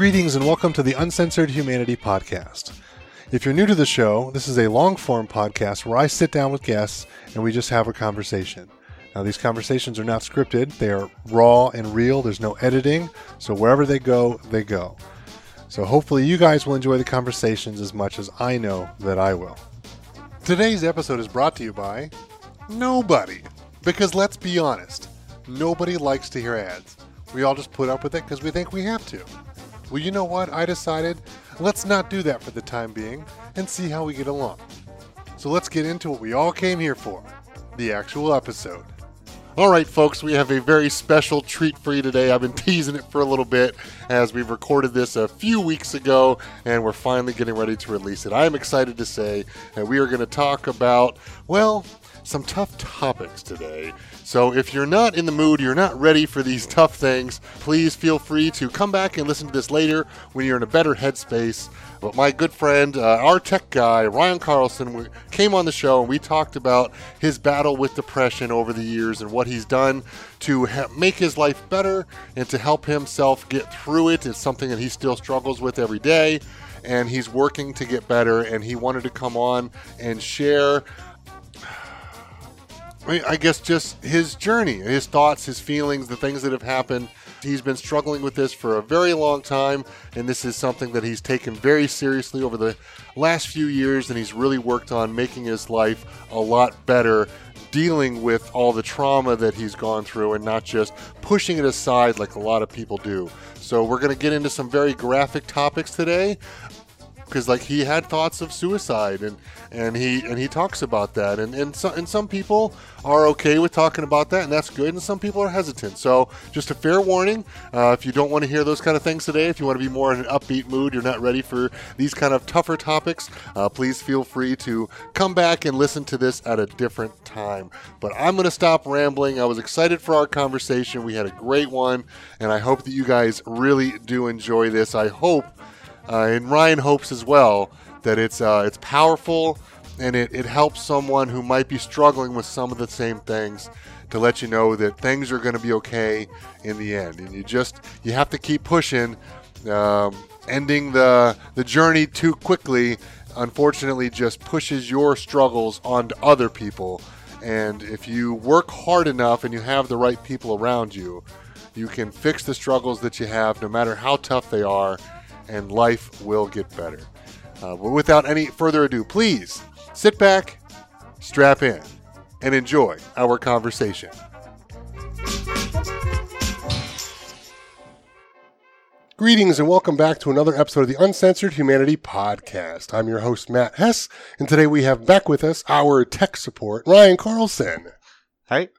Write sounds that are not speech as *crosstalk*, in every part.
Greetings and welcome to the Uncensored Humanity Podcast. If you're new to the show, this is a long form podcast where I sit down with guests and we just have a conversation. Now, these conversations are not scripted, they are raw and real. There's no editing, so wherever they go, they go. So, hopefully, you guys will enjoy the conversations as much as I know that I will. Today's episode is brought to you by nobody. Because let's be honest, nobody likes to hear ads. We all just put up with it because we think we have to. Well, you know what? I decided let's not do that for the time being and see how we get along. So let's get into what we all came here for the actual episode. All right, folks, we have a very special treat for you today. I've been *laughs* teasing it for a little bit as we've recorded this a few weeks ago, and we're finally getting ready to release it. I am excited to say that we are going to talk about, well, some tough topics today. So if you're not in the mood, you're not ready for these tough things, please feel free to come back and listen to this later when you're in a better headspace. But my good friend, uh, our tech guy, Ryan Carlson, came on the show and we talked about his battle with depression over the years and what he's done to ha- make his life better and to help himself get through it. It's something that he still struggles with every day and he's working to get better and he wanted to come on and share I guess just his journey, his thoughts, his feelings, the things that have happened. He's been struggling with this for a very long time, and this is something that he's taken very seriously over the last few years, and he's really worked on making his life a lot better, dealing with all the trauma that he's gone through and not just pushing it aside like a lot of people do. So, we're going to get into some very graphic topics today because like he had thoughts of suicide and and he and he talks about that. And and, so, and some people are okay with talking about that and that's good and some people are hesitant. So just a fair warning uh, if you don't want to hear those kind of things today if you want to be more in an upbeat mood you're not ready for these kind of tougher topics uh, please feel free to come back and listen to this at a different time. But i'm going to stop rambling. I was excited for our conversation. We had a great one and i hope that you guys really do enjoy this. I hope and Ryan hopes as well that it's uh, it's powerful and it, it helps someone who might be struggling with some of the same things to let you know that things are going to be okay in the end. And you just you have to keep pushing. Um, ending the the journey too quickly, unfortunately, just pushes your struggles onto other people. And if you work hard enough and you have the right people around you, you can fix the struggles that you have, no matter how tough they are and life will get better. Uh, but without any further ado, please sit back, strap in, and enjoy our conversation. Greetings and welcome back to another episode of the Uncensored Humanity Podcast. I'm your host, Matt Hess, and today we have back with us our tech support, Ryan Carlson. Hi.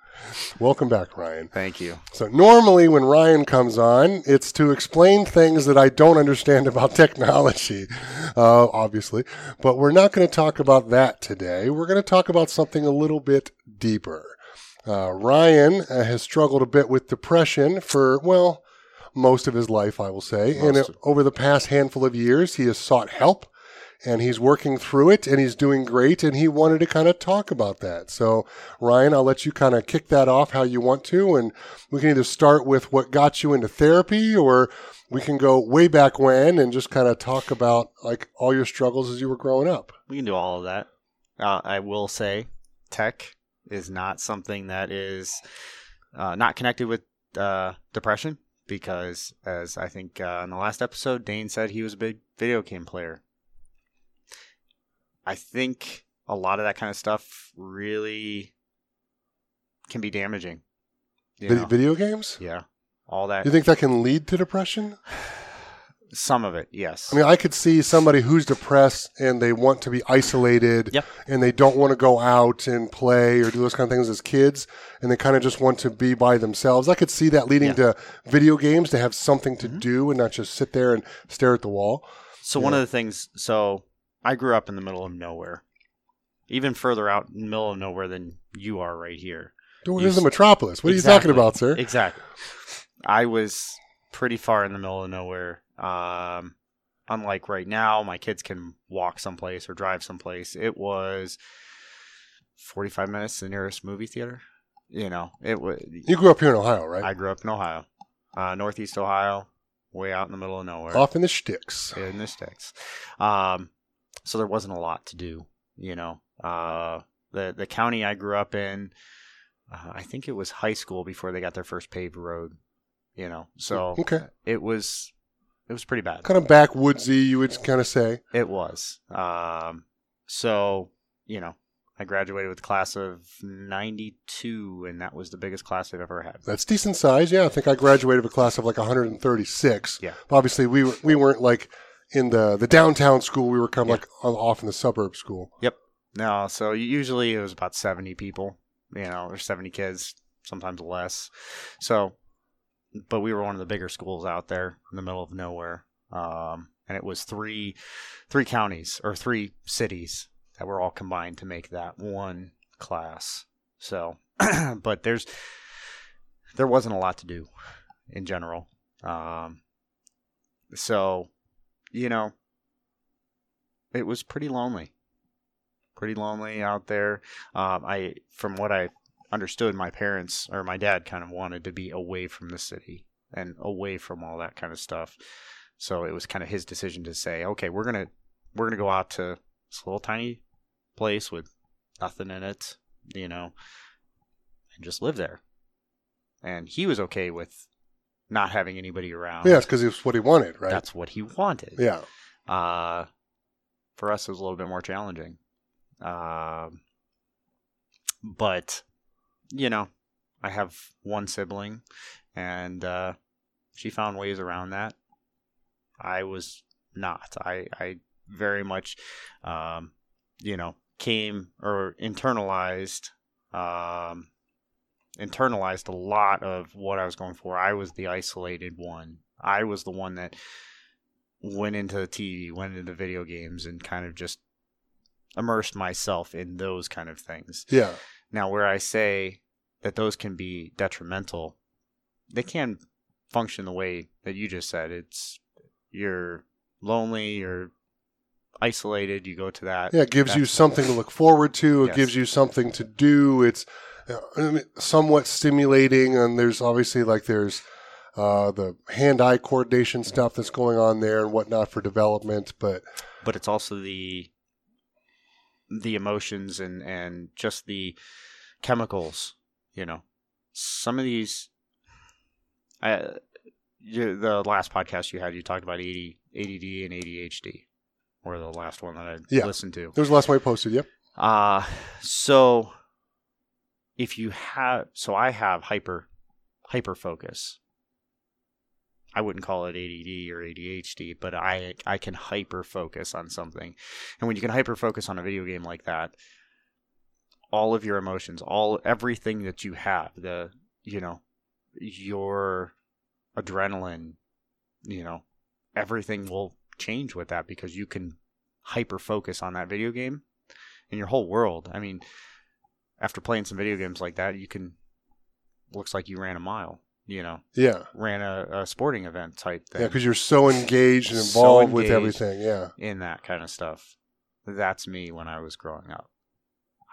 Welcome back, Ryan. Thank you. So, normally when Ryan comes on, it's to explain things that I don't understand about *laughs* technology, uh, obviously. But we're not going to talk about that today. We're going to talk about something a little bit deeper. Uh, Ryan uh, has struggled a bit with depression for, well, most of his life, I will say. Most and it, over the past handful of years, he has sought help and he's working through it and he's doing great and he wanted to kind of talk about that. So Ryan, I'll let you kind of kick that off how you want to and we can either start with what got you into therapy or we can go way back when and just kind of talk about like all your struggles as you were growing up. We can do all of that. Uh, I will say tech is not something that is uh, not connected with uh, depression because as I think uh, in the last episode, Dane said he was a big video game player. I think a lot of that kind of stuff really can be damaging. Video, video games? Yeah. All that. You think that can lead to depression? *sighs* Some of it, yes. I mean, I could see somebody who's depressed and they want to be isolated yep. and they don't want to go out and play or do those kind of things as kids and they kind of just want to be by themselves. I could see that leading yeah. to video games to have something to mm-hmm. do and not just sit there and stare at the wall. So, yeah. one of the things, so I grew up in the middle of nowhere, even further out in the middle of nowhere than you are right here. Dude, this is the metropolis. What exactly, are you talking about, sir? Exactly. I was pretty far in the middle of nowhere. Um, unlike right now, my kids can walk someplace or drive someplace. It was 45 minutes to the nearest movie theater. You know, it was. You grew up here in Ohio, right? I grew up in Ohio, uh, Northeast Ohio. way out in the middle of nowhere Off in the sticks. in the sticks. Um, so there wasn't a lot to do, you know. Uh, the the county I grew up in, uh, I think it was high school before they got their first paved road, you know. So Okay. it was it was pretty bad. Kind of backwoodsy, you would kind of say. It was. Um, so you know, I graduated with class of '92, and that was the biggest class I've ever had. That's decent size. Yeah, I think I graduated with a class of like 136. Yeah. Obviously, we were, we weren't like in the the downtown school. We were kind of Yeah. like off in the suburb school. Yep. No, so usually it was about 70 people, you know, or 70 kids, sometimes less. So, but we were one of the bigger schools out there in the middle of nowhere. Um, and it was three, three counties or three cities that were all combined to make that one class. So, *clears throat* but there's, there wasn't a lot to do in general. Um, so, you know, it was pretty lonely pretty lonely out there. Um, I, from what I understood, my parents or my dad kind of wanted to be away from the city and away from all that kind of stuff. So it was kind of his decision to say, okay, we're gonna we're gonna go out to this little tiny place with nothing in it, you know, and just live there. And he was okay with not having anybody around. Yeah, it's because it's what he wanted, right? That's what he wanted. yeah. Uh, for us, it was a little bit more challenging. Um, but, you know, I have one sibling, and uh, she found ways around that. I was not. I, I very much, um, you know, came or internalized, um, internalized a lot of what I was going for. I was the isolated one. I was the one that went into the TV, went into video games, and kind of just immersed myself in those kind of things. Yeah. Now, where I say that those can be detrimental, they can function the way that you just said. It's you're lonely, you're isolated, you go to that. Yeah, it gives you something to look forward to. It Yes. gives you something to do. It's somewhat stimulating, and there's obviously like there's uh, the hand-eye coordination stuff that's going on there and whatnot for development. But but it's also the the emotions and and just the chemicals you know some of these I, you, the last podcast you had you talked about AD, ADD and ADHD or the last one that I Yeah. listened to there was the last one I posted. Yep. uh so if you have so I have hyper hyper focus. I wouldn't call it ADD or ADHD, but I I can hyper focus on something. And when you can hyper focus on a video game like that, all of your emotions, all everything that you have, the you know, your adrenaline, you know, everything will change with that because you can hyper focus on that video game and your whole world. I mean, after playing some video games like that, you can looks like you ran a mile. You know, Yeah. ran a, a sporting event type thing Yeah, because you're so engaged and So involved with everything. Yeah. in that kind of stuff. That's me when I was growing up.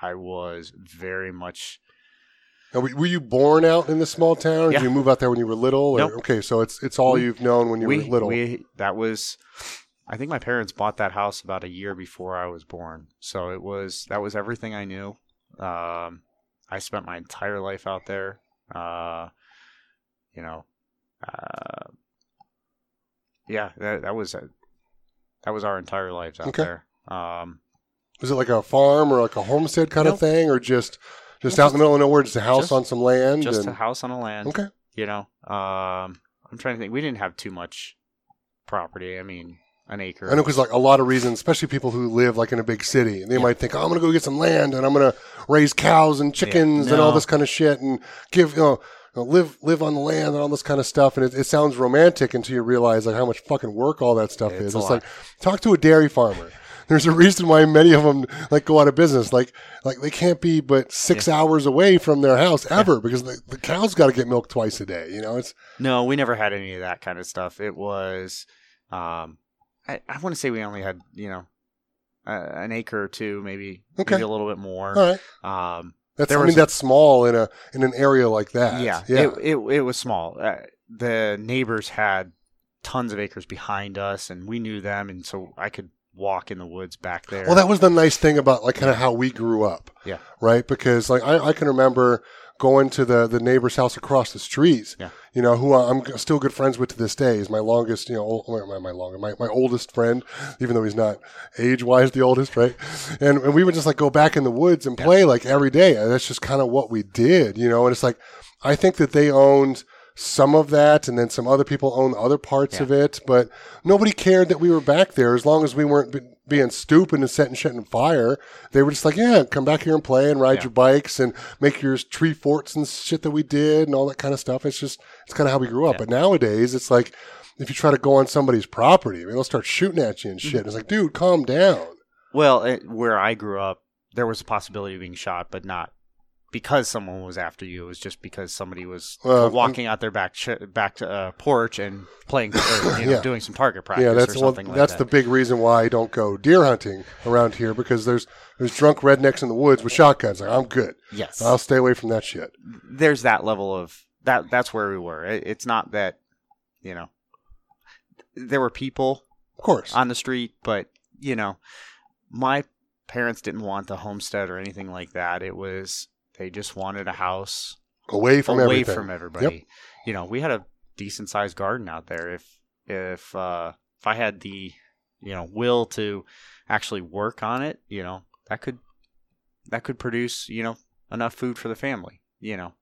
I was very much Now, were you born out in the small town? Yeah. Did you move out there when you were little? Or, Nope. Okay, so it's it's all We- you've known when you we, were little. we that was I think my parents bought that house about a year before I was born. So it was that was everything I knew. Um, I spent my entire life out there. Uh, you know, uh, yeah, that, that was that was our entire lives out Okay. there. Um, Was it like a farm or like a homestead kind of thing, or just just No, out in the middle of nowhere, just a house just- on some land? just and, a house on a land. Okay. You know, um, I'm trying to think. We didn't have too much property. I mean, an acre. I know because like a lot of reasons, especially people who live like in a big city, they Yeah. might think, oh, I'm going to go get some land and I'm going to raise cows and chickens and all this kind of shit and give you know. Live, live on the land and all this kind of stuff, and it, it sounds romantic until you realize like how much fucking work all that stuff is. It's like talk to a dairy farmer. There's a reason why many of them like go out of business. Like, like they can't be but six hours away from their house ever because the, the cows got to get milk twice a day. You know, it's No, we never had any of that kind of stuff. It was, um, I, I want to say we only had, you know, uh, an acre or two, maybe, Okay. maybe a little bit more. all right. Um, That's I mean that's small in a in an area like that. yeah, yeah. It, it it was small. Uh, the neighbors had tons of acres behind us, and we knew them, and so I could walk in the woods back there. Well, that was the nice thing about like kind of how we grew up. Yeah. Right. Because like I, I can remember going to the the neighbor's house across the street. Yeah. You know, who I'm still good friends with to this day is my longest, you know, my, my longer, my, my oldest friend, even though he's not age wise the oldest, right? And, and we would just like go back in the woods and play like every day. And that's just kind of what we did, you know. And it's like I think that they owned some of that, and then some other people owned other parts Yeah. of it, but nobody cared that we were back there as long as we weren't being stupid and setting shit on fire. They were just like, yeah, come back here and play and ride Yeah. your bikes and make your tree forts and shit that we did and all that kind of stuff. It's just, it's kind of how we grew up. Yeah. But nowadays, it's like, if you try to go on somebody's property, I mean, they'll start shooting at you and shit. Mm-hmm. It's like, dude, calm down. Well, it, where I grew up, there was a possibility of being shot, but not because someone was after you. It was just because somebody was Well, walking out their back ch- back uh, porch and playing, or, you know, *coughs* Yeah. doing some target practice yeah, that's or well, something like that's that. the big reason why I don't go deer hunting around here because there's there's drunk rednecks in the woods with shotguns. Like, I'm good. yes. I'll stay away from that shit. There's that level of that. That's where we were. It, it's not that you know there were people Of course. on the street, but you know, my parents didn't want the homestead or anything like that. It was they just wanted a house away from away everything. from everybody. You know, we had a decent sized garden out there. If if uh, if I had the you know will to actually work on it, you know, that could that could produce you know enough food for the family. You know,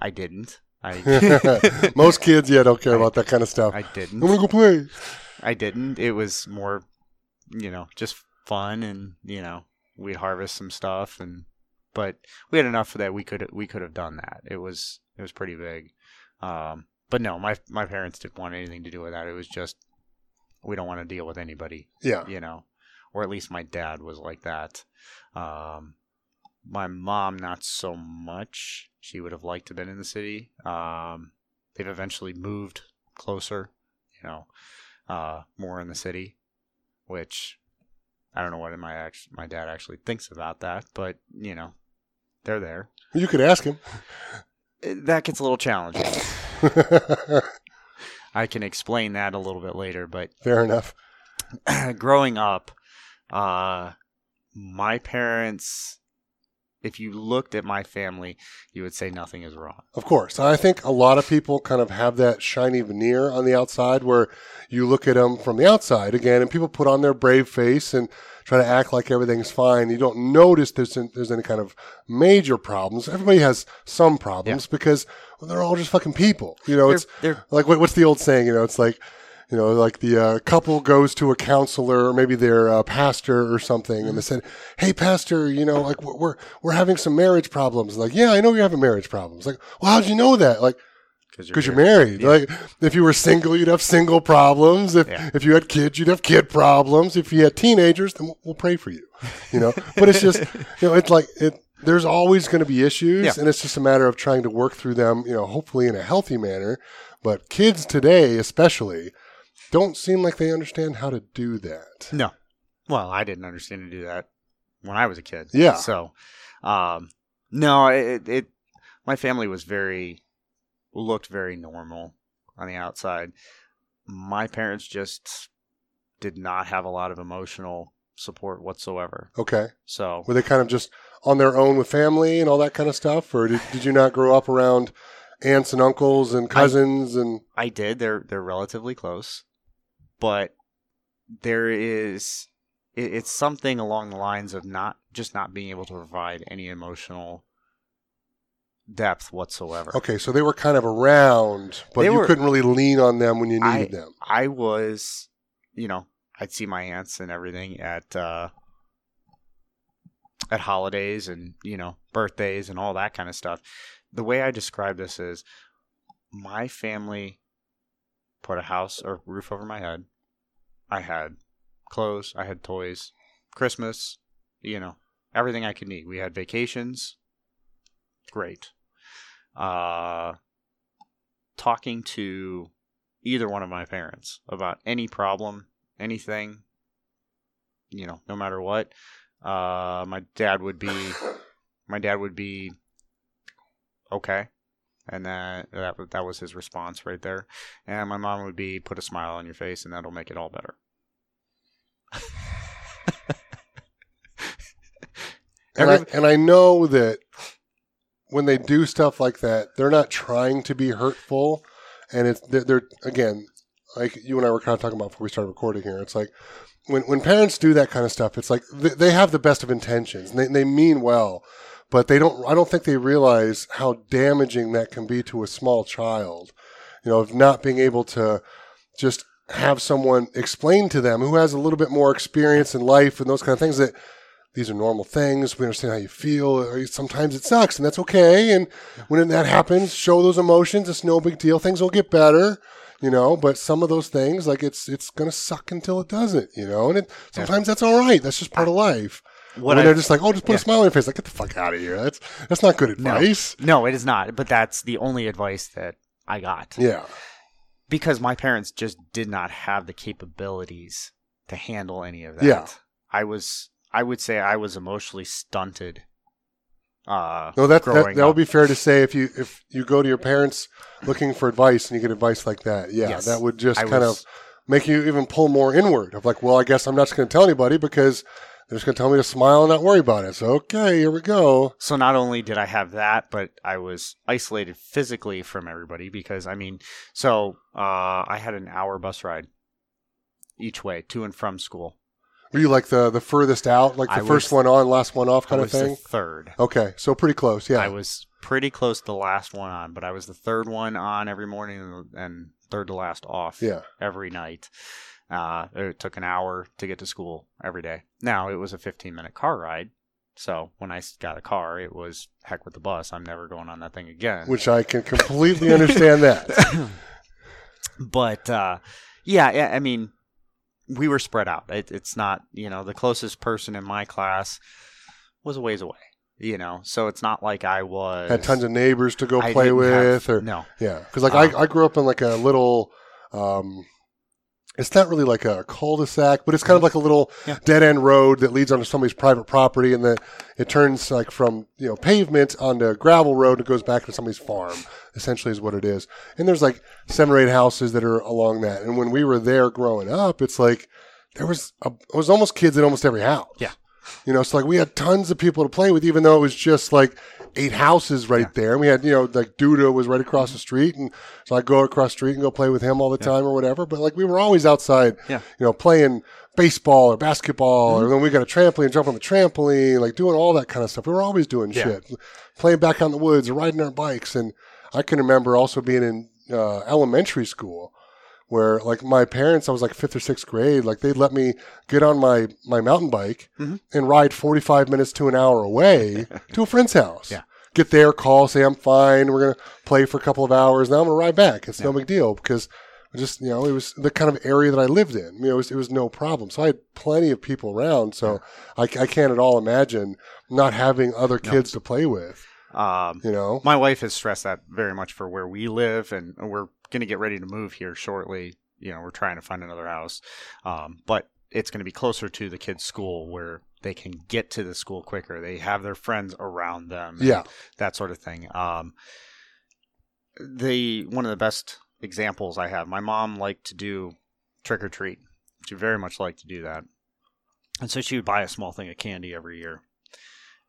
I didn't. I *laughs* Most kids, yeah, don't care I- about that kind of stuff. I didn't. I'm gonna go play. I didn't. It was more, you know, just fun, and you know, we'd harvest some stuff, and but we had enough for that we could we could have done that. It was it was pretty big, um, but no, my my parents didn't want anything to do with that. It was just we don't want to deal with anybody, Yeah. you know, or at least my dad was like that. Um, my mom, not so much. She would have liked to have been in the city. Um, they've eventually moved closer, you know, uh, more in the city, which I don't know what my act- my dad actually thinks about that, but you know, they're there. You could ask him. That gets a little challenging. *laughs* I can explain that a little bit later, but Fair enough. *clears throat* growing up, uh, my parents, if you looked at my family, you would say nothing is wrong. Of course. I think a lot of people kind of have that shiny veneer on the outside where you look at them from the outside again and people put on their brave face and try to act like everything's fine. You don't notice there's, there's any kind of major problems. Everybody has some problems because well, they're all just fucking people. You know, They're, it's they're like what's the old saying? You know, it's like, you know, like the uh, couple goes to a counselor, or maybe their uh, pastor or something, and they said, "Hey, pastor, you know, like we're we're, having some marriage problems." Like, yeah, I know you're having marriage problems. Like, well, how'd you know that? Like, because you're married. Yeah. Like, if you were single, you'd have single problems. If Yeah. if you had kids, you'd have kid problems. If you had teenagers, then we'll, we'll pray for you. You know, *laughs* but it's just, you know, it's like it. There's always going to be issues, Yeah. and it's just a matter of trying to work through them. You know, hopefully in a healthy manner. But kids today, especially, don't seem like they understand how to do that. No. Well, I didn't understand to do that when I was a kid. Yeah. So, um, no, it, it, my family was very, looked very normal on the outside. My parents just did not have a lot of emotional support whatsoever. Okay, So, were they kind of just on their own with family and all that kind of stuff, or did, did you not grow up around aunts and uncles and cousins and I did. They're they're relatively close, but there is it, it's something along the lines of not just not being able to provide any emotional depth whatsoever. Okay, so they were kind of around, but They you were- couldn't really lean on them when you I- needed them. I was, you know, I'd see my aunts and everything at uh at holidays and, you know, birthdays and all that kind of stuff. The way I describe this is my family put a house or roof over my head. I had clothes, I had toys, Christmas, you know, everything I could need. We had vacations. Great. Uh talking to either one of my parents about any problem, anything, you know, no matter what. Uh, my dad would be, my dad would be okay, And then that that was his response right there. And my mom would be put a smile on your face, and that'll make it all better. And I, and I know that when they do stuff like that, they're not trying to be hurtful, and it's they're, they're again like you and I were kind of talking about before we started recording here. It's like when when parents do that kind of stuff, it's like they, they have the best of intentions and they they mean well, but they don't. I don't think they realize how damaging that can be to a small child. You know, of not being able to just have someone explain to them who has a little bit more experience in life and those kind of things that these are normal things. We understand how you feel. Sometimes it sucks, and that's okay. And when that happens, show those emotions. It's no big deal. Things will get better, you know. But some of those things, like it's it's gonna suck until it doesn't, you know. And it, sometimes that's all right. That's just part of life. What when I- they're just like, oh, just put a yeah. smile on your face. Like, get the fuck out of here. That's that's not good advice. No, it is not. But that's the only advice that I got. Yeah. because my parents just did not have the capabilities to handle any of that. Yeah. I was I would say I was emotionally stunted. Uh No, that that, growing that would be fair to say if you if you go to your parents looking for advice and you get advice like that, yeah, Yes. that would just I kind was- of make you even pull more inward of like, well, I guess I'm not just going to tell anybody because they're just going to tell me to smile and not worry about it. So okay, here we go. so not only did I have that, but I was isolated physically from everybody because I mean, so uh I had an hour bus ride each way to and from school. Were you like the the furthest out, like the I first was- one on, last one off kind of thing? the third. okay, so pretty close. Yeah, I was pretty close to the last one on, but I was the third one on every morning and third to last off. yeah. every night. Uh, it took an hour to get to school every day. Now it was a 15 minute car ride. So when I got a car, it was heck with the bus. I'm never going on that thing again. Which I can completely understand that. *laughs* but uh, yeah, I mean, we were spread out. It, it's not, you know, the closest person in my class was a ways away. You know, so it's not like I was Had tons of neighbors to go I play didn't have- with, or no, Yeah, because like Um, I, I grew up in like a little, um, it's not really like a cul-de-sac, but it's kind of like a little Yeah. dead end road that leads onto somebody's private property, and then it turns like from you know pavement onto gravel road and goes back to somebody's farm. Essentially, is what it is. And there's like seven or eight houses that are along that. And when we were there growing up, it's like there was a, it was almost kids in almost every house. Yeah. You know, so like we had tons of people to play with, even though it was just like eight houses right there. And we had, you know, like Duda was right across the street. And so I'd go across the street and go play with him all the time or whatever. But like we were always outside, Yeah. you know, playing baseball or basketball. Or then we got a trampoline, jump on the trampoline, like doing all that kind of stuff. We were always doing Yeah. shit, playing back out in the woods or riding our bikes. And I can remember also being in uh, elementary school where like my parents, I was like fifth or sixth grade, like they'd let me get on my, my mountain bike Mhm. and ride 45 minutes to an hour away *laughs* to a friend's house. Yeah. Get there, call, say I'm fine. We're going to play for a couple of hours. Now I'm going to ride back. It's no big deal because just, you know, it was the kind of area that I lived in. You know, it was, it was no problem. So I had plenty of people around. So I, I can't at all imagine not having other kids to play with, um, you know? my wife has stressed that very much for where we live, and we're going to get ready to move here shortly. You know, we're trying to find another house, um, but it's going to be closer to the kids' school where they can get to the school quicker. They have their friends around them, Yeah. that sort of thing. Um, the one of the best examples I have. My mom liked to do trick or treat. She very much liked to do that, and so she would buy a small thing of candy every year.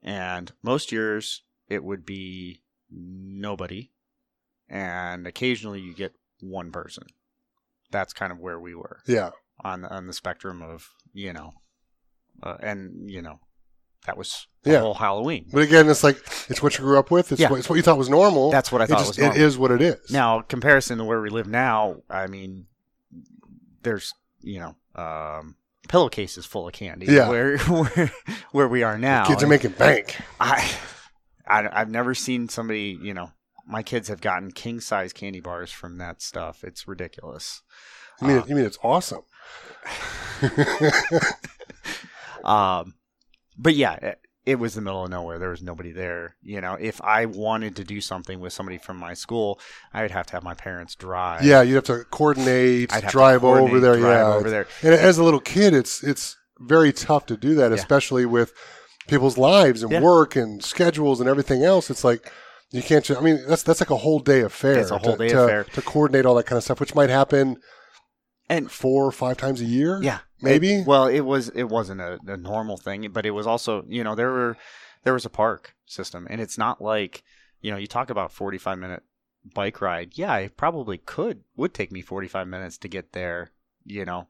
And most years it would be nobody, and occasionally you get one person. That's kind of where we were Yeah. on on the spectrum of you know, uh, and you know, that was the Yeah. whole Halloween. But again, it's like, it's what you grew up with. It's, Yeah. what, it's what you thought was normal. That's what I it thought just, was it normal. is what it is. Now, comparison to where we live now, I mean, there's you know, um, pillowcases full of candy. Yeah. Where *laughs* where where we are now, Kids are making bank. I, I I've never seen somebody. You know, my kids have gotten king size candy bars from that stuff. It's ridiculous. You mean, Uh, you mean it's awesome? *laughs* Um, but yeah, it, it was the middle of nowhere. There was nobody there. You know, if I wanted to do something with somebody from my school, I would have to have my parents drive. Yeah, you'd have to coordinate, I'd to drive over there. drive yeah, over there. And as a little kid, it's it's very tough to do that, Yeah. especially with people's lives and Yeah. work and schedules and everything else. It's like You can't. Just, I mean, that's that's like a whole day affair. It's a whole to, day to, affair. to coordinate all that kind of stuff, which might happen And four or five times a year. yeah, maybe. It- well, it was it wasn't a, a normal thing, but it was also you know there were there was a park system, and it's not like you know you talk about forty five minute bike ride. Yeah, it probably could would take me forty five minutes to get there. You know,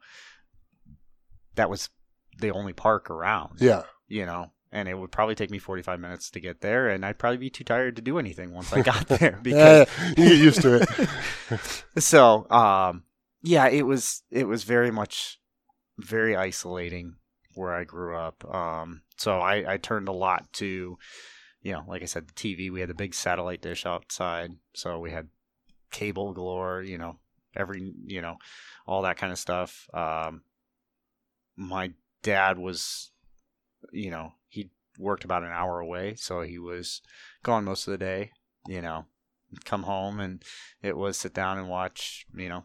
that was the only park around. yeah. You know. And it would probably take me 45 minutes to get there, and I'd probably be too tired to do anything once I got *laughs* there *laughs* because Yeah, you get used to it. *laughs* so um yeah it was it was very much very isolating where i grew up. Um so i i turned a lot to you know like i said the tv we had the big satellite dish outside so we had cable galore you know every you know all that kind of stuff. Um my dad was you know worked about an hour away so he was gone most of the day you know come home and it was sit down and watch, you know,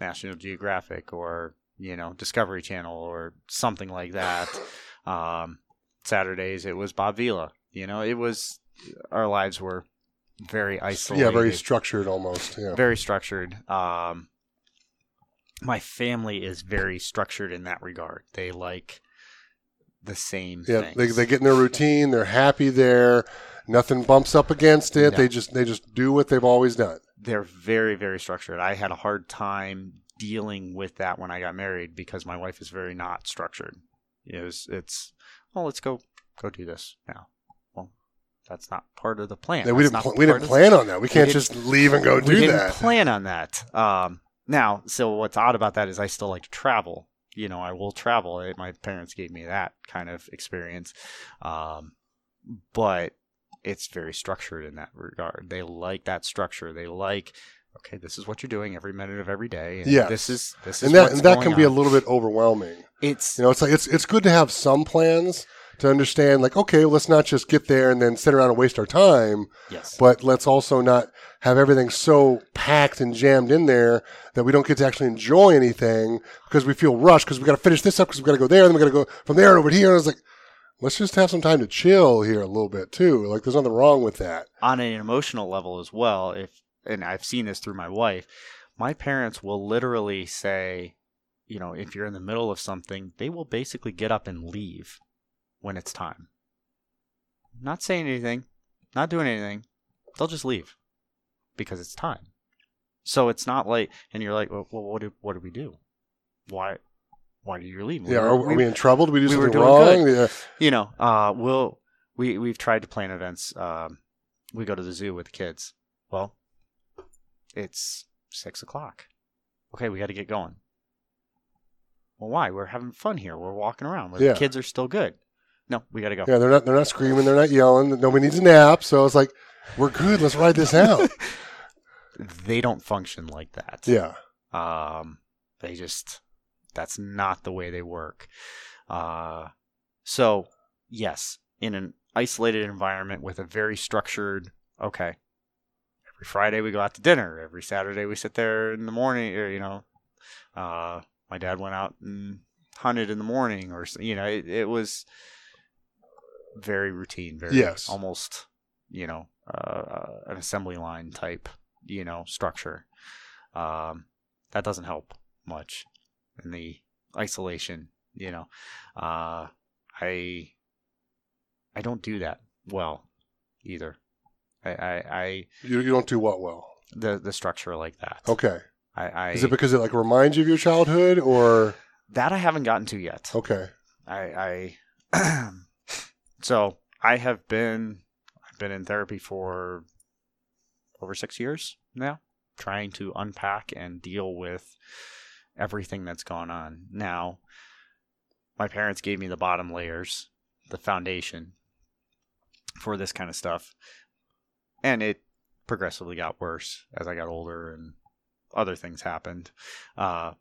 National Geographic or, you know, Discovery Channel or something like that. *laughs* Um, Saturdays it was Bob Vila. You know, it was our lives were very isolated. yeah, very structured almost. Yeah. very structured. Um, my family is very structured in that regard. They like the same Yeah, things. they, they get in their routine. They're happy there. Nothing bumps up against it. No. They just they just do what they've always done. they're very very structured i had a hard time dealing with that when i got married because my wife is very not structured it was it's well let's go go do this now well that's not part of the plan we didn't pl- we didn't plan on that. We can't just leave and go we do didn't that. plan on that um now so what's odd about that is i still like to travel you know i will travel It- my parents gave me that kind of experience. Um but it's very structured in that regard. They like that structure. They like okay this is what you're doing every minute of every day and Yes. this is this is and that and that can be a little bit overwhelming. it's You know, it's like it's it's good to have some plans to understand. Like, okay, let's not just get there and then sit around and waste our time, yes but let's also not have everything so packed and jammed in there that we don't get to actually enjoy anything because we feel rushed because we got to finish this up because we got to go there and then we got to go from there over here. And I was like, let's just have some time to chill here a little bit too. Like, there's nothing wrong with that. on an emotional level as well if and i've seen this through my wife my parents will literally say you know if you're in the middle of something they will basically get up and leave when it's time not saying anything not doing anything they'll just leave because it's time so it's not like and you're like well, what do what do we do why why do you leave Yeah, are, are we in trouble? Did we do we were something doing wrong? Yeah. you know, uh, we'll we we've tried to plan events. Um, we go to the zoo with the kids. Well, it's six o'clock. Okay, we got to get going. Well, why? We're having fun here. We're walking around. Yeah. The kids are still good. No, we got to go. Yeah, they're not they're not screaming, they're not yelling. Nobody needs a nap. So it's like, we're good. Let's ride this out. *laughs* They don't function like that. yeah. Um, they just that's not the way they work. Uh, so yes, in an isolated environment with a very structured. Okay, every Friday we go out to dinner. Every Saturday we sit there in the morning. Or you know, uh, my dad went out and hunted in the morning, or you know, it, it was very routine. Very Yes. almost you know uh, an assembly line type you know structure. Um, that doesn't help much in the isolation you know uh i i don't do that well either i i, I You, you don't do what well. the the structure like that Okay. i i Is it because it like reminds you of your childhood or that i haven't gotten to yet okay. i i *clears throat* so i have been i've been in therapy for over six years now trying to unpack and deal with everything that's gone on. Now my parents gave me the bottom layers the foundation for this kind of stuff and it progressively got worse as i got older and other things happened. Uh,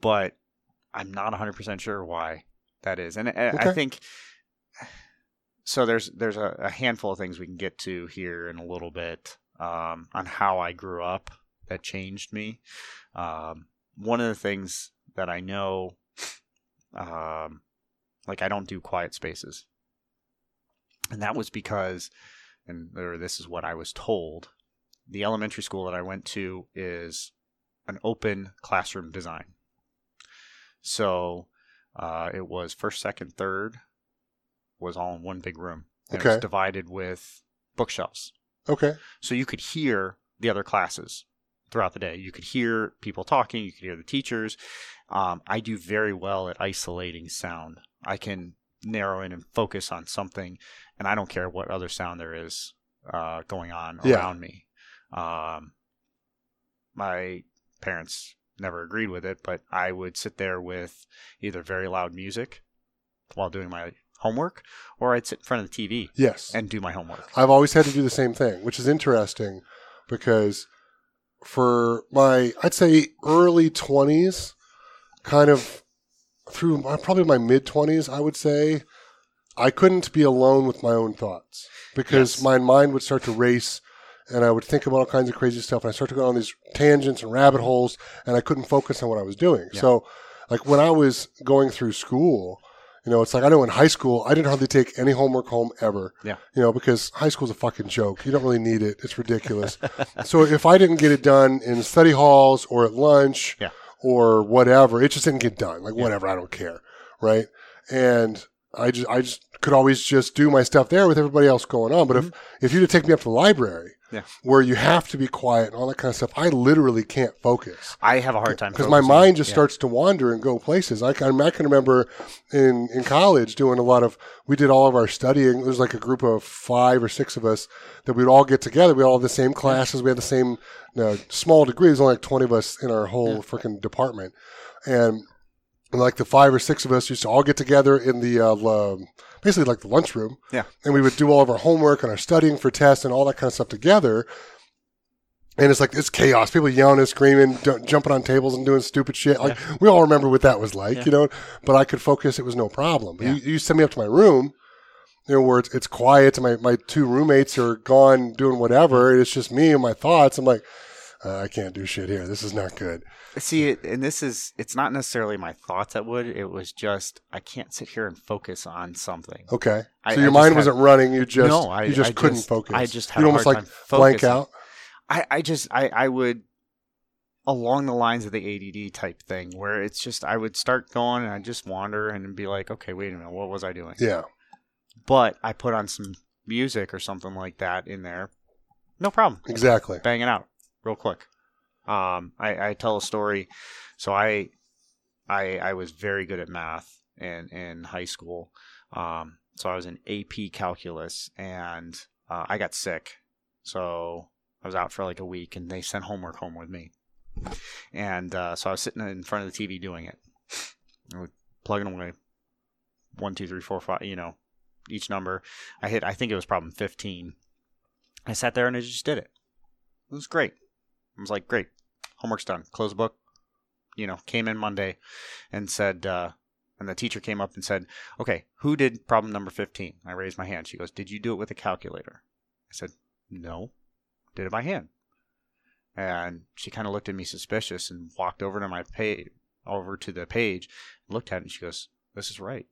but i'm not 100% sure why that is. And I, I think so there's there's a, a handful of things we can get to here in a little bit um, on how I grew up that changed me. Um, one of the things that I know, um, like I don't do quiet spaces, and that was because and or this is what I was told. The elementary school that I went to is an open classroom design. So uh, it was first, second, third was all in one big room. And It was divided with bookshelves. Okay. So you could hear the other classes throughout the day. You could hear people talking. You could hear the teachers. Um, I do very well at isolating sound. I can narrow in and focus on something, and I don't care what other sound there is uh, going on Yeah. around me. Um, my parents never agreed with it, but I would sit there with either very loud music while doing my homework, or I'd sit in front of the TV Yes. and do my homework. I've always had to do the same thing, which is interesting because for my, I'd say early 20s, kind of through my, probably my mid 20s, I would say, I couldn't be alone with my own thoughts because Yes. my mind would start to race and I would think about all kinds of crazy stuff and I started to go on these tangents and rabbit holes and I couldn't focus on what I was doing. Yeah. So, like when I was going through school, you know, it's like I know in high school I didn't hardly take any homework home ever. Yeah. You know, because high school's a fucking joke. You don't really need it. It's ridiculous. *laughs* so if I didn't get it done in study halls or at lunch Yeah. or whatever, it just didn't get done. Like Yeah. whatever, I don't care. Right. And I just I just could always just do my stuff there with everybody else going on. But if if you'd taken me up to the library Mm-hmm. Yeah. where you have to be quiet and all that kind of stuff, I literally can't focus I have a hard time because my mind just Yeah. starts to wander and go places. I can, I can remember in, in college doing a lot of, we did all of our studying. There was like a group of five or six of us that we'd all get together. We all had the same classes. We had the same no, small degree. There's only like 20 of us in our whole Yeah. freaking department. And, and like the five or six of us used to all get together in the, uh, l- basically like the lunchroom. Yeah. And we would do all of our homework and our studying for tests and all that kind of stuff together. And it's like it's chaos. People yelling and screaming, ju- jumping on tables and doing stupid shit. Like we all remember what that was like, Yeah. you know. But I could focus; it was no problem. Yeah. you, you send me up to my room, you know, where it's, it's quiet, and my my two roommates are gone doing whatever. It's just me and my thoughts. I'm like, uh, I can't do shit here. This is not good. See, it, and this is, it's not necessarily my thoughts that would. It was just, I can't sit here and focus on something. Okay, so I- I your just mind had- wasn't running. You just No, I- you just I couldn't just- focus. I just had You'd almost like blank out. I, I just, I, I would, along the lines of the ADD type thing, where it's just, I would start going and I just wander and be like, okay, wait a minute, what was I doing? Yeah, But I put on some music or something like that in there. No problem. exactly. bang it out real quick. Um, I, I tell a story. So I, I, I was very good at math in in high school. Um, so I was in AP calculus, and uh, I got sick. So I was out for like a week, and they sent homework home with me. And uh, so I was sitting in front of the TV doing it, plugging away, one, two, three, four, five. You know, each number. I hit. I think it was problem fifteen. I sat there and I just did it. It was great. I was like, great, homework's done. Close the book. You know, came in Monday and said, uh, and the teacher came up and said, okay, who did problem number 15? I raised my hand. She goes, did you do it with a calculator? I said, no, did it by hand. And she kind of looked at me suspicious and walked over to my page, over to the page, looked at it, and she goes, this is right.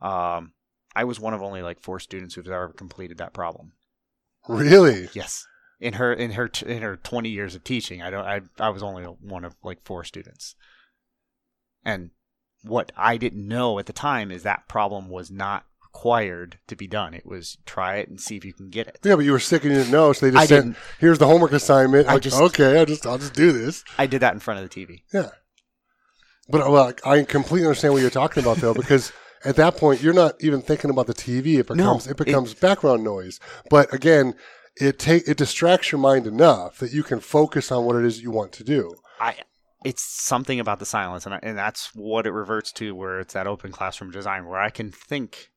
Um, I was one of only like four students who've ever completed that problem. Really? Yes. In her in her in her 20 years of teaching, I don't I I was only one of like four students. And what I didn't know at the time is that problem was not required to be done. It was try it and see if you can get it. Yeah, but you were sick and you didn't know, so they just I didn't. "Here's the homework assignment." I Like, just- okay, I just I'll just do this. I did that in front of the TV. Yeah. But uh, well, I completely understand what you're talking about though, because at that point you're not even thinking about the TV. It becomes it it- becomes background noise. But again, it take it distracts your mind enough that you can focus on what it is you want to do. I it's something about the silence and I, and that's what it reverts to where it's that open classroom design where I can think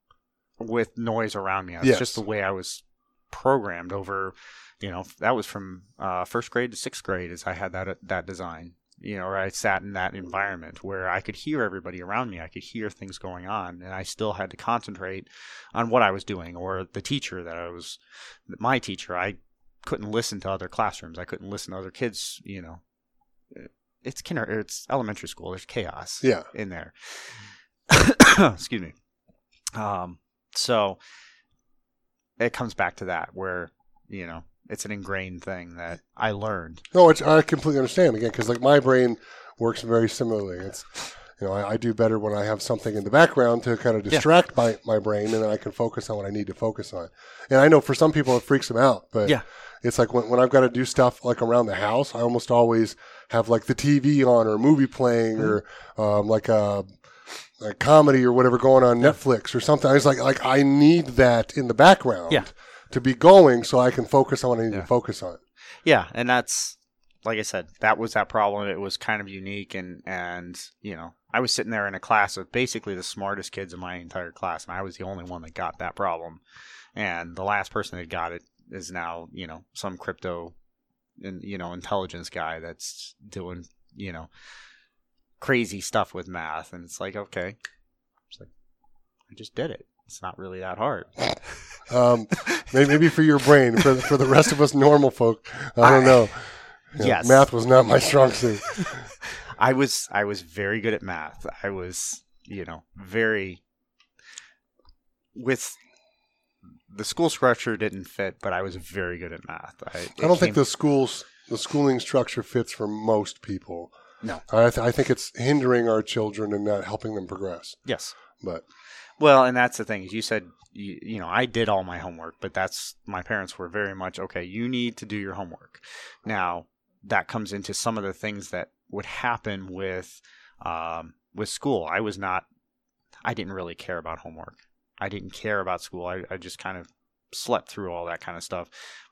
with noise around me. It's Yes. just the way I was programmed over, you know, that was from uh, first grade to sixth grade as I had that that design. You know, where I sat in that environment where I could hear everybody around me. I could hear things going on, and I still had to concentrate on what I was doing or the teacher that I was. My teacher, I couldn't listen to other classrooms. I couldn't listen to other kids. You know, it's kinder, it's elementary school. There's chaos Yeah. in there. *coughs* Excuse me. Um, so it comes back to that where you know it's an ingrained thing that I learned. No, it's, I completely understand again because like my brain works very similarly. It's you know I, I do better when I have something in the background to kind of distract my, my brain, and then I can focus on what I need to focus on. And I know for some people it freaks them out, but Yeah. it's like when, when I've got to do stuff like around the house, I almost always have like the TV on or movie playing or um, like a, a comedy or whatever going on Netflix or something. I was like like I need that in the background Yeah. To be going so I can focus on what I need Yeah. to focus on. Yeah, and that's like I said, that was that problem. It was kind of unique, and and you know, I was sitting there in a class of basically the smartest kids in my entire class, and I was the only one that got that problem. And the last person that got it is now you know some crypto, and you know intelligence guy that's doing you know crazy stuff with math, and it's like okay, it's like I just did it. It's not really that hard. *laughs* Um, maybe, maybe for your brain, for for the rest of us normal folk, I don't I- know. *laughs* Know, Yes. math was not my strong suit. *laughs* I was I was very good at math. I was, you know, very with the school structure didn't fit, but I was very good at math. I, I don't think the schools, the schooling structure fits for most people. No. I, th- I think it's hindering our children and not helping them progress. yes. But Well, and that's the thing. You said you, you know I did all my homework, but that's my parents were very much okay. You need to do your homework. Now that comes into some of the things that would happen with um, with school. I was not. I didn't really care about homework. I didn't care about school. I, I just kind of slept through all that kind of stuff.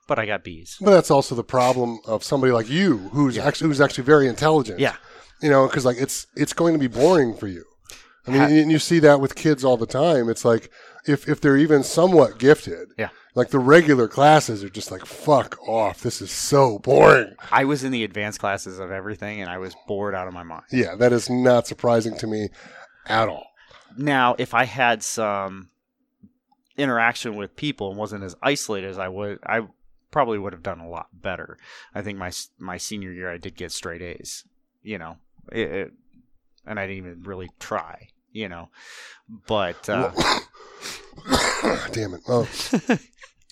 But I got B's. but that's also the problem of somebody like you, who's Yeah. actually who's actually very intelligent. Yeah. you know, because like it's it's going to be boring for you. I mean, and you see that with kids all the time. It's like if if they're even somewhat gifted, Yeah. like the regular classes are just like fuck off. This is so boring. I was in the advanced classes of everything, and I was bored out of my mind. Yeah, that is not surprising to me at all. Now, if I had some interaction with people and wasn't as isolated as I would, I probably would have done a lot better. I think my my senior year, I did get straight A's. You know, it, it, and I didn't even really try. You know, but uh, *coughs* Damn it! Oh,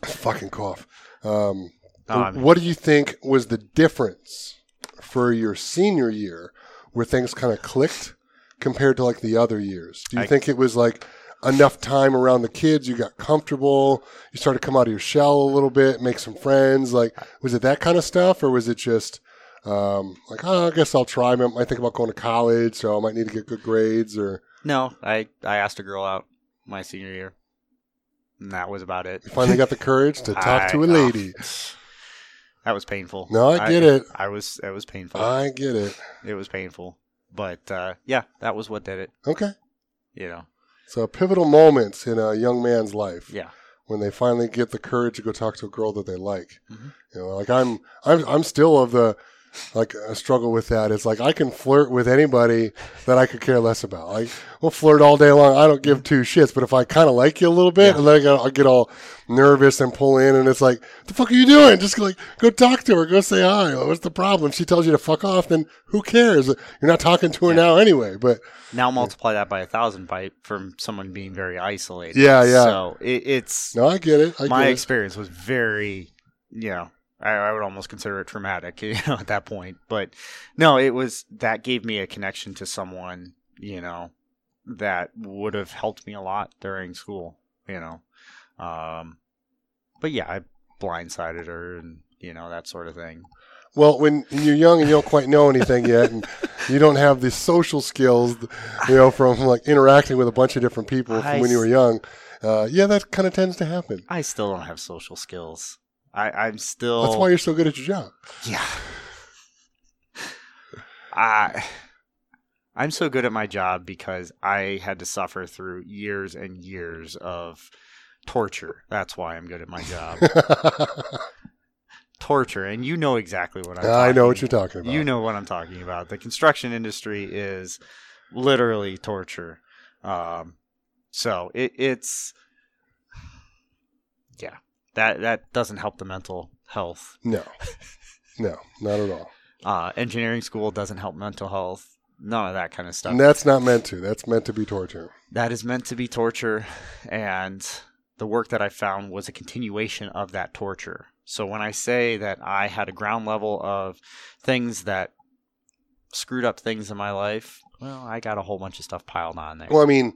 fucking cough. Um, I'm- what do you think was the difference for your senior year, where things kind of clicked compared to like the other years? Do you I- think it was like enough time around the kids, you got comfortable, you started to come out of your shell a little bit, make some friends? Like, was it that kind of stuff, or was it just um, like, oh, I guess I'll try. I might think about going to college, so I might need to get good grades, or no, I I asked a girl out my senior year, and that was about it. you finally got the courage to *laughs* talk to a lady. *laughs* That was painful. No, I get it. I was it was painful. I get it. it was painful, but uh, yeah, that was what did it. Okay. You know, So pivotal moments in a young man's life yeah. when they finally get the courage to go talk to a girl that they like. Mhm. You know, like I'm, I'm, I'm still of the, like I struggle with that. It's like I can flirt with anybody that I could care less about. Like we'll flirt all day long. I don't give two shits. But if I kind of like you a little bit, Yeah. and then I get, I get all nervous and pull in, and it's like, the fuck are you doing? Just like go talk to her, go say hi. What's the problem? If she tells you to fuck off, then who cares? You're not talking to her Yeah. now anyway. But Now multiply that by a thousand by from someone being very isolated. Yeah, yeah. So it, it's no, I get it. I my get it. experience was very, you know, I, I would almost consider it traumatic, *laughs* you know, at that point. But no, it was that gave me a connection to someone, you know, that would have helped me a lot during school, you know. Um, but yeah, I blindsided her and you know that sort of thing. Well, when you're young and you don't quite know anything yet, and you don't have the social skills, you know, from like interacting with a bunch of different people from I when you were young, uh, yeah, that kind of tends to happen. I still don't have social skills. I, I'm still. That's why you're so good at your job. Yeah. I I'm so good at my job because I had to suffer through years and years of torture. That's why I'm good at my job. *laughs* torture, and you know exactly what I'm talking I know what you're talking about. You know what I'm talking about. The construction industry is literally torture. Um, so it, it's that that doesn't help the mental health. No, no, not at all. Uh, engineering school doesn't help mental health. None of that kind of stuff. And that's not meant to. That's meant to be torture. that is meant to be torture, and the work that I found was a continuation of that torture. So when I say that I had a ground level of things that screwed up things in my life, well, I got a whole bunch of stuff piled on there. Well, I mean,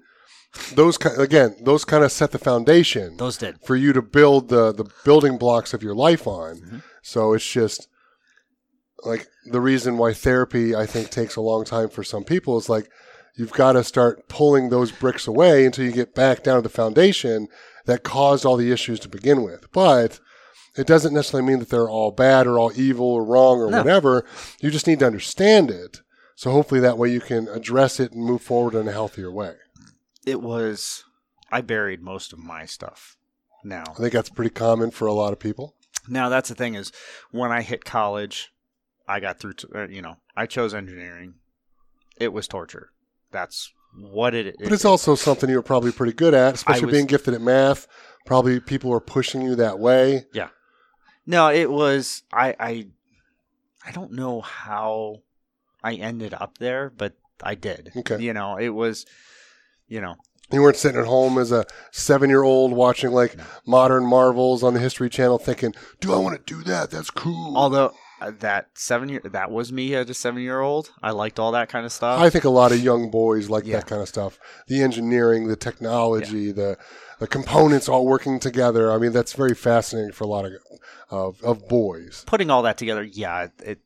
those again, those kind of set the foundation Those did. for you to build the the building blocks of your life on. Mhm. So it's just like the reason why therapy I think takes a long time for some people is like you've got to start pulling those bricks away until you get back down to the foundation that caused all the issues to begin with. But it doesn't necessarily mean that they're all bad or all evil or wrong or No. whatever. You just need to understand it. So hopefully that way you can address it and move forward in a healthier way. It was. I buried most of my stuff. Now, I think that's pretty common for a lot of people. now that's the thing is, when I hit college, I got through. To, uh, you know, I chose engineering. It was torture. That's what it. But it's also something you're probably pretty good at, especially was- being gifted at math. Probably people were pushing you that way. Yeah. No, it was I I I don't know how I ended up there, but I did. Okay. You know, it was you know, You weren't sitting at home as a seven year old watching like modern marvels on the History Channel thinking, do I want to do that? That's cool. although uh, that 7 year that was me as a 7 year old. I liked all that kind of stuff. I think a lot of young boys like Yeah. that kind of stuff. The engineering, the technology, the the components all working together. I mean, that's very fascinating for a lot of of, of boys. Putting all that together, yeah, it, it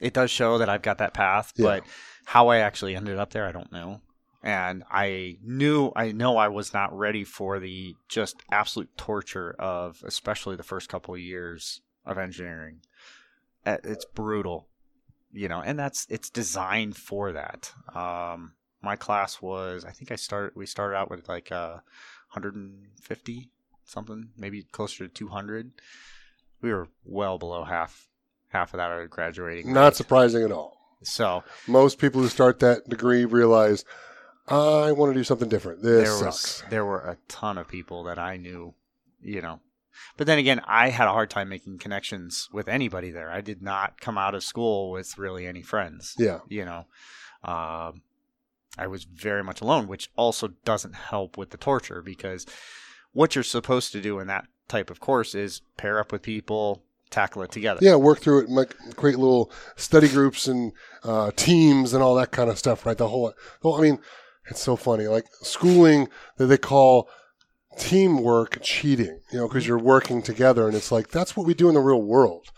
it does show that I've got that path, Yeah. but how I actually ended up there, I don't know. And I knew, I know I was not ready for the just absolute torture of, especially the first couple of years of engineering. Uh, It's brutal, you know, and that's, it's designed for that. Um, my class was, I think I started, we started out with like uh, 150 something, maybe closer to 200. We were well below half, half of that are graduating. Not rate. surprising at all. So Most people who start that degree realize, I want to do something different. This there sucks. was there were a ton of people that I knew, you know. But then again, I had a hard time making connections with anybody there. I did not come out of school with really any friends. Yeah. You know, um, I was very much alone, which also doesn't help with the torture because what you're supposed to do in that type of course is pair up with people, tackle it together. Yeah, work through it, make, create little study groups and uh, teams and all that kind of stuff, right? The whole, well, I mean, it's so funny. Like schooling that they call teamwork cheating, you know, because you're working together, and it's like that's what we do in the real world.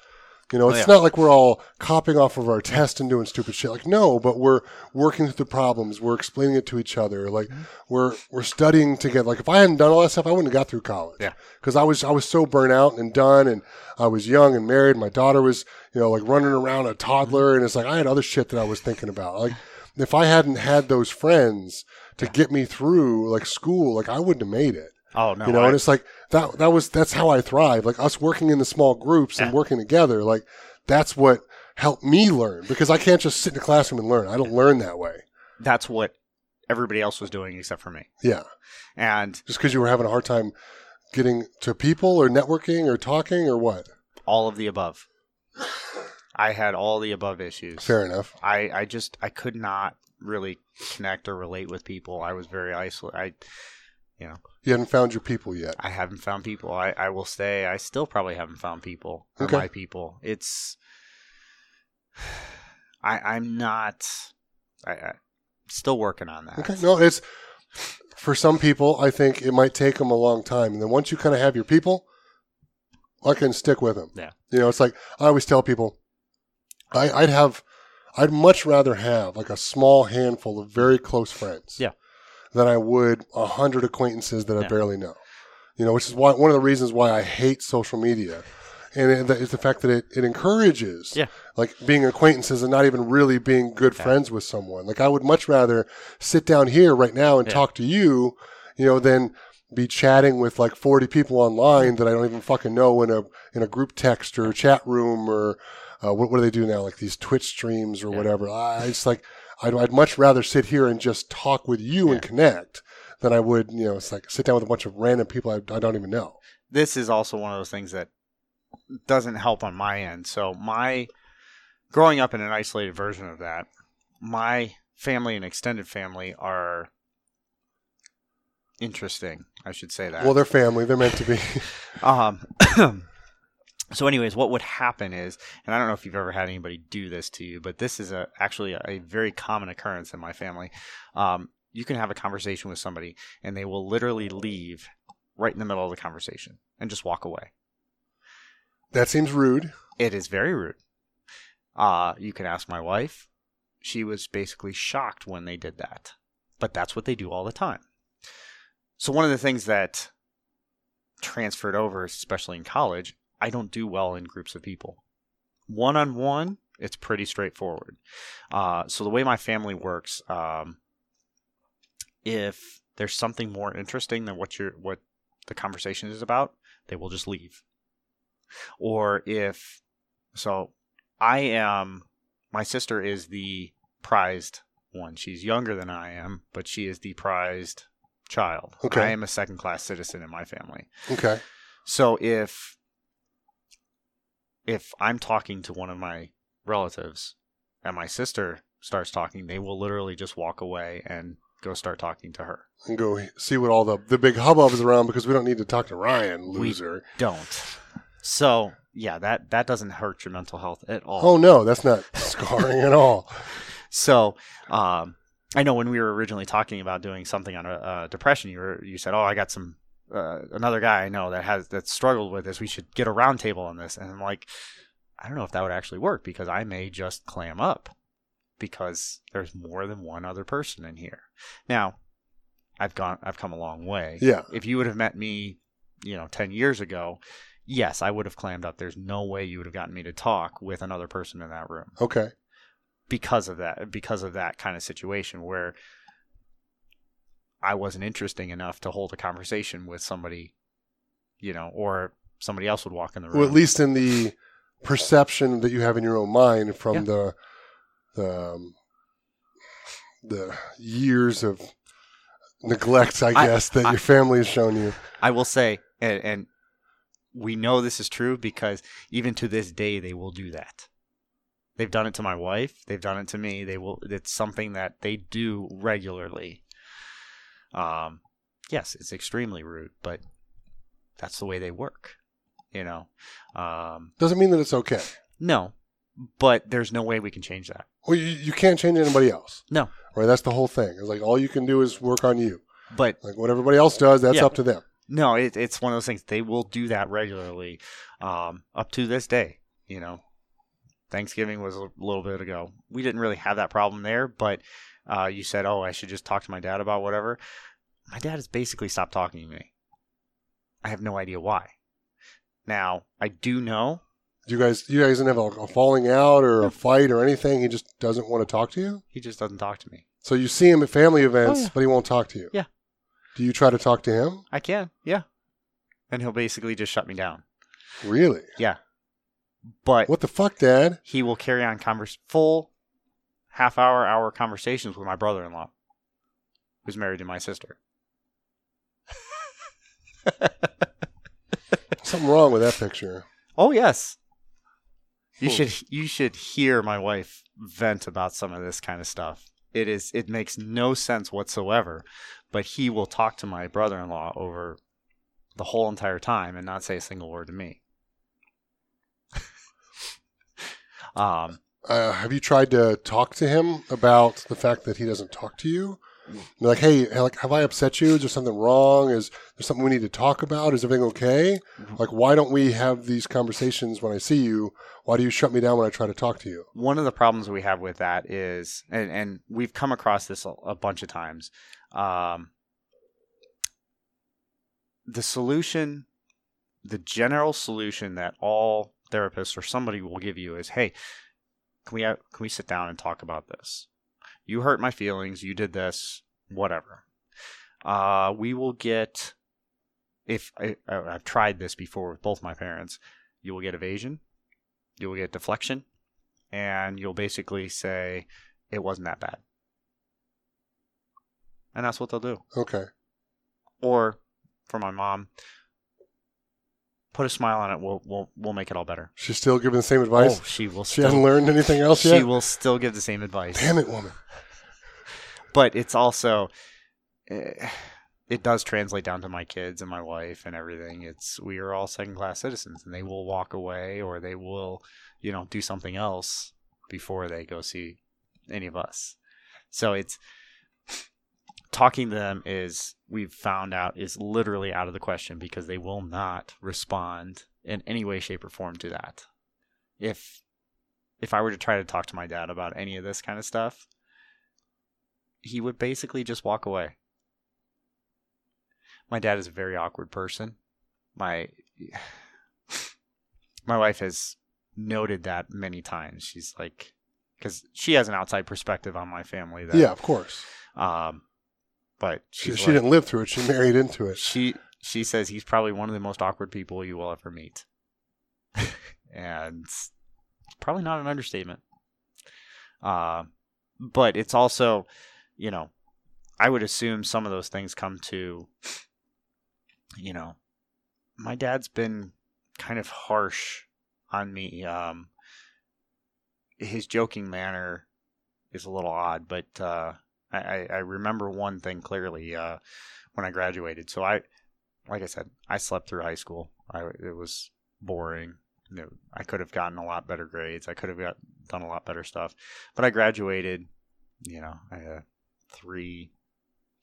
You know, Oh, it's yeah. not like we're all copying off of our test and doing stupid shit. Like, no, but we're working through the problems. We're explaining it to each other. Like, Mm-hmm. we're we're studying together. Like, if I hadn't done all that stuff, I wouldn't have got through college. Yeah. because I was I was so burnt out and done, and I was young and married. My daughter was, you know, like running around a toddler, and it's like I had other shit that I was thinking about. Like, if I hadn't had those friends to get me through like school, like I wouldn't have made it. Oh no, you know, I- and it's like that. That was that's how I thrive. Like us working in the small groups and working together. Like that's what helped me learn because I can't just sit in a classroom and learn. I don't learn that way. that's what everybody else was doing except for me. Yeah, And just because you were having a hard time getting to people or networking or talking or what. all of the above. *laughs* I had all the above issues. Fair enough. I, I just I could not really connect or relate with people. I was very isolated. I you know, You haven't found your people yet. I haven't found people. I, I will say I still probably haven't found people or Okay. my people. It's *sighs* I I'm not I, I still working on that. Okay, no, it's for some people. I think it might take them a long time, and then once you kind of have your people, I can stick with them. Yeah. you know, it's like I always tell people, I, I'd have, I'd much rather have like a small handful of very close friends, Yeah. than I would a hundred acquaintances that I Yeah. barely know. You know, which is why one of the reasons why I hate social media. And it, it's the fact that it, it encourages Yeah. like being acquaintances and not even really being good friends with someone. Like I would much rather sit down here right now and talk to you, you know, than be chatting with like 40 people online that I don't even fucking know in a in a group text or chat room or uh, what, what do they do now? Like these Twitch streams or Yeah. whatever. I it's like I'd, I'd much rather sit here and just talk with you and connect than I would, you know, it's like sit down with a bunch of random people I, I don't even know. this is also one of those things that doesn't help on my end. So my growing up in an isolated version of that, my family and extended family are interesting. I should say that. Well, they're family. They're meant to be. *laughs* Um, *clears throat* so, anyways, what would happen is, and I don't know if you've ever had anybody do this to you, but this is a actually a, a very common occurrence in my family. Um, you can have a conversation with somebody, and they will literally leave right in the middle of the conversation and just walk away. that seems rude. It is very rude. Uh, you can ask my wife. She was basically shocked when they did that. But that's what they do all the time. So, one of the things that transferred over, especially in college, I don't do well in groups of people. One on one, it's pretty straightforward. Uh, so, the way my family works, um, if there's something more interesting than what you're, what the conversation is about, they will just leave. Or if so I am my sister is the prized one. She's younger than I am, but she is the prized child. Okay. I am a second class citizen in my family. Okay. So if if I'm talking to one of my relatives and my sister starts talking, they will literally just walk away and go start talking to her. And go see what all the the big hubbub is around because we don't need to talk to Ryan, loser. We-. Don't. So yeah, that that doesn't hurt your mental health at all. Oh no, that's not *laughs* scarring at all. So, um, I know when we were originally talking about doing something on a depression, you were you said, "Oh, I got some uh, another guy I know that has that struggled with this. We should get a roundtable on this." And I'm like, I don't know if that would actually work because I may just clam up because there's more than one other person in here. Now, I've gone, I've come a long way. Yeah. If you would have met me, you know, ten years ago. Yes, I would have clammed up. There's no way you would have gotten me to talk with another person in that room Okay. because of that because of that kind of situation where I wasn't interesting enough to hold a conversation with somebody, you know, or somebody else would walk in the room. Well, at least in the perception that you have in your own mind from Yeah. the the um, the years of neglect, I I- guess, that I- your family has shown you. I will say, and, and we know this is true because even to this day they will do that. They've done it to my wife. They've done it to me. They will. It's something that they do regularly. Um, yes, it's extremely rude, but that's the way they work. You know, um, Doesn't mean that it's okay. no, but there's no way we can change that. Well, you, you can't change anybody else. No. Right? That's the whole thing. It's like all you can do is work on you. But Like what everybody else does, that's Yeah. up to them. no, it, it's one of those things. They will do that regularly, um, up to this day. You know, Thanksgiving was a little bit ago. We didn't really have that problem there, but uh, you said, "Oh, I should just talk to my dad about whatever." My dad has basically stopped talking to me. I have no idea why. Now, I do know You guys, you guys didn't have a, a falling out or a fight or anything. He just doesn't want to talk to you. he just doesn't talk to me. So you see him at family events, Oh, yeah. but he won't talk to you. Yeah. Do you try to talk to him? I can, yeah, and he'll basically just shut me down. Really? Yeah, but What the fuck, Dad? he will carry on converse full half hour hour conversations with my brother-in-law who's married to my sister *laughs* Something wrong with that picture. oh yes you Hmm. should you should hear my wife vent about some of this kind of stuff it is it makes no sense whatsoever but he will talk to my brother-in-law over the whole entire time and not say a single word to me *laughs* um Uh, have you tried to talk to him about the fact that he doesn't talk to you? Like, hey, like, have I upset you? Is there something wrong? Is there something we need to talk about? Is everything okay? Like, why don't we have these conversations when I see you? Why do you shut me down when I try to talk to you? one of the problems we have with that is, and, and we've come across this a, a bunch of times. Um, the solution, the general solution that all therapists or somebody will give you is, "Hey, can we have, can we sit down and talk about this? You hurt my feelings. You did this. Whatever. Uh, we will get. If I, I- I've tried this before with both my parents, you will get evasion, you will get deflection, and you'll basically say it wasn't that bad. And that's what they'll do. Okay. Or for my mom, put a smile on it. We'll we'll we'll make it all better. She's still giving the same advice. Oh, she will. she Still, hasn't learned anything else she yet. She will still give the same advice. Damn it, woman. But it's also, eh, it does translate down to my kids and my wife and everything. It's we are all second class citizens, and they will walk away or they will, you know, do something else before they go see any of us. So it's talking to them is we've found out is literally out of the question because they will not respond in any way, shape, or form to that. If if I were to try to talk to my dad about any of this kind of stuff, he would basically just walk away. My dad is a very awkward person. My *sighs* my wife has noted that many times. She's like, because she has an outside perspective on my family. That, Yeah, of course. Um, but She, she like- didn't live through it. She married into it. she she says he's probably one of the most awkward people you will ever meet, *laughs* and it's probably not an understatement. Uh, but it's also, you know, I would assume some of those things come to, you know, my dad's been kind of harsh on me. Um, his joking manner is a little odd, but uh, I, I remember one thing clearly. Uh, when I graduated. So I, like I said, I slept through high school. I it was boring. You know, I could have gotten a lot better grades. I could have got done a lot better stuff. But I graduated. You know, I had a three,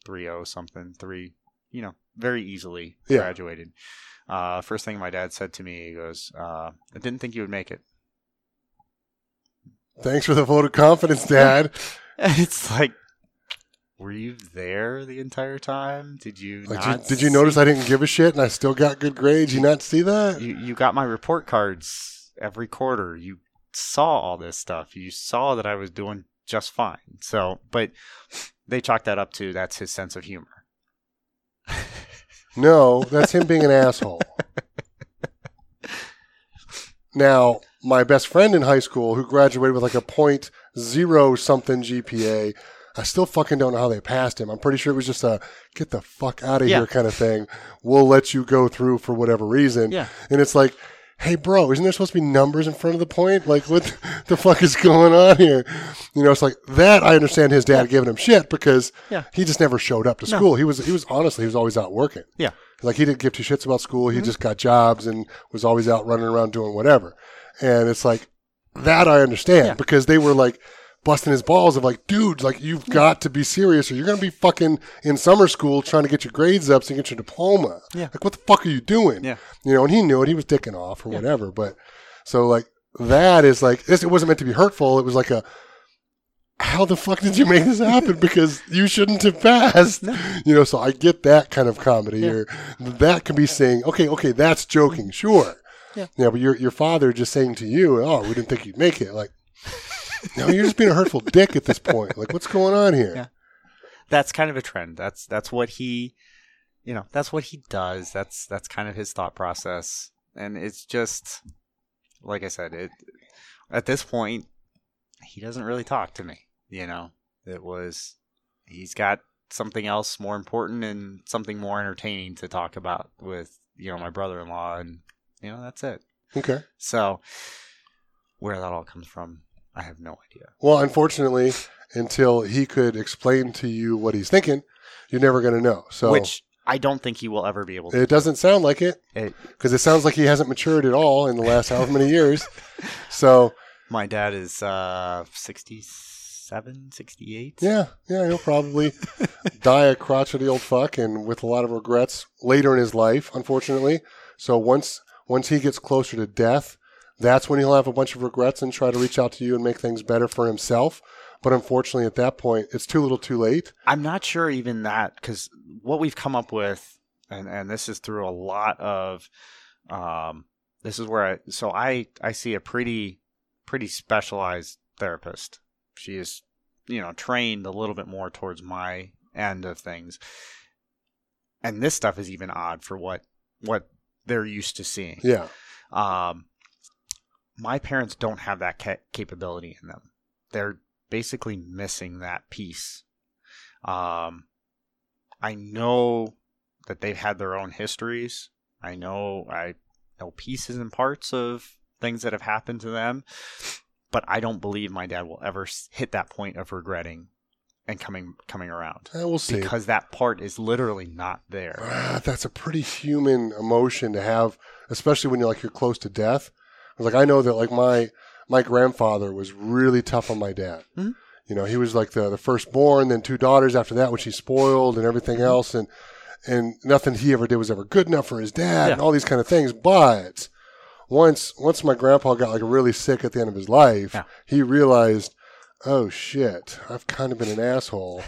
three oh something, three. You know, very easily Yeah. graduated. Uh, first thing my dad said to me, he goes, uh, "I didn't think you would make it." Thanks for the vote of confidence, Dad. *laughs* it's like, were you there the entire time? Did you Like, not did, did you notice I didn't give a shit and I still got good grades? You not see that? you you got my report cards every quarter. You saw all this stuff. You saw that I was doing just fine. So, but they chalk that up to that's his sense of humor. No, that's him being an asshole. Now, my best friend in high school who graduated with like a point zero something GPA, I still fucking don't know how they passed him. I'm pretty sure it was just a get the fuck out of Yeah. here kind of thing. We'll let you go through for whatever reason. Yeah. And it's like, hey, bro, isn't there supposed to be numbers in front of the point? Like, what *laughs* the fuck is going on here? You know, it's like that. I understand his dad giving him shit because Yeah. he just never showed up to No. school. He was, he was honestly, he was always out working. Yeah. Like he didn't give two shits about school. He Mm-hmm. just got jobs and was always out running around doing whatever. And it's like that I understand Yeah. because they were like busting his balls of like, dude, like you've got to be serious or you're gonna be fucking in summer school trying to get your grades up so you get your diploma. Yeah. Like what the fuck are you doing? Yeah. You know, and he knew it. He was dicking off or whatever. But so like that is like this. It wasn't meant to be hurtful. It was like a how the fuck did you make this happen? *laughs* Because you shouldn't have passed. You know, so I get that kind of comedy. Or that can be saying, okay, okay, that's joking, sure. Yeah. Yeah, but your your father just saying to you, oh, we didn't think you'd make it. Like, no, you're just being a hurtful dick at this point. Like, what's going on here? Yeah. That's kind of a trend. That's that's what he, you know, that's what he does. That's that's kind of his thought process, and it's just like I said. It at this point, he doesn't really talk to me. You know, it was he's got something else more important and something more entertaining to talk about with you know my brother-in-law, and you know that's it. Okay. So where that all comes from, I have no idea. Well, unfortunately, until he could explain to you what he's thinking, you're never going to know. So Which I don't think he will ever be able to. it doesn't sound like it It, because it sounds like he hasn't matured at all in the last however many years. *laughs* So My dad is uh 67, 68. yeah, yeah, he'll probably *laughs* die a crotchety old fuck and with a lot of regrets later in his life, unfortunately. So once once he gets closer to death, that's when he'll have a bunch of regrets and try to reach out to you and make things better for himself. But unfortunately, at that point, it's too little, too late. I'm not sure even that because what we've come up with, and and this is through a lot of, um, this is where I so I I see a pretty pretty specialized therapist. She is, you know, trained a little bit more towards my end of things, and this stuff is even odd for what what they're used to seeing. Yeah. um, my parents don't have that ca- capability in them. They're basically missing that piece. Um, I know that they've had their own histories. I know I know pieces and parts of things that have happened to them, but I don't believe my dad will ever hit that point of regretting and coming coming around Eh, we'll see. because that part is literally not there. Ah, that's a pretty human emotion to have, especially when you're like you're close to death. Like I know that like my my grandfather was really tough on my dad. Mhm. You know, he was like the the firstborn, then two daughters after that, which he spoiled and everything else, and and nothing he ever did was ever good enough for his dad, and all these kind of things. But once once my grandpa got like really sick at the end of his life, Yeah. he realized, oh shit, I've kind of been an asshole.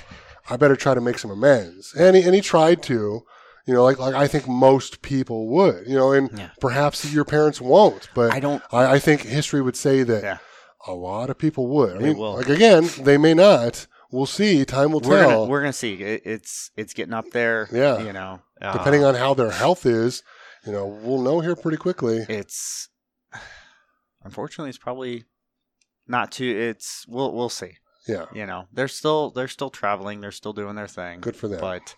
I better try to make some amends. And he, and he tried to, you know, like like I think most people would, you know, and Yeah. perhaps your parents won't, but I don't. I, I think history would say that Yeah. a lot of people would. I They mean, will. like again, they may not. We'll see. Time will We're tell. gonna we're gonna see. It, it's it's getting up there. Yeah. You know. uh, Depending on how their health is, you know, we'll know here pretty quickly. it's unfortunately it's probably not too. It's we'll we'll see. Yeah, You know, they're still they're still traveling. They're still doing their thing. good for them. but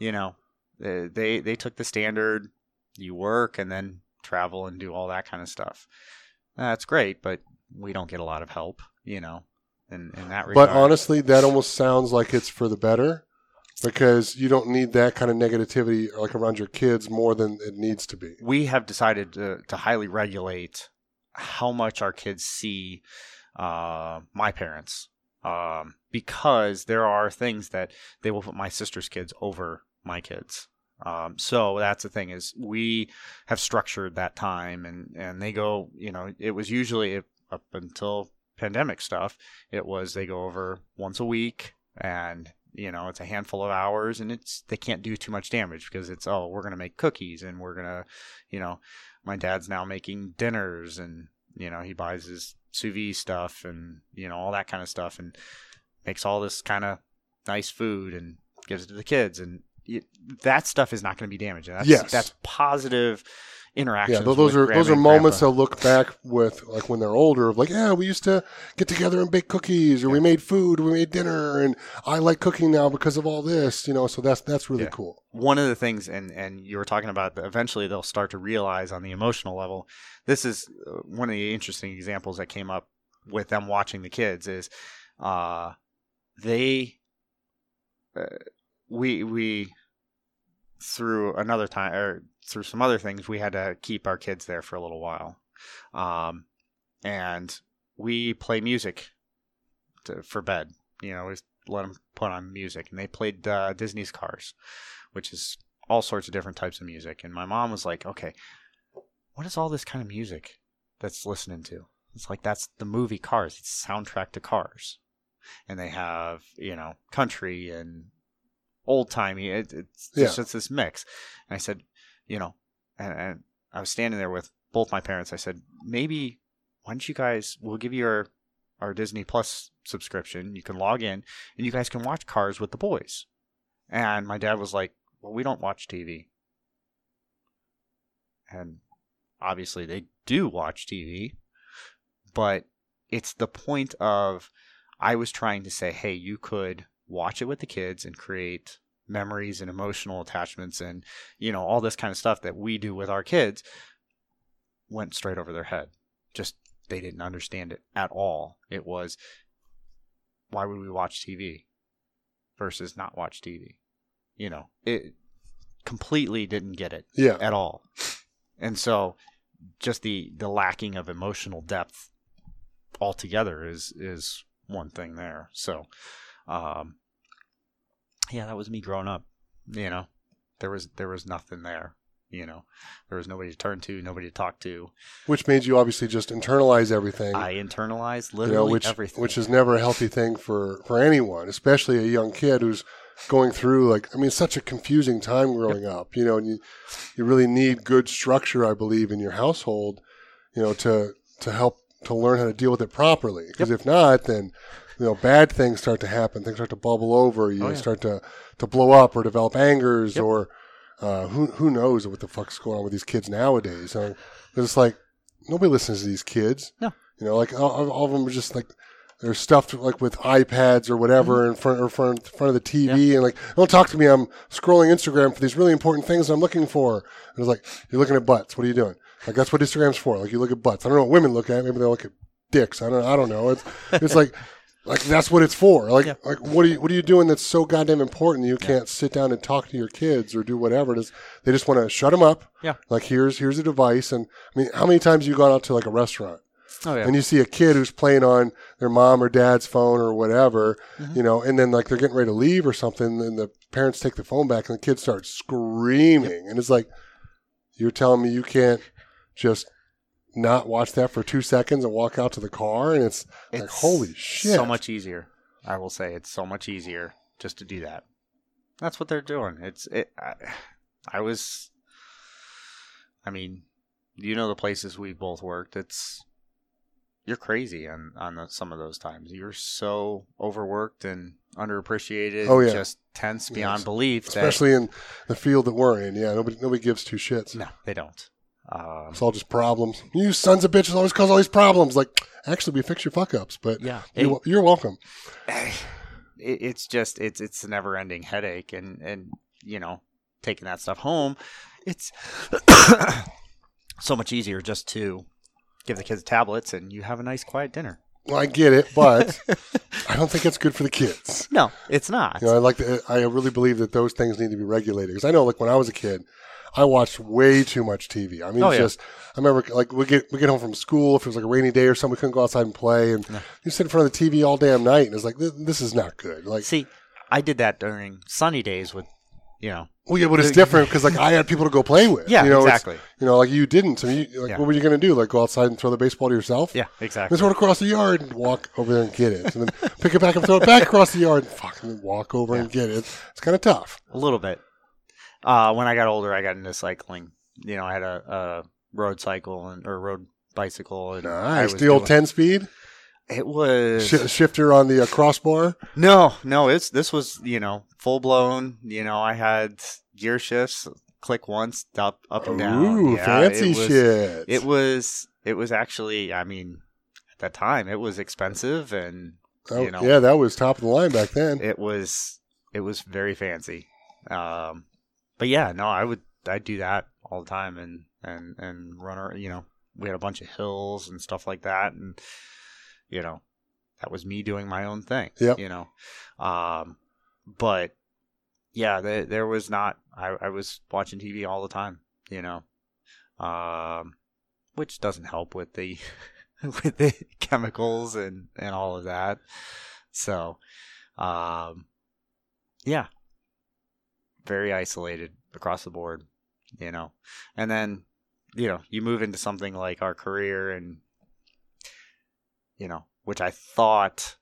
you know they they took the standard you work and then travel and do all that kind of stuff that's great but we don't get a lot of help you know in, in that regard But honestly, that almost sounds like it's for the better because you don't need that kind of negativity like around your kids more than it needs to be. we have decided to, to highly regulate how much our kids see uh, my parents um, because there are things that they will put my sister's kids over my kids. Um, so that's the thing is we have structured that time and, and they go you know it was usually up until pandemic stuff it was they go over once a week and you know it's a handful of hours and it's they can't do too much damage because it's oh we're going to make cookies and we're going to you know my dad's now making dinners and you know he buys his sous vide stuff and you know all that kind of stuff and makes all this kind of nice food and gives it to the kids and that stuff is not going to be damaged and that's Yes. that's positive interactions Yeah, tho- those are those are moments grandpa. they'll look back with, like when they're older, of like, yeah, we used to get together and bake cookies, or we made food, or we made dinner, and I like cooking now because of all this, you know. So that's that's really Yeah. cool. one of the things and and you were talking about eventually they'll start to realize on the emotional level this is uh, one of the interesting examples that came up with them watching the kids is uh they uh, we we through another time or through some other things we had to keep our kids there for a little while um and we play music to, for bed you know we let them put on music and they played uh, disney's cars which is all sorts of different types of music. And my mom was like, okay, what is all this kind of music that's listening to? It's like, that's the movie Cars. It's soundtrack to Cars. And they have, you know, country and old timey. It, it's just Yeah. it's this mix. And I said, you know, and, and I was standing there with both my parents. I said, maybe why don't you guys, we'll give you our, our Disney Plus subscription. You can log in and you guys can watch Cars with the boys. And my dad was like, Well, we don't watch TV. And obviously they do watch TV, but it's the point of I was trying to say, hey, you could watch it with the kids and create memories and emotional attachments and, you know, all this kind of stuff that we do with our kids went straight over their head. Just they didn't understand it at all. It was why would we watch TV versus not watch TV? You know, it completely didn't get it Yeah, at all. And so just the the lacking of emotional depth altogether is is one thing there. So um yeah, that was me growing up, you know. There was there was nothing there, you know. There was nobody to turn to, nobody to talk to. which means you obviously just internalize everything. I internalized you literally know, which everything. which is never a healthy thing for for anyone, especially a young kid who's going through like I mean, such a confusing time growing up. You know, and you you really need good structure, I believe, in your household. You know, to to help to learn how to deal with it properly. Because if not, then you know bad things start to happen. Things start to bubble over. You Oh, yeah. start to to blow up or develop angers Yep. or uh, who who knows what the fuck's going on with these kids nowadays. Uh, 'cause it's like nobody listens to these kids. No. You know, like all, all of them are just like they're stuffed like with iPads or whatever in front or front front of the TV and like don't talk to me. I'm scrolling Instagram for these really important things I'm looking for. And it's like you're looking at butts. What are you doing? Like that's what Instagram's for. Like you look at butts. I don't know what women look at. Maybe they look at dicks. I don't. I don't know. It's it's like Like that's what it's for. Like, Yeah. like what are you what are you doing that's so goddamn important that you can't sit down and talk to your kids or do whatever it is? They just want to shut them up. Yeah. Like here's here's a device, and I mean, how many times have you gone out to like a restaurant Oh yeah. and you see a kid who's playing on their mom or dad's phone or whatever, Mhm. you know, and then like they're getting ready to leave or something, and the parents take the phone back and the kid starts screaming, and it's like, you're telling me you can't just not watch that for two seconds and walk out to the car, and it's, like holy shit, So much easier. I will say it's so much easier just to do that. That's what they're doing. It's it. I, I was. I mean, you know the places we've both worked. It's you're crazy on on the, some of those times. You're so overworked and underappreciated. Oh, yeah. just tense beyond Yes. belief. That, especially in the field that we're in. Yeah, nobody nobody gives two shits. no, they don't. Um, It's all just problems. You sons of bitches always cause all these problems. Like, actually, we fix your fuck ups, but yeah, you, you're welcome. *sighs* it's just it's it's a never ending headache and and you know taking that stuff home it's *coughs* so much easier just to give the kids tablets and you have a nice quiet dinner Well, I get it, but *laughs* I don't think it's good for the kids. no it's not You know, I like. To, I really believe that those things need to be regulated because I know, like when I was a kid, I watched way too much TV. I mean, Oh, it's yeah. just I remember like we get we get home from school if it was like a rainy day or something, we couldn't go outside and play, and No. you sit in front of the TV all damn night, and it's like this, this is not good. Like, see i did that during sunny days with you know well, yeah, but it's different because like I had people to go play with. yeah you know, exactly You know, like you didn't. Mean, you, like, Yeah. what were you going to do? Like go outside and throw the baseball to yourself? yeah exactly Just run across the yard and walk over there and get it, and then pick it back and throw it back across the yard and fucking walk over and get it. It's kind of tough. a little bit uh when i got older i got into cycling you know i had a, a road cycle and or road bicycle and I Nice. The old doing- ten speed it was Sh- shifter on the uh, crossbar. No, no, it's this was you know full blown. You know, I had gear shifts, click once, up, up and down. Ooh, Yeah, fancy it was, shit. It was it was actually. I mean, at that time, it was expensive and Oh, you know. yeah, that was top of the line back then. it was it was very fancy. Um, but yeah, no, I would I'd do that all the time and and and run. ar- You know, we had a bunch of hills and stuff like that, and you know, that was me doing my own thing. Yep. You know, um, but yeah, there, there was not. I, I was watching TV all the time. You know, um, which doesn't help with the *laughs* with the chemicals and and all of that. So, um, yeah, very isolated across the board. You know, and then you know you move into something like our career and you know which i thought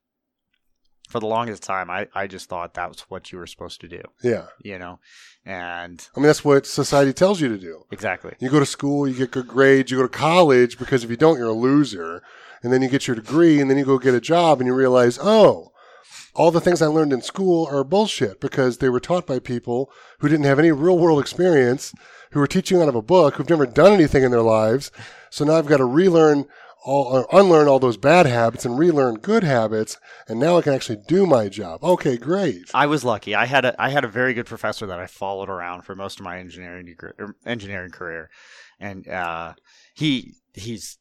for the longest time i, I just thought that was what you were supposed to do yeah. you know and I mean, that's what society tells you to do. exactly You go to school, you get good grades, you go to college because if you don't, you're a loser. And then you get your degree, and then you go get a job, and you realize, oh, all the things I learned in school are bullshit because they were taught by people who didn't have any real world experience, who were teaching out of a book, who've never done anything in their lives. So now I've got to relearn all, or unlearn all those bad habits and relearn good habits, and now I can actually do my job. Okay, great. i was lucky i had a i had a very good professor that i followed around for most of my engineering er, engineering career and uh he he's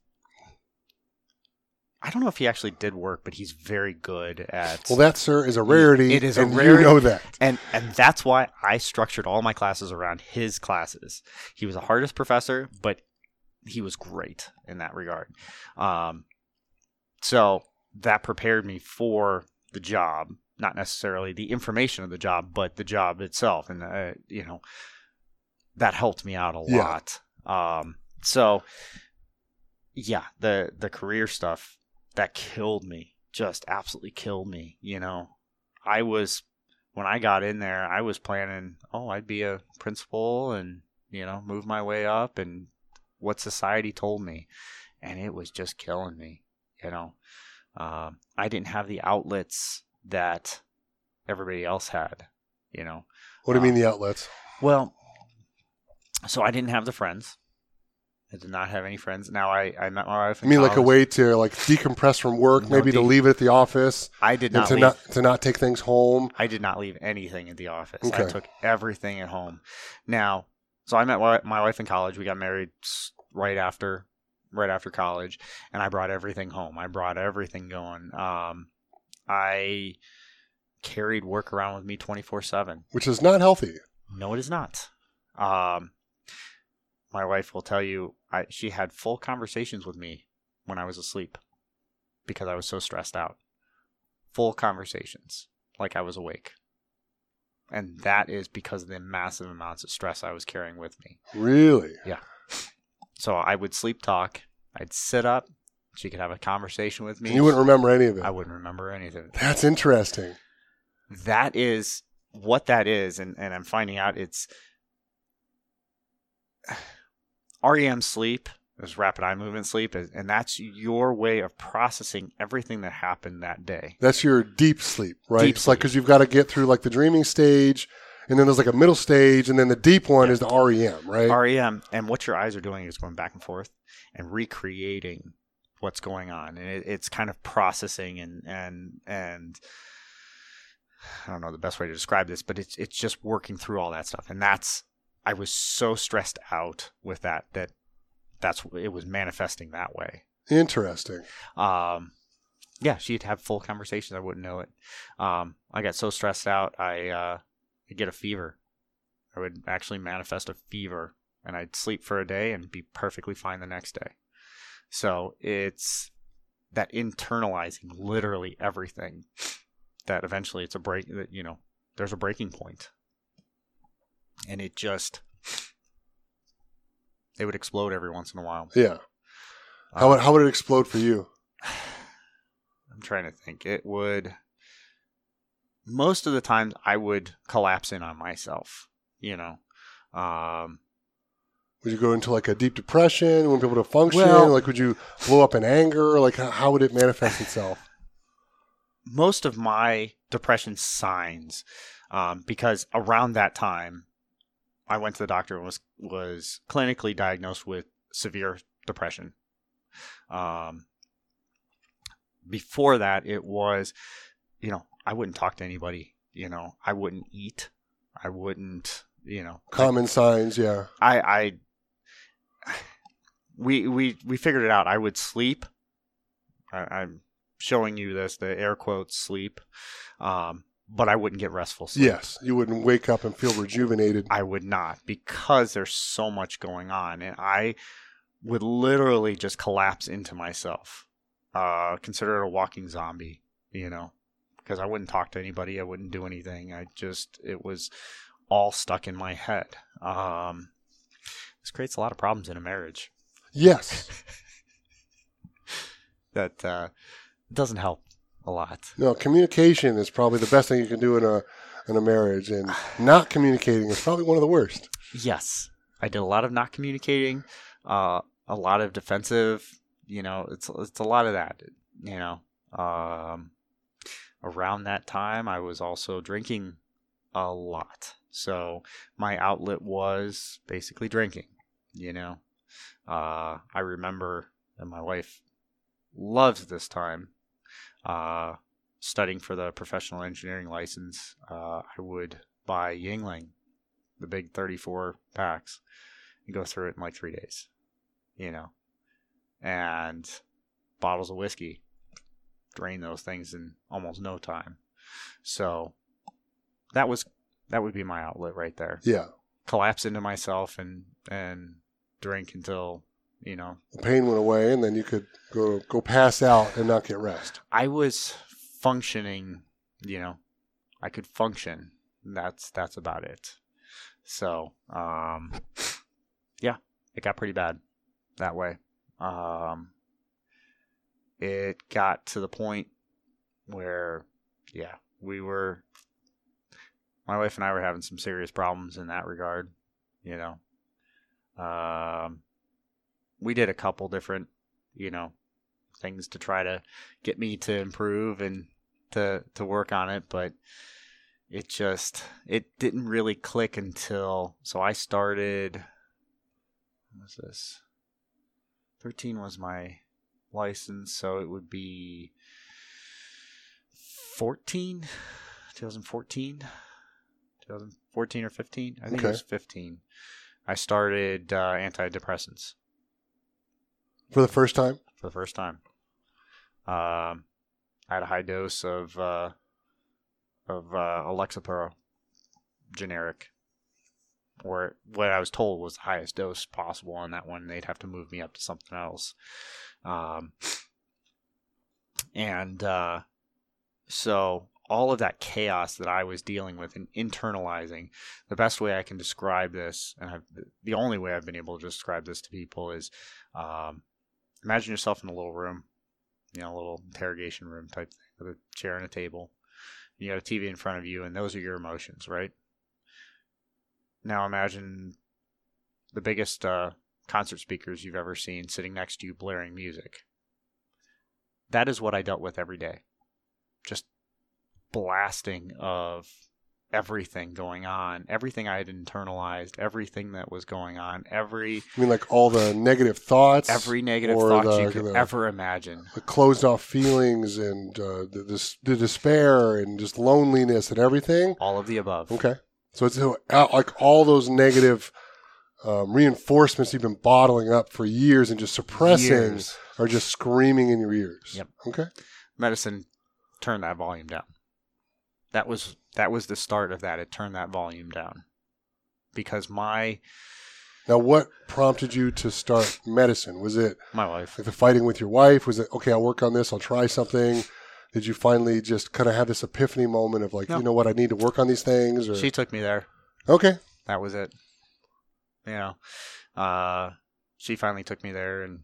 I don't know if he actually did work, but he's very good at Well, that, sir, is a rarity. It is a and rarity. You know that. and and that's why I structured all my classes around his classes. He was the hardest professor, but he was great in that regard. Um, so that prepared me for the job, not necessarily the information of the job, but the job itself, and uh, you know that helped me out a Yeah. lot. Um, so yeah, the the career stuff that killed me, just absolutely killed me. You know, I was when I got in there, I was planning, oh, I'd be a principal and, you know, move my way up and what society told me. And it was just killing me, you know. Um, I didn't have the outlets that everybody else had, you know. What do you mean Um, the outlets? Well, so I didn't have the friends. I did not have any friends. Now I, I met my wife. I mean, like a way to like decompress from work, No maybe to leave it at the office, I did not to leave. not to not take things home. I did not leave anything at the office. I took everything at home. Now, so I met my, wife in college. We got married right after, right after college, and I brought everything home. I brought everything going. Um, I carried work around with me 24 7. which is not healthy. No, it is not. Um, my wife will tell you I, she had full conversations with me when I was asleep because I was so stressed out. Full conversations, like I was awake. And that is because of the massive amounts of stress I was carrying with me. Really? Yeah. So I would sleep talk. I'd sit up. She could have a conversation with me. You wouldn't remember any of it. I wouldn't remember anything. That's interesting. that is what that is and, and i'm finding out it's rem sleep is rapid eye movement sleep and that's your way of processing everything that happened that day That's your deep sleep, right? Deep it's like because you've got to get through like the dreaming stage, and then there's like a middle stage, and then the deep one is the REM, right? rem and what your eyes are doing is going back and forth and recreating what's going on and it, it's kind of processing and and and i don't know the best way to describe this but it's it's just working through all that stuff and that's i was so stressed out with that that that's it was manifesting that way. Interesting. um yeah she'd have full conversations. I wouldn't know it. Um i got so stressed out i uh i get a fever. I would actually manifest a fever and i'd sleep for a day and be perfectly fine the next day. So it's that internalizing literally everything that eventually it's a break that you know there's a breaking point and it just it would explode every once in a while Yeah. How would, how would it explode for you? *sighs* I'm trying to think. It would most of the times I would collapse in on myself, you know. Um Would you go into like a deep depression? Wouldn't be able to function? Well- like, would you blow up in anger? Like, how, how would it manifest itself? most of my depression signs um, because around that time I went to the doctor and was was clinically diagnosed with severe depression. Um, before that, it was, you know, I wouldn't talk to anybody. You know, I wouldn't eat. I wouldn't, you know, Common signs, yeah. I, I, we, we, we figured it out. I would sleep. I, I'm showing you this, the air quotes sleep. Um, but I wouldn't get restful sleep. Yes. You wouldn't wake up and feel rejuvenated. I would not because there's so much going on and I would literally just collapse into myself. Uh, consider it a walking zombie, you know, because I wouldn't talk to anybody. I wouldn't do anything. I just, it was all stuck in my head. Um, this creates a lot of problems in a marriage Yes. *laughs* that, uh, doesn't help a lot. No, communication is probably the best thing you can do in a in a marriage, and not communicating is probably one of the worst. Yes, I did a lot of not communicating, uh, a lot of defensive. You know, it's it's a lot of that. You know, um, around that time, I was also drinking a lot, so my outlet was basically drinking. You know, uh, I remember, and my wife loves this time. Uh, studying for the professional engineering license, uh, I would buy Yuengling the big 34 packs and go through it in like three days, you know, and bottles of whiskey, drain those things in almost no time. So that was that would be my outlet right there. Yeah, Collapse into myself and and drink until you know the pain went away, and then you could go go pass out and not get rest. I was functioning. You know, I could function. That's that's about it. So, um, yeah, it got pretty bad that way. Um, it got to the point where, yeah, we were, my wife and I were having some serious problems in that regard. You know, um, we did a couple different, you know, things to try to get me to improve and to to work on it, but it just it didn't really click until so I started what was this? 13 was my license, so it would be 14 2014 2014 or 15 i think Okay. it was 15 i started uh, antidepressants For the first time, for the first time. Um, I had a high dose of uh, of uh, a Lexapro generic, or what I was told was the highest dose possible on that one. They'd have to move me up to something else, um, and uh, so all of that chaos that I was dealing with and internalizing. The best way I can describe this, and I've, the only way I've been able to describe this to people is, um, imagine yourself in a little room, you know, a little interrogation room type thing with a chair and a table. You got a TV in front of you, and those are your emotions, right? Now imagine the biggest uh, concert speakers you've ever seen sitting next to you blaring music. That is what I dealt with every day. Just blasting of everything going on, everything I had internalized, everything that was going on, every I mean, like all the negative thoughts, every negative thought the- you could the- ever imagine. the closed off feelings, and uh, the, the the despair, and just loneliness, and everything. All of the above. Okay, so it's uh, like all those negative um, reinforcements you've been bottling up for years and just suppressing Years. are just screaming in your ears. Yep. Okay. Medicine turned that volume down. That was that was the start of that. It turned that volume down. Because my Now, what prompted you to start medicine? Was it my wife like the fighting with your wife? Was it okay? I'll work on this. I'll try something. Did you finally just kind of have this epiphany moment of like, No. you know what, I need to work on these things? Or she took me there. okay, that was it. You know, uh, she finally took me there, and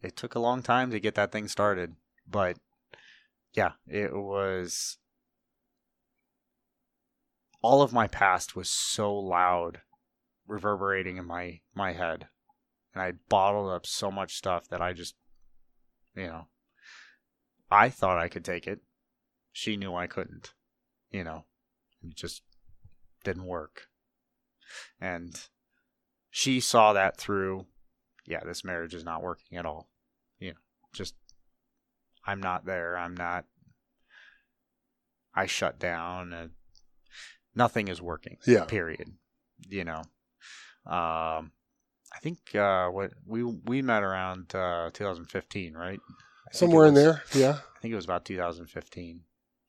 it took a long time to get that thing started. But yeah, it was. All of my past was so loud, reverberating in my my head, and I bottled up so much stuff that I just, you know, I thought I could take it. She knew I couldn't. You know, it just didn't work and she saw that through yeah this marriage is not working at all you know just i'm not there i'm not i shut down and nothing is working yeah, period you know um i think uh what we we met around uh 2015 right I somewhere in there. Yeah, I think it was about 2015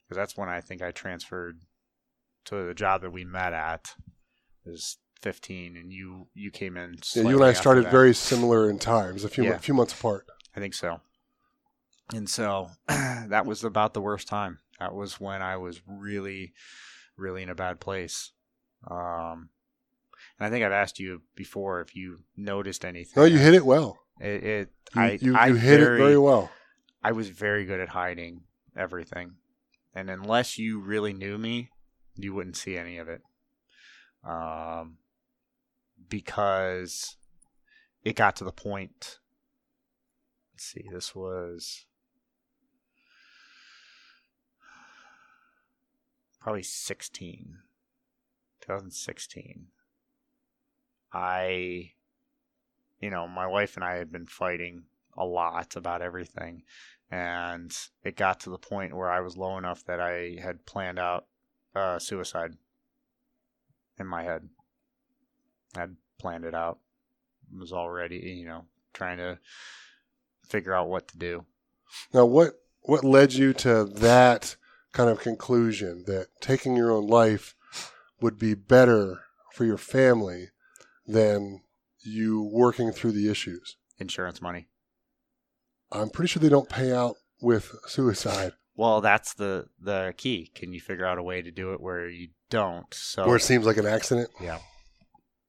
because that's when I think I transferred to the job that we met at. Was 15, and you you came in. yeah. You and I started that. very similar in times, a few Yeah. a few months apart. I think so. And so *clears throat* that was about the worst time. That was when I was really, really in a bad place. Um, and I think I've asked you before if you noticed anything. No, you hit it well. it. it You, I you, I you hit very, it very well. I was very good at hiding everything. And unless you really knew me, you wouldn't see any of it. Um, because it got to the point. Let's see, this was probably 16. 2016. I, you know, my wife and I had been fighting a lot about everything. And it got to the point where I was low enough that I had planned out uh, suicide in my head. I'd planned it out. Was already, you know, trying to figure out what to do. Now, what what led you to that kind of conclusion that taking your own life would be better for your family than you working through the issues? Insurance money. I'm pretty sure they don't pay out with suicide, Well, that's the the key. Can you figure out a way to do it where you don't? So where it seems like an accident. yeah,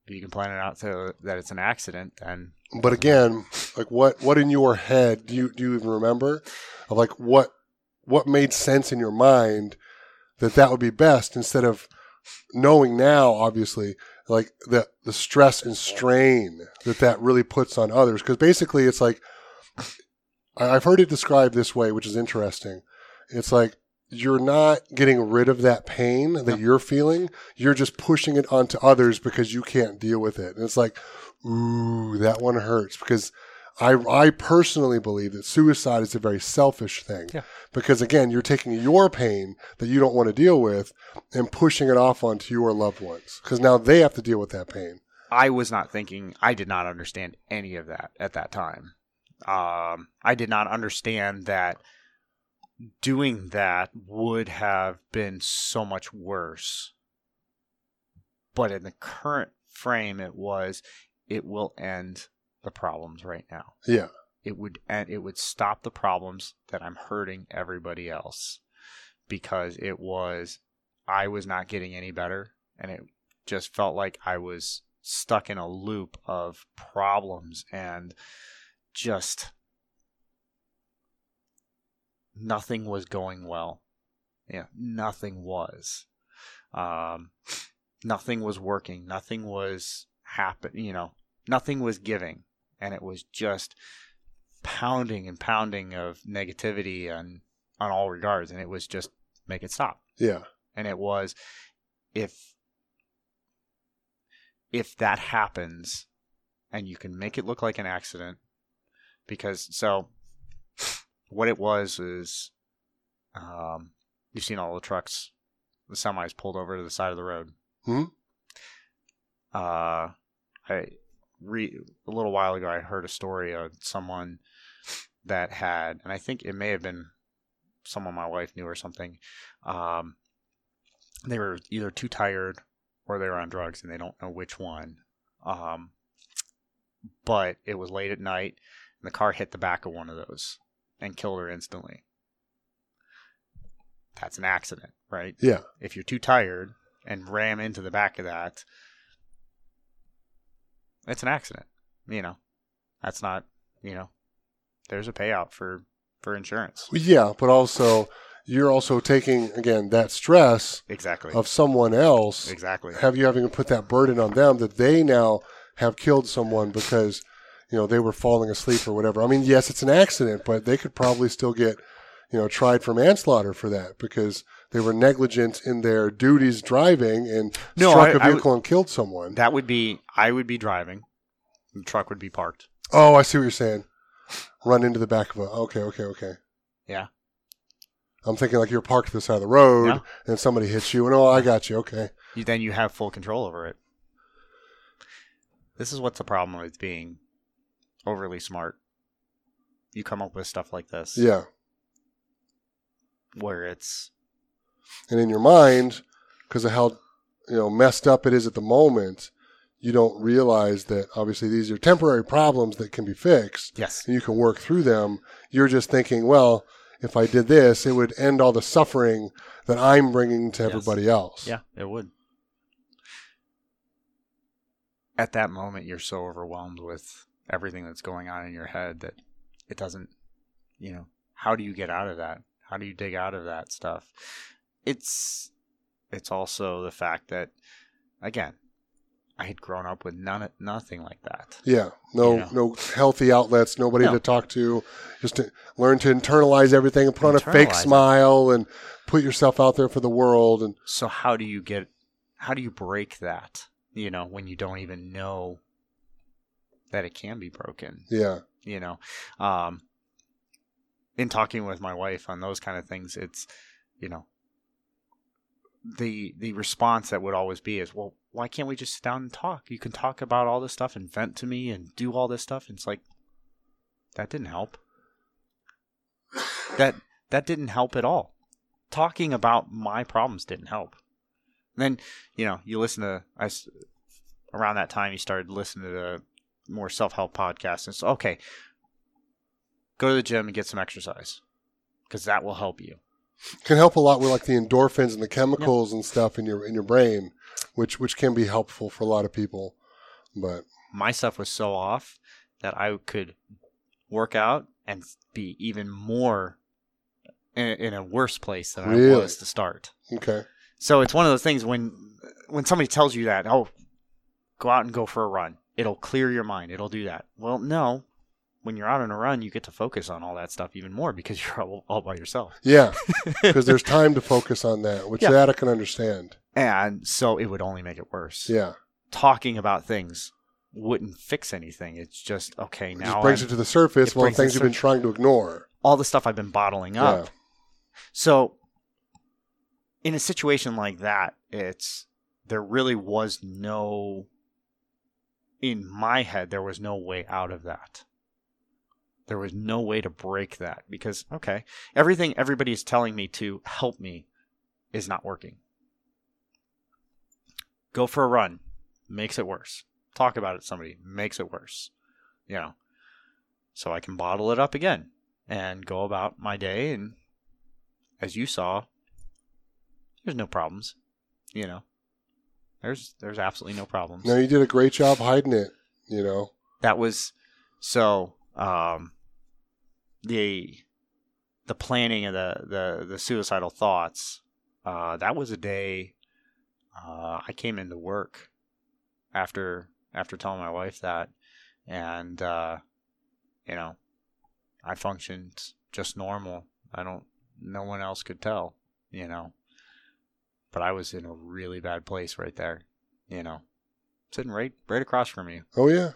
if you can plan it out so that it's an accident, then But again, like what what in your head do you do you even remember of like what what made sense in your mind that that would be best instead of knowing now obviously like the the stress and strain that that really puts on others? Because basically it's like I've heard it described this way which is interesting. It's like you're not getting rid of that pain that you're feeling. You're just pushing it onto others because you can't deal with it. And it's like ooh that one hurts. Because I, I personally believe that suicide is a very selfish thing Yeah. because again you're taking your pain that you don't want to deal with and pushing it off onto your loved ones because now they have to deal with that pain I was not thinking. I did not understand any of that at that time. Um, I did not understand that doing that would have been so much worse. But in the current frame, it was, it will end the problems right now. Yeah. It would and it would stop the problems that I'm hurting everybody else because it was I was not getting any better and it just felt like I was stuck in a loop of problems and just nothing was going well. Yeah, nothing was. Um, nothing was working. Nothing was happening. You know, nothing was giving, and it was just pounding and pounding of negativity on on all regards, and it was just make it stop. Yeah. And it was if if that happens and you can make it look like an accident because so what it was is um you've seen all the trucks the semis pulled over to the side of the road Mhm. uh i re a little while ago i heard a story of someone that had and i think it may have been someone my wife knew or something um they were either too tired or they were on drugs and they don't know which one um but it was late at night and the car hit the back of one of those and killed her instantly that's an accident right Yeah. if you're too tired and ram into the back of that, it's an accident. You know, that's not, you know, there's a payout for for insurance. Yeah, but also you're also taking again that stress Exactly. of someone else. Exactly. Have you having to put that burden on them that they now have killed someone because you know they were falling asleep or whatever. I mean, yes, it's an accident, but they could probably still get you know tried for manslaughter for that because they were negligent in their duties driving and No, struck I- a I would- vehicle and killed someone. That would be I would be driving. The truck would be parked. oh, I see what you're saying. Run into the back of a. Okay, okay, okay. Yeah. I'm thinking like you're parked to the side of the road Yeah. and somebody hits you and oh, I got you. Okay. You, then you have full control over it. This is what's the problem with being overly smart. You come up with stuff like this Yeah. where it's and in your mind because of how you know messed up it is at the moment you don't realize that obviously these are temporary problems that can be fixed yes, and you can work through them you're just thinking well if i did this it would end all the suffering that i'm bringing to Yes. everybody else Yeah, it would. At that moment, you're so overwhelmed with everything that's going on in your head that it doesn't, you know, how do you get out of that? How do you dig out of that stuff? It's, it's also the fact that, again, I had grown up with none, nothing like that. yeah no You know. no healthy outlets nobody No. to talk to just to learn to internalize everything and put on a fake it. smile and put yourself out there for the world and So how do you get, how do you break that? You know, when you don't even know that it can be broken. yeah you know um in talking with my wife on those kind of things it's you know the the response that would always be is well why can't we just sit down and talk? You can talk about all this stuff and vent to me and do all this stuff. And it's like that didn't help. That that didn't help at all. Talking about my problems didn't help. Then you know you listen to I around that time you started listening to more self-help podcasts. And so okay go to the gym and get some exercise because that will help you can help a lot with like the endorphins and the chemicals and stuff in your in your brain, which which can be helpful for a lot of people. But my stuff was so off that i could work out and be even more in, in a worse place than i was to start. Okay, so it's one of those things when when somebody tells you that oh go out and go for a run. It'll clear your mind. It'll do that. Well no when you're out on a run you get to focus on all that stuff even more because *laughs* you're all, all by yourself yeah, *laughs* because there's time to focus on that, which Yeah. that I can understand. and so it would only make it worse Yeah, talking about things wouldn't fix anything it's just okay it now just brings I'm- it to the surface. Well, things you've been trying to ignore. all the stuff i've been bottling up Yeah. So, in a situation like that, it's there really was no in my head there was no way out of that. There was no way to break that because okay, everything everybody is telling me to help me is not working. Go for a run makes it worse. Talk about it somebody makes it worse. You know. So I can bottle it up again and go about my day and as you saw, there's no problems. You know. There's there's absolutely no problems. No, you did a great job hiding it. You know. That was so um the the planning of the the the suicidal thoughts. Uh, that was a day uh, I came into work after after telling my wife that, and uh, you know, I functioned just normal. I don't. No one else could tell. You know, but I was in a really bad place right there. You know, sitting right right across from you. Oh yeah.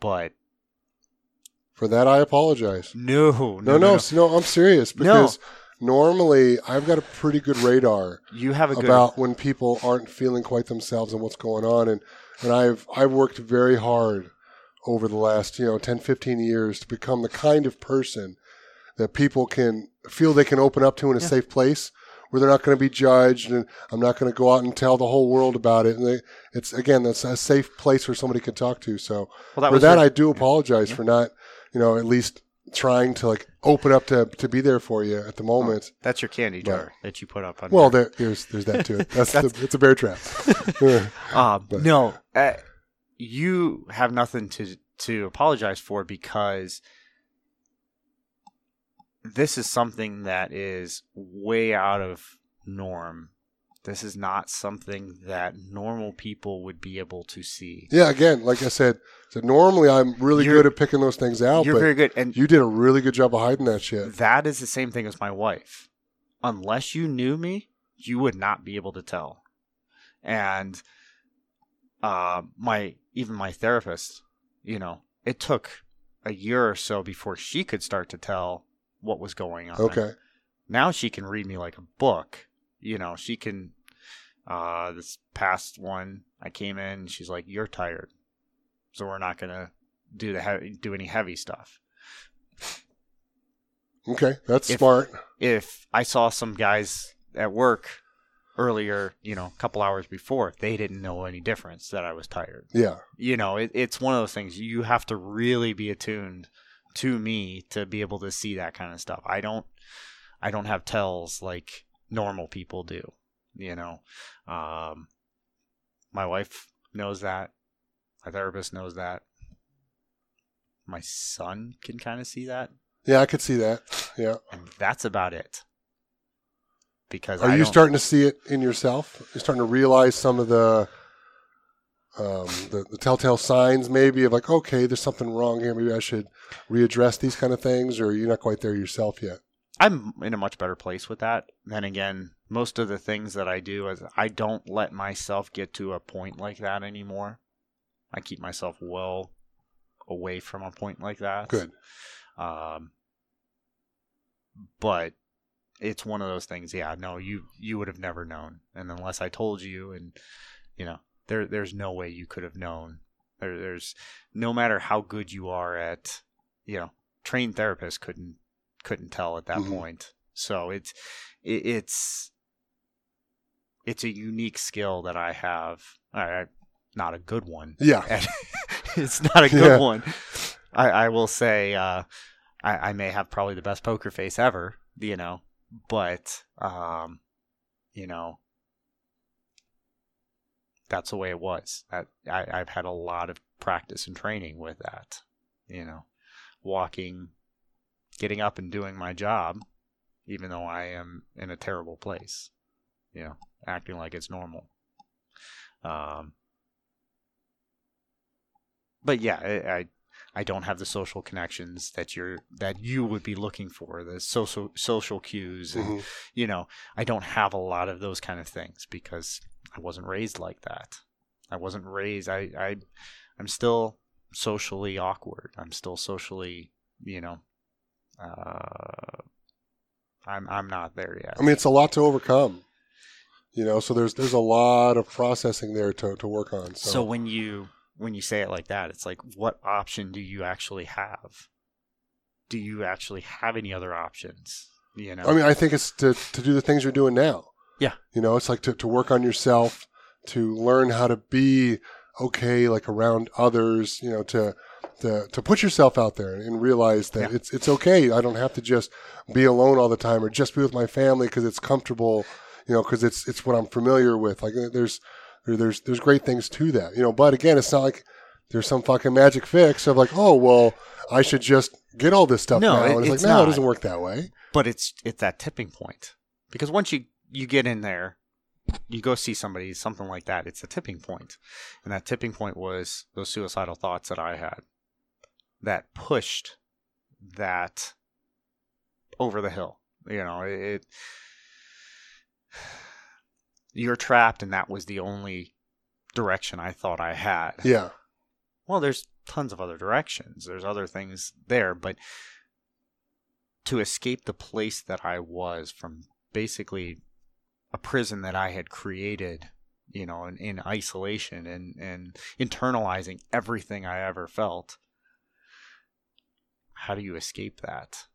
But For that, I apologize. no, No, no, no. no I'm serious because normally I've got a pretty good radar You have a good about when people aren't feeling quite themselves and what's going on and and I've I've worked very hard over the last, you know, 10 15 years to become the kind of person that people can feel they can open up to in a Yeah. safe place where they're not going to be judged and I'm not going to go out and tell the whole world about it and they, it's again that's a safe place where somebody can talk to so well, that for that your- I do apologize for not you know at least trying to like open up to to be there for you at the moment that's your candy But- jar that you put up on. well, there, there's there's that too. *laughs* That's, That's- the, it's a bear trap. *laughs* Um, But- no, uh, you have nothing to to apologize for because this is something that is way out of norm. This is not something that normal people would be able to see. yeah, again, like I said, so normally I'm really You're- good at picking those things out, You're but very good, and you did a really good job of hiding that shit. that is the same thing as my wife. Unless you knew me, you would not be able to tell. And uh, my even my therapist, you know, it took a year or so before she could start to tell what was going on. Okay, Now she can read me like a book. You know, she can. Uh, this past one, I came in. She's like, "You're tired, so we're not gonna do the heavy, do any heavy stuff." okay, that's If- smart. if I saw some guys at work earlier, you know, a couple hours before, they didn't know any difference that I was tired. Yeah, You know, it, it's one of those things you have to really be attuned to me to be able to see that kind of stuff. I don't, I don't have tells like normal people do. You know, um, my wife knows that. My therapist knows that. My son can kind of see that, yeah, I could see that. Yeah, and that's about it. Because are I you starting to see it in yourself? You're starting to realize some of the. Um, the, the telltale signs maybe of like okay there's something wrong here maybe i should readdress these kind of things or you're not quite there yourself yet I'm in a much better place with that. Then again, most of the things that I do is I don't let myself get to a point like that anymore. I keep myself well away from a point like that. good Um, but it's one of those things. Yeah, no, you you would have never known, and unless I told you, and you know, there there's no way you could have known. There, there's no matter how good you are at, you know, trained therapists couldn't couldn't tell at that Mhm. point. So it's it, it's it's a unique skill that I have. I, I, not a good one. yeah *laughs* it's not a good Yeah. one. I, I will say uh, I, I may have probably the best poker face ever, you know, but um, you know, that's the way it was. I, I, I've had a lot of practice and training with that, you know, walking, getting up and doing my job, even though I am in a terrible place, you know, acting like it's normal. Um, but yeah, I, I I don't have the social connections that you're that you would be looking for, the social social cues, and Mhm. you know, I don't have a lot of those kind of things because I wasn't raised like that. I wasn't raised. I I I'm still socially awkward. I'm still socially, you know, uh, I'm I'm not there yet. I mean, it's a lot to overcome. You know, so there's there's a lot of processing there to, to work on. So, So when you when you say it like that, it's like what option do you actually have? do you actually have any other options? You know, I mean, I think it's to, to do the things you're doing now. Yeah. You know, it's like to, to work on yourself, to learn how to be okay, like around others, you know, to, to, to put yourself out there and realize that Yeah. it's, it's okay. I don't have to just be alone all the time or just be with my family because it's comfortable, you know, because it's, it's what I'm familiar with. Like uh, there's, there's, there's great things to that, you know, but again, it's not like there's some fucking magic fix of like, oh, well, I should just get all this stuff No, now. it- it's, it's like, no, not. it doesn't work that way. but it's it's that tipping point because once you you get in there you go see somebody something like that it's a tipping point and that tipping point was those suicidal thoughts that i had that pushed that over the hill you know it, it *sighs* you're trapped and that was the only direction i thought i had Yeah. well, there's tons of other directions. There's other things there, but to escape the place that I was from basically a prison that I had created, you know, in, in isolation and, and internalizing everything I ever felt. How do you escape that?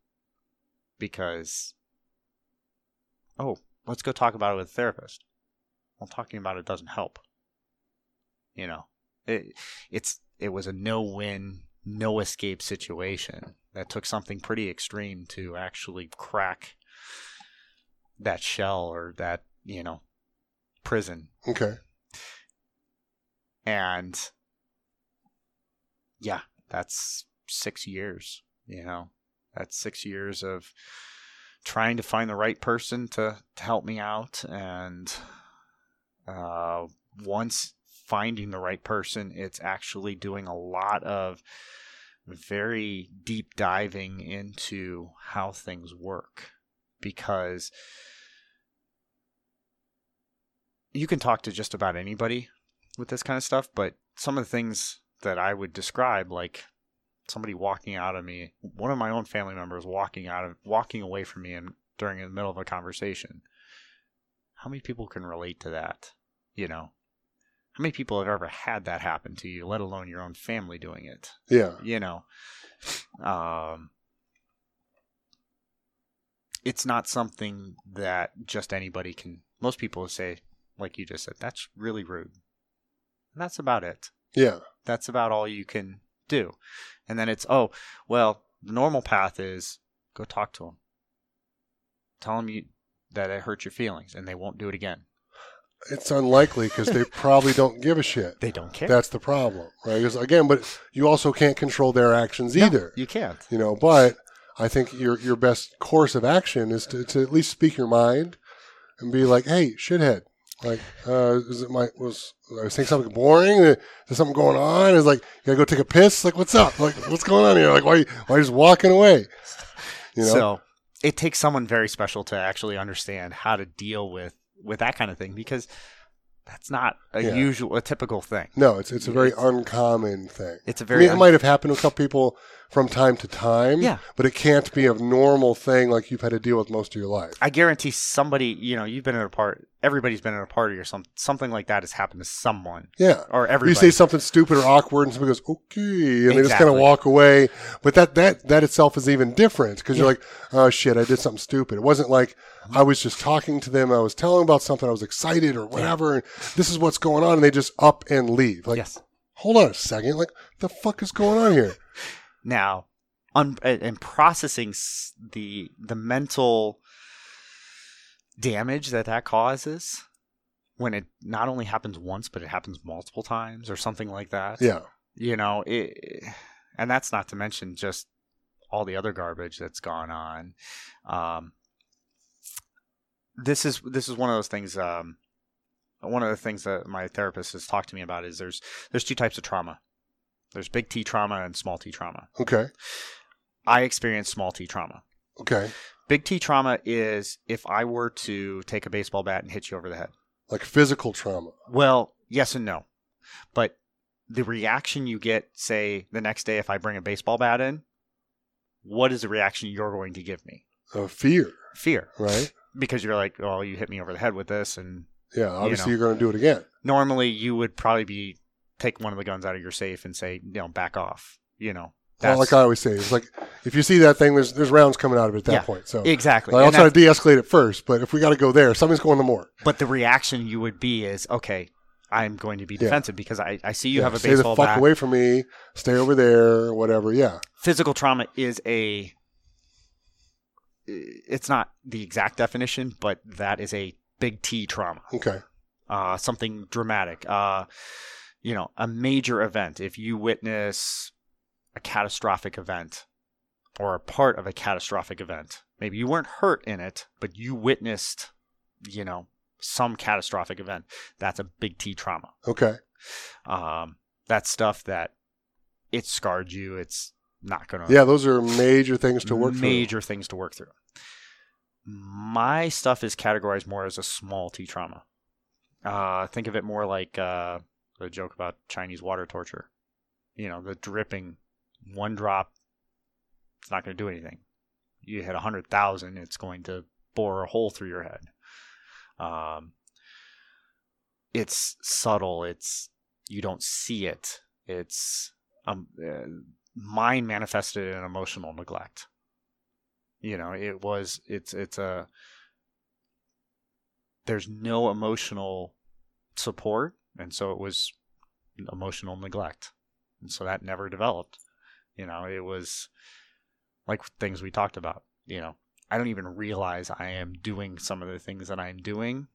Because, oh, let's go talk about it with a therapist. Well, talking about it doesn't help. You know, it, it's it was a no win, no escape situation that took something pretty extreme to actually crack that shell or that, you know, prison. Okay. And yeah, that's six years, you know, that's six years of trying to find the right person to, to help me out. And uh, once finding the right person, it's actually doing a lot of very deep diving into how things work because you can talk to just about anybody with this kind of stuff, but some of the things that I would describe, like somebody walking out of me, one of my own family members walking out of walking away from me and during in the middle of a conversation. How many people can relate to that? You know, how many people have ever had that happen to you, let alone your own family doing it? Yeah. you know um it's not something that just anybody can most people say like you just said that's really rude and that's about it Yeah. that's about all you can do and then it's oh well the normal path is go talk to them tell them you that it hurt your feelings and they won't do it again It's unlikely because they probably don't give a shit. they don't care That's the problem, right? 'Cause again, but you also can't control their actions No, either. you can't You know, but I think your your best course of action is to, to at least speak your mind and be like, "Hey, shithead, like, uh, is it my was I was saying something boring? Is there something going on? Is like you gotta go take a piss? Like, what's up? Like, what's going on here? Like, why why are you just walking away? You know? So it takes someone very special to actually understand how to deal with with that kind of thing because that's not a Yeah. usual, a typical thing. no, it's it's a very It's- uncommon thing. It's a very mean, it might have happened to a couple people from time to time. Yeah. But it can't be a normal thing like you've had to deal with most of your life. I guarantee somebody, you know, you've been in a part. Everybody's been in a party or some something like that has happened to someone Yeah. or everybody. You say something stupid or awkward, and somebody goes, "Okay," and they just kind of walk away. But that that that itself is even different because you're like, "Oh shit, I did something stupid." It wasn't like I was just talking to them. I was telling them about something. I was excited or whatever. And this is what's going on, and they just up and leave. Like, yes. hold on a second. Like, the fuck is going on here? *laughs* Now, un- and processing the the mental damage that that causes when it not only happens once but it happens multiple times or something like that. Yeah. you know it and that's not to mention just all the other garbage that's gone on um this is this is one of those things um one of the things that my therapist has talked to me about is there's there's two types of trauma there's big t trauma and small t trauma Okay. i experienced small t trauma Okay. big t trauma is if i were to take a baseball bat and hit you over the head Like physical trauma. Well, yes and no. But the reaction you get, say, the next day if I bring a baseball bat in, what is the reaction you're going to give me? Of fear, Fear. right? Because you're like, oh, you hit me over the head with this. And Yeah. Obviously, know. you are going to do it again. normally you would probably be take one of the guns out of your safe and say, you know, back off, you know. That's like I always say, it's like if you see that thing, there's there's rounds coming out of it at that Yeah, point. So exactly. like, I'll try to de-escalate it first, but if we got to go there, something's going to more. but the reaction you would be is okay. I'm going to be Yeah. defensive because I, I see you Yeah, have a stay the baseball fuck bat. away from me. Stay over there, whatever. Yeah, Physical trauma is a. It's not the exact definition, but that is a big T trauma. okay, uh, something dramatic, uh, you know, a major event. If you witness a catastrophic event or a part of a catastrophic event, maybe you weren't hurt in it, but you witnessed, you know, some catastrophic event. That's a big T trauma. okay, Um, that's stuff that it scarred you. It's not going to yeah. Those are major things to work major things to work through. My stuff is categorized more as a small T trauma. Uh, think of it more like uh, the joke about Chinese water torture. You know, the dripping, one drop, it's not going to do anything. You hit a hundred thousand, it's going to bore a hole through your head. Um, it's subtle. It's you don't see it. It's um, uh, mine manifested in emotional neglect. You know, it was it's it's a there's no emotional support, and so it was emotional neglect, and so that never developed. You know, it was like things we talked about. You know, I don't even realize I am doing some of the things that I'm doing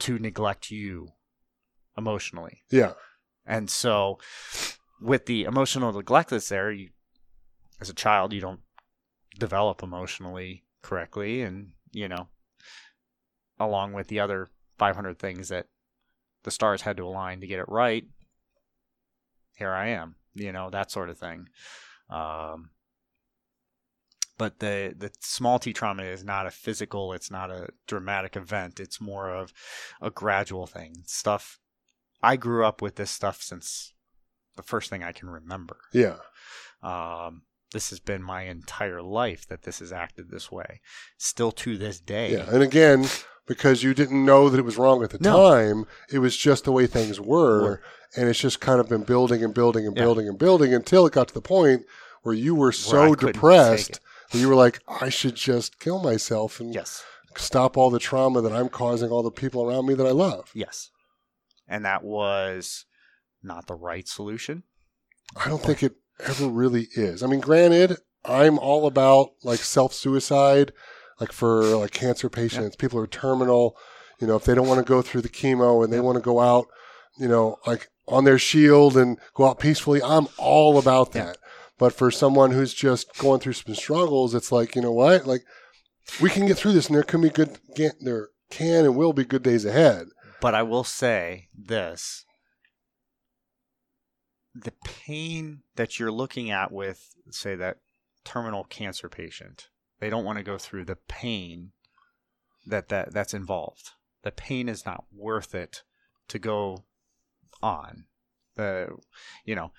to neglect you emotionally. Yeah, And so, with the emotional neglect that's there, you, as a child, you don't develop emotionally correctly, and you know, along with the other 500 things that the stars had to align to get it right. Here I am, you know, that sort of thing. Um, but the the small T trauma is not a physical, it's not a dramatic event. It's more of a gradual thing. Stuff I grew up with this stuff since the first thing I can remember. yeah, Um, this has been my entire life that this has acted this way. Still to this day. yeah. And again, because you didn't know that it was wrong at the No. time, it was just the way things were, Were. and it's just kind of been building and building and Yeah. building and building until it got to the point where you were so depressed that you were like, I should just kill myself and Yes. stop all the trauma that I'm causing all the people around me that I love. Yes. And that was not the right solution. I don't think it ever really is. I mean, granted, I'm all about like self suicide, like for like cancer patients, people who are terminal. You know, if they don't want to go through the chemo and they want to go out, you know, like on their shield and go out peacefully, I'm all about Yeah. that. But for someone who's just going through some struggles, it's like, you know what? Like, we can get through this and there can be good, there can and will be good days ahead. But I will say this the pain that you're looking at with, say, that terminal cancer patient, they don't want to go through the pain that, that that's involved. The pain is not worth it to go on. The you know,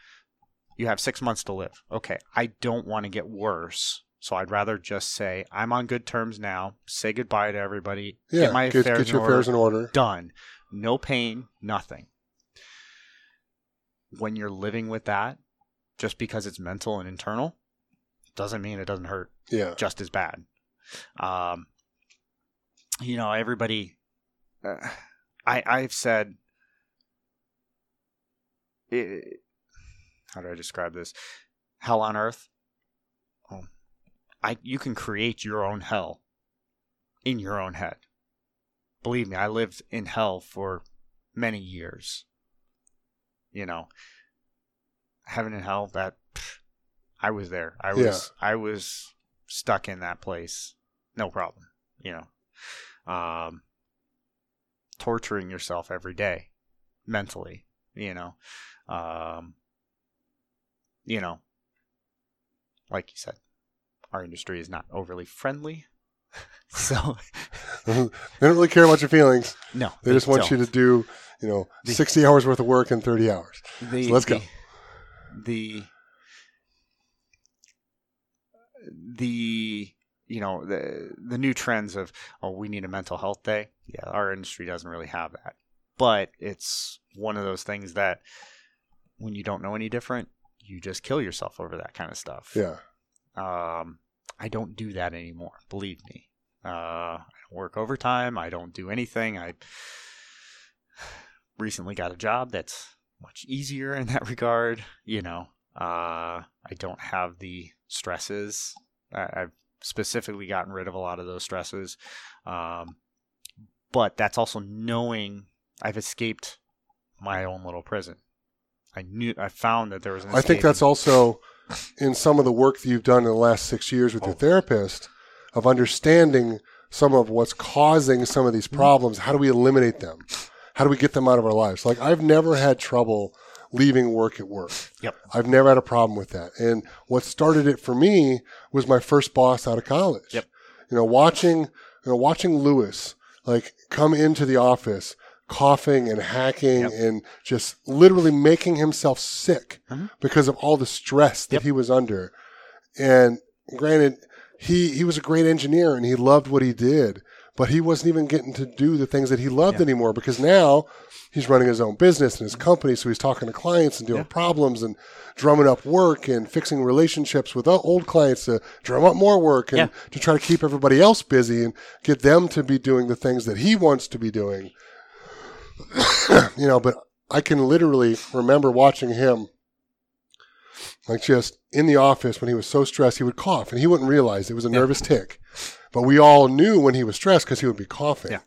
you have six months to live. Okay, I don't want to get worse. So I'd rather just say I'm on good terms now. Say goodbye to everybody. Yeah. get my get, affairs get your in affairs order in order. done. No pain, nothing. When you're living with that, just because it's mental and internal, doesn't mean it doesn't hurt Yeah. just as bad. Um, you know, everybody. Uh, I I've said. It, how do I describe this? Hell on earth. Oh, I you can create your own hell in your own head. Believe me, I lived in hell for many years. You know, heaven and hell. That pff, I was there. I was I was stuck in that place. No problem. You know, um, torturing yourself every day, mentally. You know, um, you know, like you said, our industry is not overly friendly. *laughs* so *laughs* they don't really care about your feelings. no, They just want you to do, you know, The- 60 hours worth of work in 30 hours. The, So let's go. The the you know the the new trends of oh we need a mental health day. Yeah, our industry doesn't really have that, but it's one of those things that when you don't know any different, you just kill yourself over that kind of stuff. Yeah. Um, I don't do that anymore. Believe me. Uh, I don't work overtime. I don't do anything. I recently got a job that's much easier in that *laughs* regard. You know, uh, I don't have the stresses. I, I've specifically gotten rid of a lot of those stresses. Um, but that's also knowing I've escaped my own little prison. I knew I found that there was an I think that's also in some of the work that you've done in the last six years with your therapist of understanding some of what's causing some of these Mm-hmm. problems. How do we eliminate them? How do we get them out of our lives? Like I've never had trouble leaving work at work. Yep. I've never had a problem with that. And what started it for me was my first boss out of college. Yep. You know, watching you know, watching Lewis like come into the office coughing and hacking Yep. and just literally making himself sick Mhm. because of all the stress that Yep. he was under. And granted, he he was a great engineer and he loved what he did, but he wasn't even getting to do the things that he loved Yeah. anymore because now he's running his own business and his company, so he's talking to clients and dealing with problems and drumming up work and fixing relationships with old clients to drum up more work and Yeah. to try to keep everybody else busy and get them to be doing the things that he wants to be doing. *coughs* you know, but I can literally remember watching him like just in the office when he was so stressed, he would cough and he wouldn't realize it was a nervous tic. But we all knew when he was stressed because he would be coughing. Yeah.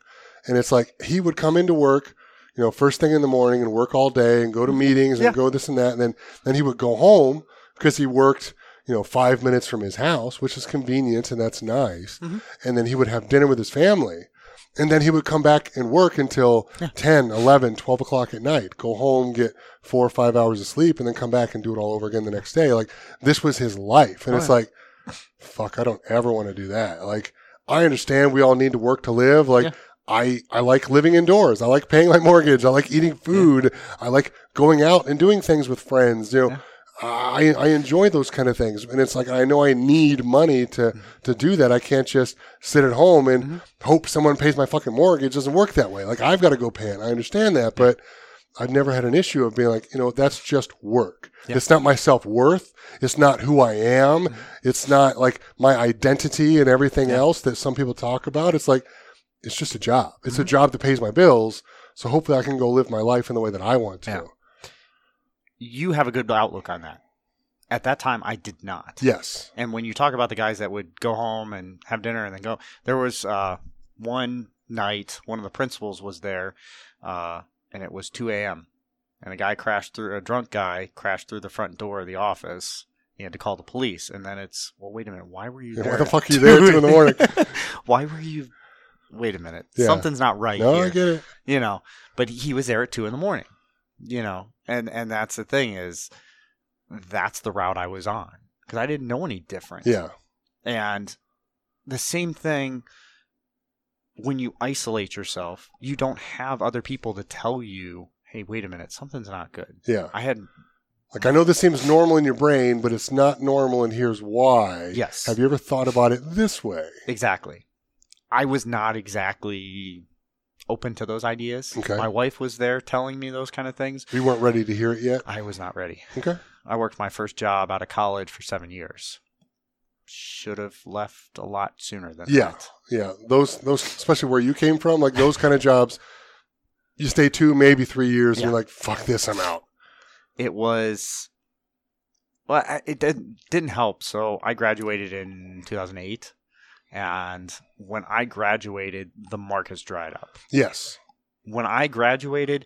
And it's like he would come into work, you know, first thing in the morning and work all day and go to meetings and Yeah. go this and that. And then, then he would go home because he worked, you know, five minutes from his house, which is convenient and that's nice. Mhm. And then he would have dinner with his family. And then he would come back and work until Yeah. 10, 11, 12 o'clock at night, go home, get four or five hours of sleep, and then come back and do it all over again the next day. Like, this was his life. And it's yeah. like, fuck, I don't ever want to do that. Like, I understand we all need to work to live. Like, Yeah. I, I like living indoors. I like paying my mortgage. I like eating food. I like going out and doing things with friends. You know, Yeah. I, I enjoy those kind of things. And it's like, I know I need money to, Mm-hmm. to do that. I can't just sit at home and hope someone pays my fucking mortgage. It doesn't work that way. Like, I've got to go pay it. I understand that. But I've never had an issue of being like, you know, that's just work. Yeah. It's not my self worth. It's not who I am. It's not like my identity and everything Yeah. else that some people talk about. It's like, it's just a job. It's Mm-hmm. a job that pays my bills. So hopefully I can go live my life in the way that I want to. Yeah. You have a good outlook on that. At that time, I did not. Yes. And when you talk about the guys that would go home and have dinner and then go, there was uh, one night, one of the principals was there, uh, and it was 2 a.m. And a guy crashed through, a drunk guy crashed through the front door of the office. He had to call the police. And then it's, well, wait a minute, why were you Yeah, there? why the fuck are you *laughs* there at 2 in the morning? *laughs* why were you, wait a minute, Yeah. something's not right No, here I get it. you know but he was there at two in the morning you know and and that's the thing is that's the route i was on because i didn't know any different Yeah. and the same thing when you isolate yourself you don't have other people to tell you hey wait a minute something's not good Yeah. i had Like I know this seems normal in your brain, but it's not normal, and here's why. Yes. Have you ever thought about it this way? exactly i was not exactly open to those ideas Okay. my wife was there telling me those kind of things You weren't ready to hear it yet. i was not ready Okay. I worked my first job out of college for seven years. Should have left a lot sooner than Yeah. that. Yeah. Those those especially where you came from, like those kind of jobs, you stay two, maybe three years, and you're like, fuck this, I'm out. It was, well, it didn't, didn't help. So I graduated in 2008. And when I graduated, the market's dried up. Yes. When I graduated,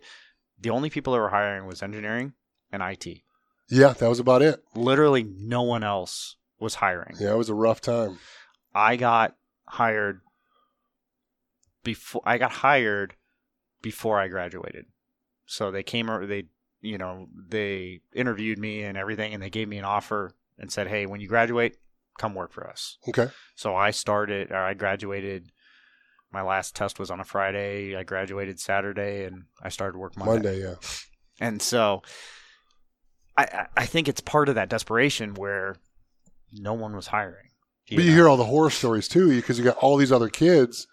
the only people that were hiring was engineering and IT. Yeah, that was about it. Literally no one else was hiring. Yeah, it was a rough time. I got hired before I got hired before I graduated. So they came or they you know, they interviewed me and everything and they gave me an offer and said, "Hey, when you graduate, come work for us." Okay. So I started or I graduated my last test was on a Friday. I graduated Saturday and I started work Monday. Monday, yeah. And so I I- think it's part of that desperation where no one was hiring. But you know? hear all the horror stories too, because you got all these other kids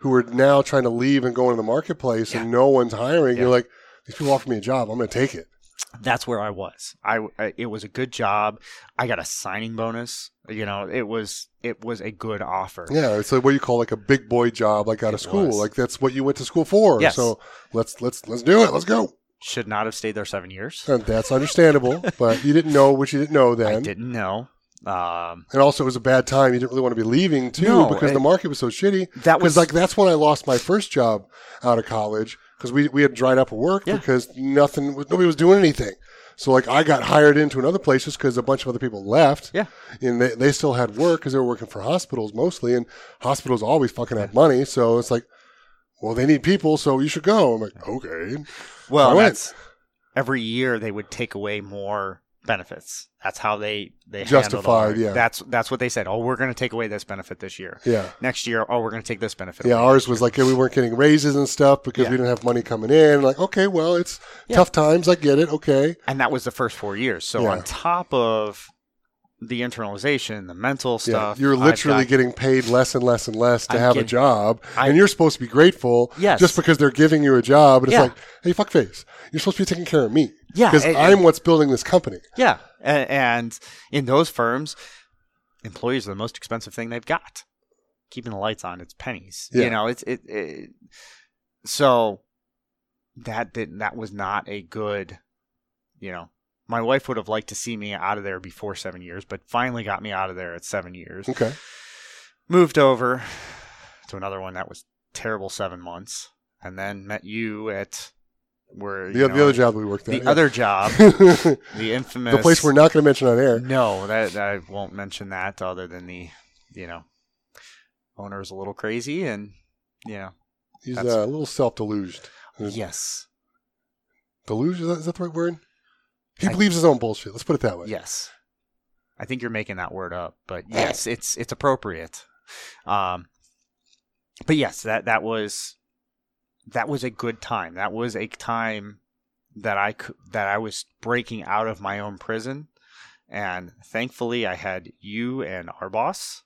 who are now trying to leave and go into the marketplace, and no one's hiring. Yeah. You're like, these people offer me a job, I'm going to take it. That's where I was. I, I- it was a good job. I got a signing bonus. You know, it was it was a good offer. Yeah, it's like what you call like a big boy job, like out of school. was. Like that's what you went to school for. Yes. So let's let's let's do it. Let's go. Should not have stayed there seven years. And that's understandable, but you didn't know what you didn't know *laughs* then. I didn't know. Um, And also, it was a bad time. You didn't really want to be leaving too No, because it- the market was so shitty. that was like that's when I lost my first job out of college because we we had dried up work Yeah. because nothing was nobody was doing anything. So like I got hired into another places because a bunch of other people left. Yeah. and they, they still had work because they were working for hospitals mostly, and hospitals always fucking had money. So it's like, well, they need people, so you should go. I'm like, okay. well. That's every year they would take away more benefits. That's how they they Justified, yeah. That's that's what they said. Oh, we're going to take away this benefit this year. Yeah. Next year, oh, we're going to take this benefit. Yeah, ours was like yeah, we weren't getting raises and stuff because Yeah. we didn't have money coming in. Like, okay, well, it's Yeah. tough times. I get it. Okay. and that was the first four years. So Yeah. on top of the internalization, the mental Yeah, stuff, you're literally got- getting paid less and less and less to I'm have a job, I- and you're supposed to be grateful Yes. just because they're giving you a job. And it's Yeah. like, hey, fuck face, you're supposed to be taking care of me Yeah, because I'm what's building this company. yeah, and, and in those firms, employees are the most expensive thing they've got. Keeping the lights on, it's pennies. Yeah. You know, it's it, it. So that did that was not a good. You know, my wife would have liked to see me out of there before seven years, but finally got me out of there at seven years. Okay, moved over to another one that was terrible seven months and then met you at where the, you the other job we worked the at, yeah. other job *laughs* the infamous, the place we're not going to mention on air. no that i won't mention that other than the you know owner is a little crazy and you know He's uh, a little self-deluged. yes Deluge is that, is that the right word? He I- believes his own bullshit. Let's put it that way. yes i think you're making that word up but yes it's it's appropriate um but yes that that was that was a good time that was a time that i could that i was breaking out of my own prison and thankfully i had you and our boss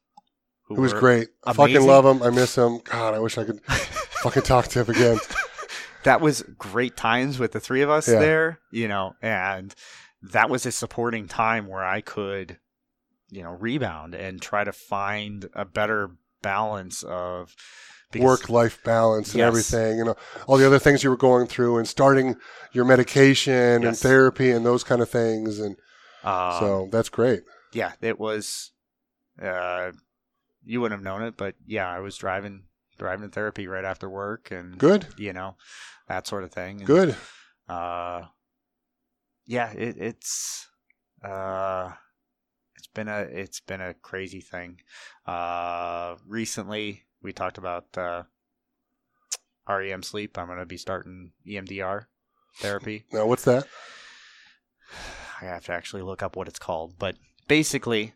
who It was great. I fucking love him. I miss him. God, I wish I could *laughs* fucking talk to him again. *laughs* that was great times with the three of us Yeah. there, you know, and that was a supporting time where I could, you know, rebound and try to find a better balance of work life balance and Yes. everything and all the other things you were going through and starting your medication and therapy and those kind of things and Um, so that's great yeah, it was. Uh, you wouldn't have known it, but yeah, I was driving driving to therapy right after work, and good you know, that sort of thing. And, good uh yeah it, it's uh it's been a it's been a crazy thing uh recently we talked about uh rem sleep. I'm going to be starting emdr therapy. *laughs* Now what's that? I have to actually look up what it's called but basically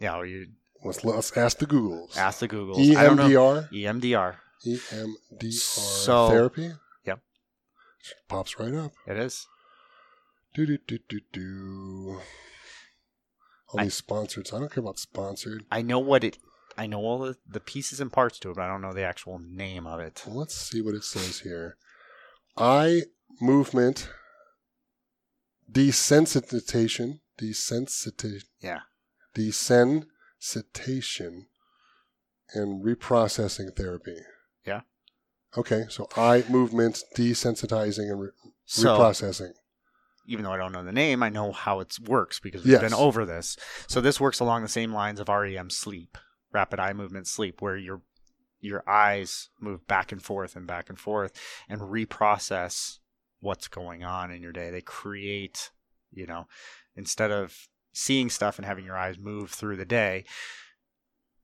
know you let's, let's ask the googles. Ask the googles. I don't know. Emdr emdr emdr So- therapy? Yep. pops right up. It is. Do do do do do. All I- these sponsored so i don't care about sponsored. I know what it i know all the, the pieces and parts to it but i don't know the actual name of it Well, let's see what it says here. Eye movement desensitization, desensitization, yeah desensitization, and reprocessing therapy. Yeah. Okay, so eye movement desensitizing and re- so reprocessing. even though I don't know the name, I know how it works because we've Yes. been over this. So this works along the same lines of REM sleep, rapid eye movement sleep, where your your eyes move back and forth and back and forth and reprocess what's going on in your day. They create, you know, instead of seeing stuff and having your eyes move through the day,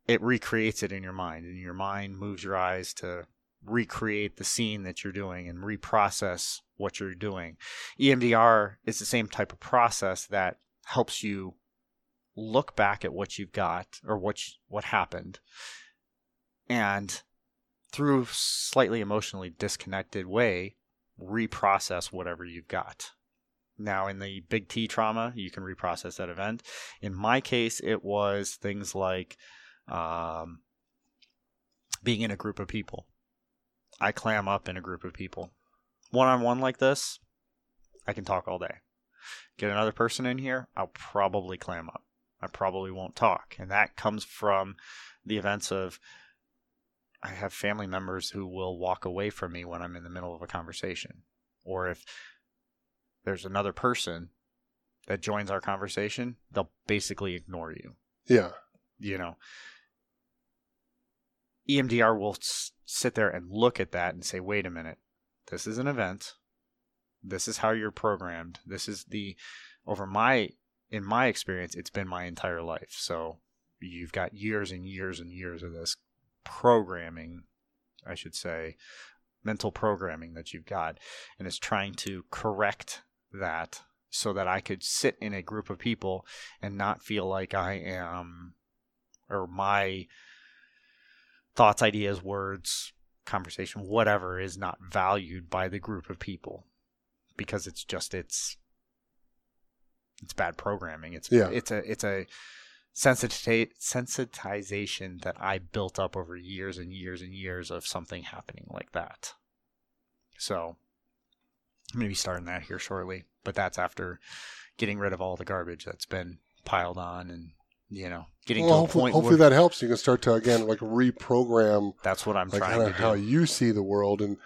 it recreates it in your mind, and your mind moves your eyes to recreate the scene that you're doing and reprocess what you're doing. EMDR is the same type of process that helps you look back at what you've got or what you- what happened and through slightly emotionally disconnected way reprocess whatever you've got. Now in the big T trauma, you can reprocess that event. In my case, it was things like um, being in a group of people. I clam up in a group of people. One on one like this, I can talk all day. get another person in here, I'll probably clam up. I probably won't talk. And that comes from the events of I have family members who will walk away from me when I'm in the middle of a conversation. Or if there's another person that joins our conversation, they'll basically ignore you. Yeah. You know, EMDR will s- sit there and look at that and say, wait a minute, this is an event. This is how you're programmed. This is the, over my, in my experience, it's been my entire life. So you've got years and years and years of this programming, I should say, mental programming that you've got. And it's trying to correct that so that I could sit in a group of people and not feel like I am, or my thoughts, ideas, words, conversation, whatever is not valued by the group of people because it's just it's it's bad programming. It's Yeah. it's a it's a sensita- sensitization that I built up over years and years and years of something happening like that. So I'm gonna be starting that here shortly, but that's after getting rid of all the garbage that's been piled on and you know getting Well, to a hopefully, point hopefully where that helps. You can start to again like reprogram that's what I'm like trying to do. how you see the world and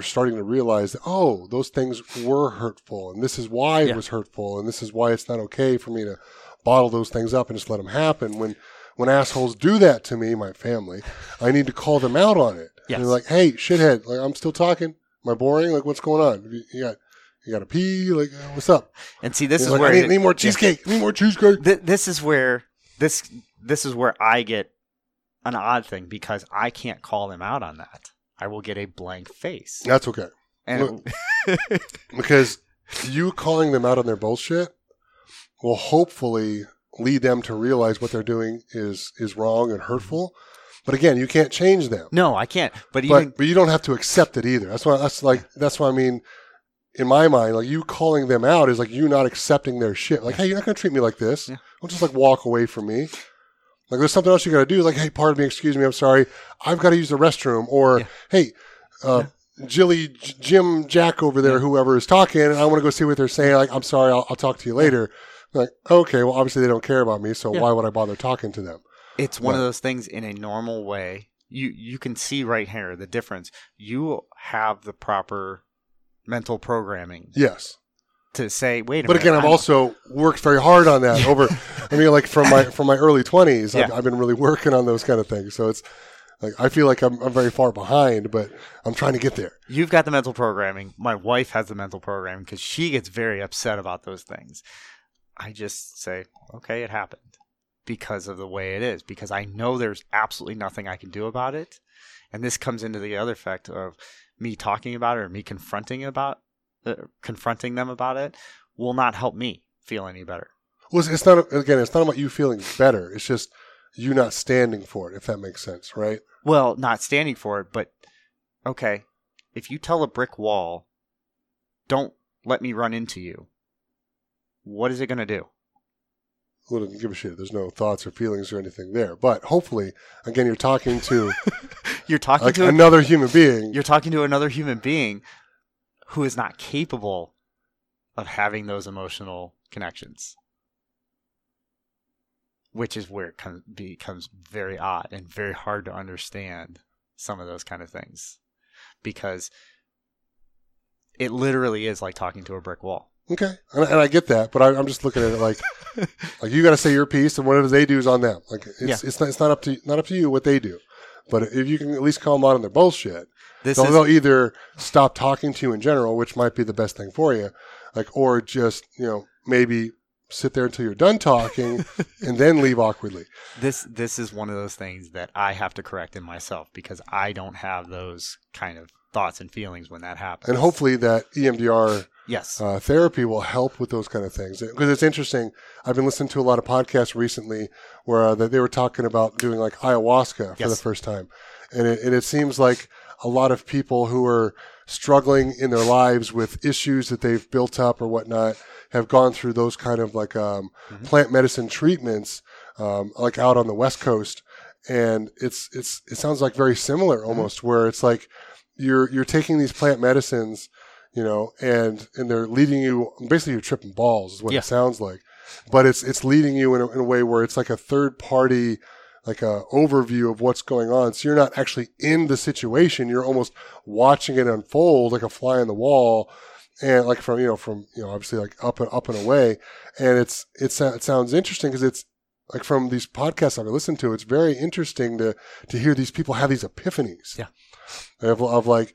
starting to realize that oh those things were hurtful and this is why it Yeah. was hurtful and this is why it's not okay for me to bottle those things up and just let them happen. When when assholes do that to me my family i need to call them out on it. Yes. and they're like hey shithead like i'm still talking. Am i boring? Like what's going on? You, got you got to pee? Like uh, what's up? And see, this is like, where I need, it- need more yeah. cheesecake. Need more cheesecake. Th- this is where this this is where I get an odd thing because I can't call them out on that. I will get a blank face. that's okay And *laughs* because you calling them out on their bullshit will hopefully lead them to realize what they're doing is is wrong and hurtful. But again, you can't change them. no, I can't. But even But but you don't have to accept it either. That's why that's like that's why I mean in my mind, like you calling them out is like you not accepting their shit. Like, hey, you're not gonna treat me like this. Yeah. Don't just like walk away from me. Like there's something else you gotta do. Like, hey, pardon me, excuse me, I'm sorry. I've got to use the restroom. Or Yeah. hey, uh, Jilly, J- Jim, Jack over there, whoever is talking, and I want to go see what they're saying. Like, I'm sorry, I'll, I'll talk to you later. Like, okay, well, obviously they don't care about me, so Yeah. why would I bother talking to them? it's one of those things in a normal way. You you can see right here the difference. You have the proper mental programming Yes. To say, wait a But minute. again, I've I'm- also worked very hard on that over. I mean, like from my from my early twenties, I've, I've been really working on those kind of things. So it's like I feel like I'm, I'm very far behind, but I'm trying to get there. You've got the mental programming. My wife has the mental programming because she gets very upset about those things. I just say, okay, it happened because of the way it is, because I know there's absolutely nothing I can do about it. And this comes into the other effect of me talking about it or me confronting about uh, confronting them about it will not help me feel any better. Well, it's, it's not again. It's not about you feeling better. It's just you not standing for it. If that makes sense, right? Well, not standing for it, but okay, if you tell a brick wall, don't let me run into you, what is it going to do? Well, it doesn't give a shit. There's no thoughts or feelings or anything there. But hopefully, again, you're talking to *laughs* You're talking like to a, another human being. you're talking to another human being who is not capable of having those emotional connections. Which is where it com- becomes very odd and very hard to understand some of those kind of things. Because it literally is like talking to a brick wall. Okay, and, and I get that, but I, I'm just looking at it like, *laughs* like you got to say your piece, and whatever they do is on them. Like it's Yeah. it's not it's not up to not up to you what they do, but if you can at least call them out on their bullshit, This they'll, is they'll either stop talking to you in general, which might be the best thing for you, like or just you know maybe sit there until you're done talking *laughs* and then leave awkwardly. this this is one of those things that I have to correct in myself because I don't have those kind of thoughts and feelings when that happens. And hopefully that EMDR yes, uh, therapy will help with those kind of things because it's interesting. I've been listening to a lot of podcasts recently where uh, that they were talking about doing like ayahuasca for Yes. the first time, and it, and it seems like a lot of people who are struggling in their lives with issues that they've built up or whatnot have gone through those kind of like um, Mhm. plant medicine treatments, um, like out on the West Coast, and it's it's it sounds like very similar almost, where it's like you're you're taking these plant medicines you know, and and they're leading you basically you're tripping balls is what Yeah. it sounds like, but it's it's leading you in a, in a way where it's like a third party like a overview of what's going on. So you're not actually in the situation. You're almost watching it unfold like a fly on the wall, and like from you know from you know obviously like up and up and away. And it's it's it sounds interesting because it's like from these podcasts I've listened to. It's very interesting to to hear these people have these epiphanies. Yeah. Of, of like.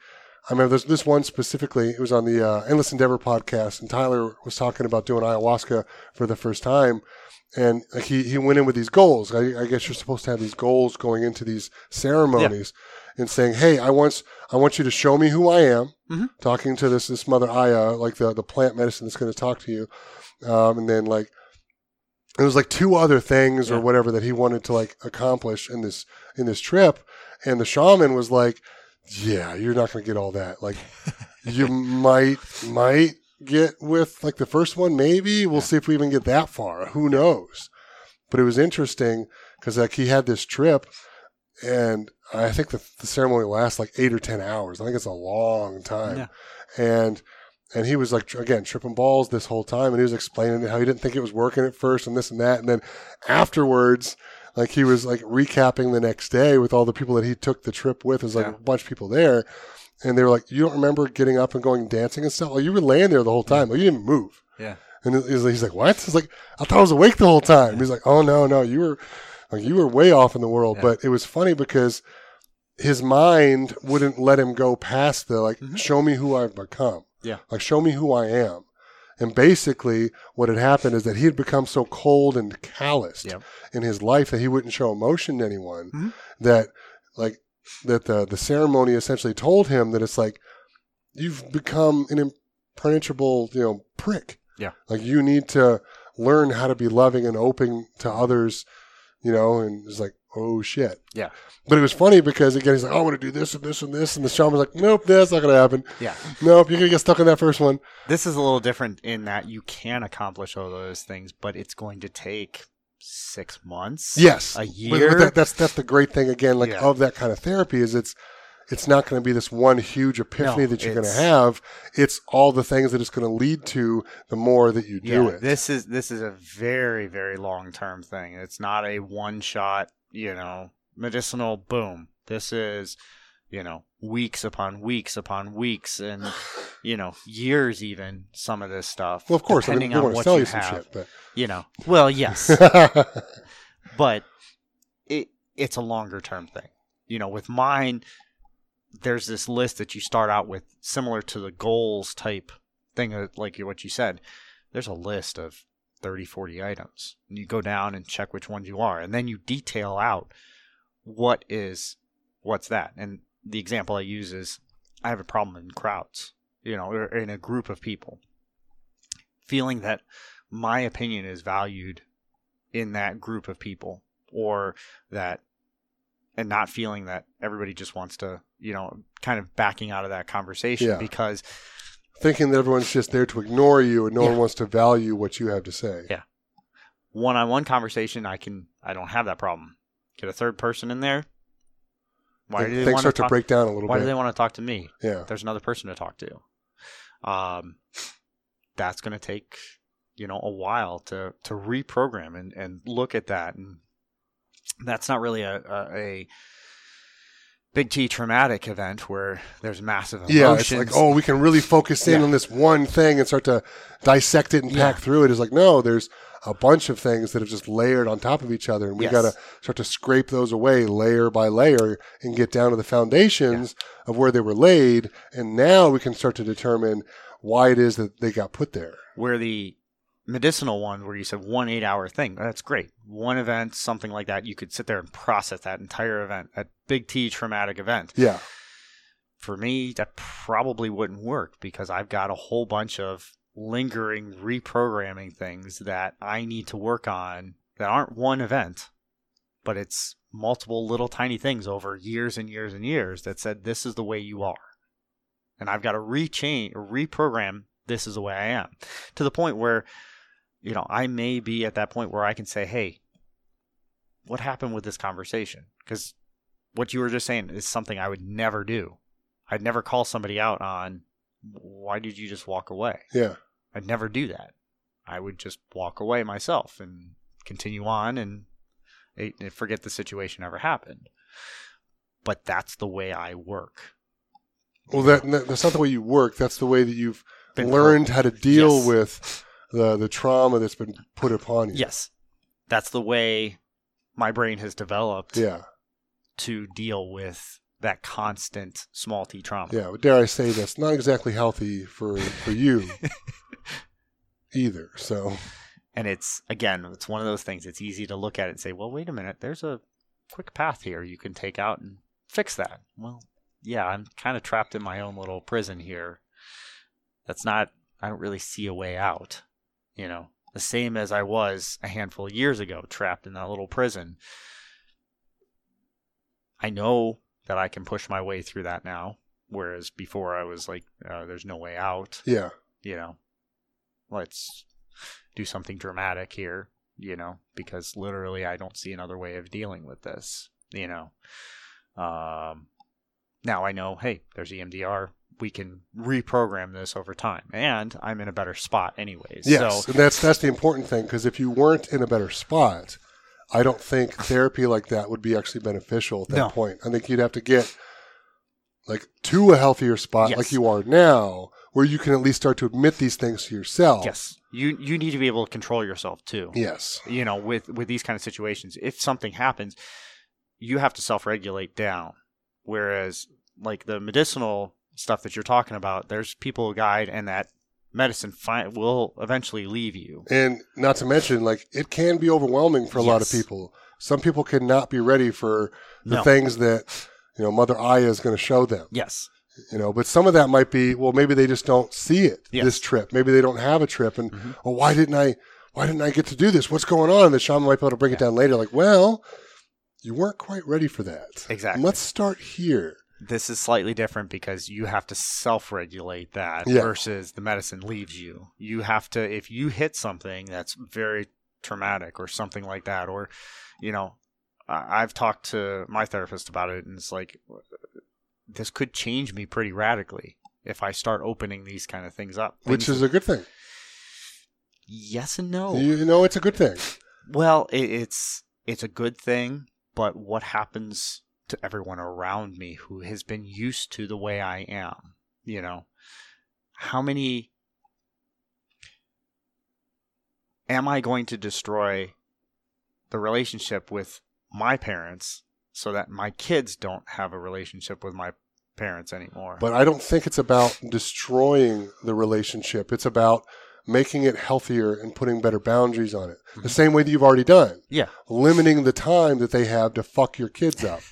I remember there's this one specifically. It was on the uh, Endless Endeavor podcast, and Tyler was talking about doing ayahuasca for the first time, and like he, he went in with these goals. I, I guess you're supposed to have these goals going into these ceremonies, and saying, "Hey, I want I want you to show me who I am." Mhm. Talking to this this mother Aya, like the the plant medicine that's going to talk to you, um, and then like it was like two other things or whatever that he wanted to like accomplish in this in this trip, and the shaman was like, "Yeah, you're not going to get all that. Like, you *laughs* might might." Get with like the first one, maybe we'll see if we even get that far. Who knows? but it was interesting because like he had this trip and i think the, the ceremony lasts like eight or ten hours i think it's a long time Yeah. and and he was like again tripping balls this whole time and he was explaining how he didn't think it was working at first and this and that and then afterwards like he was like recapping the next day with all the people that he took the trip with there's like Yeah. a bunch of people there and they were like you don't remember getting up and going dancing and stuff like you were laying there the whole time like you didn't move Yeah. and he's like, he's like, what? He's like, I thought I was awake the whole time. He's like, oh no, no, you were, like, you were way off in the world. Yeah. But it was funny because his mind wouldn't let him go past the like, Mhm. show me who I've become. Yeah. Like, show me who I am. And basically, what had happened is that he had become so cold and calloused Yep. in his life that he wouldn't show emotion to anyone. Mhm. That, like, that the the ceremony essentially told him that it's like you've become an impenetrable, you know, prick. Yeah. Like you need to learn how to be loving and open to others, you know, and it's like, oh shit. Yeah. But it was funny because again, he's like, oh, I want to do this and this and this. And the shaman's like, nope, that's not going to happen. Yeah. Nope, you're going to get stuck in that first one. This is a little different in that you can accomplish all those things, but it's going to take six months. Yes. A year. that, that's, that's the great thing again, like Yeah. of that kind of therapy is it's, it's not going to be this one huge epiphany No, that you're going to have. It's all the things that it's going to lead to the more that you do yeah, it. This is this is a very very long term thing. It's not a one shot, you know, medicinal boom. This is, you know, weeks upon weeks upon weeks and you know, years even some of this stuff. well, of course, I mean, depending on what you you have. shit, You know. Well, yes. but *laughs* but it it's a longer term thing. You know, with mine, there's this list that you start out with, similar to the goals type thing, uh, like what you said. There's a list of 30, 40 items. And you go down and check which ones you are, and then you detail out what is what's that. And the example I use is I have a problem in crowds, you know, or in a group of people, feeling that my opinion is valued in that group of people or that and not feeling that everybody just wants to you know kind of backing out of that conversation Yeah. because thinking that everyone's just there to ignore you and no Yeah. one wants to value what you have to say. Yeah. one-on-one conversation i can i don't have that problem get a third person in there why do they things want start to to talk, break down a little why bit. do they want to talk to me yeah. there's another person to talk to um that's going to take you know a while to to reprogram and and look at that and that's not really a a, a big T traumatic event where there's massive emotions. Yeah, it's like, oh, we can really focus in Yeah. on this one thing and start to dissect it and pack through it. It's like, no, there's a bunch of things that have just layered on top of each other, and we Yes. got to start to scrape those away layer by layer and get down to the foundations of where they were laid. And now we can start to determine why it is that they got put there. where the medicinal one where you said one eight hour thing. That's great. One event something like that you could sit there and process that entire event that big t traumatic event. Yeah, for me that probably wouldn't work because i've got a whole bunch of lingering reprogramming things that i need to work on that aren't one event but it's multiple little tiny things over years and years and years that said this is the way you are. And i've got to rechange reprogram this is the way i am. To the point where you know i may be at that point where i can say hey what happened with this conversation because what you were just saying is something i would never do i'd never call somebody out on why did you just walk away? Yeah. I'd never do that. I would just walk away myself and continue on and forget the situation ever happened. But that's the way I work. Well, that that's not the way you work. That's the way that you've learned how to deal Yes. with the the trauma that's been put upon you. Yes. That's the way my brain has developed Yeah. to deal with that constant small t trauma. Yeah. But dare I say that's not exactly healthy for for you *laughs* either. So And it's again, it's one of those things. It's easy to look at it and say, "Well, wait a minute. There's a quick path here you can take out and fix that." Well, yeah, I'm kind of trapped in my own little prison here. That's not. I don't really see a way out. You know, the same as I was a handful of years ago, trapped in that little prison. I know that I can push my way through that now, whereas before I was like, uh, "There's no way out." yeah. you know, let's do something dramatic here, you know, because literally I don't see another way of dealing with this, you know. Um, now I know, hey, there's EMDR. We can reprogram this over time, and I'm in a better spot, anyways. Yes, So and that's that's the important thing because if you weren't in a better spot, I don't think therapy like that would be actually beneficial at that No. point. I think you'd have to get like to a healthier spot Yes. like you are now, where you can at least start to admit these things to yourself. yes, you you need to be able to control yourself too. Yes. you know with with these kind of situations if something happens you have to self-regulate down whereas like the medicinal stuff that you're talking about there's people who guide and that medicine fi- will eventually leave you And not to mention, like it can be overwhelming for a lot of people. Some people cannot be ready for the No. things that you know Mother Aya is going to show them. yes you know but some of that might be well maybe they just don't see it Yes. this trip maybe they don't have a trip and Mhm. well why didn't i why didn't i get to do this what's going on the shaman might be able to break it down later like well you weren't quite ready for that Exactly. let's start here this is slightly different because you have to self-regulate that Yeah. versus the medicine leaves you. You have to if you hit something that's very traumatic or something like that or you know i've talked to my therapist about it and it's like this could change me pretty radically if i start opening these kind of things up. Which is a good thing. Yes and no. You know it's a good thing. Well, it, it's it's a good thing, but what happens to everyone around me who has been used to the way I am? You know, how many am I going to destroy the relationship with my parents so that my kids don't have a relationship with my parents anymore? but i don't think it's about destroying the relationship it's about making it healthier and putting better boundaries on it the Mhm. same way that you've already done yeah, limiting the time that they have to fuck your kids up. *laughs*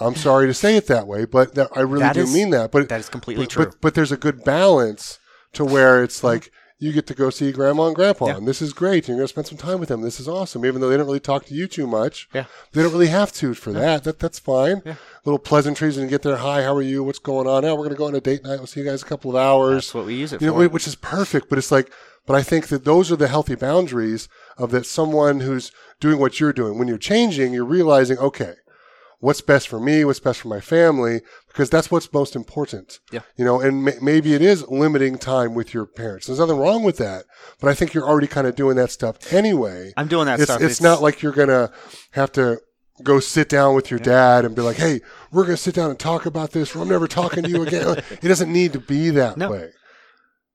I'm sorry to say it that way, but that, I really That do is- mean that. But that is completely but, true. But, but there's a good balance to where it's mm-hmm. like you get to go see grandma and grandpa, Yeah. and this is great. And you're going to spend some time with them. This is awesome, even though they don't really talk to you too much. Yeah. They don't really have to for that. That that's fine. Yeah. Little pleasantries and get there. Hi, how are you? What's going on? Now we're going to go on a date night. We'll see you guys in a couple of hours That's what we use it you know, for. which is perfect. But it's like, but I think that those are the healthy boundaries of that someone who's doing what you're doing. When you're changing, you're realizing, okay, what's best for me, what's best for my family, because that's what's most important. Yeah. You know, and ma- maybe it is limiting time with your parents. There's nothing wrong with that, but I think you're already kind of doing that stuff anyway. I'm doing that It's, stuff. it's not like you're gonna have to go sit down with your dad and be like, "Hey, we're gonna sit down and talk about this. Or I'm never talking to you again." *laughs* it doesn't need to be that No. way.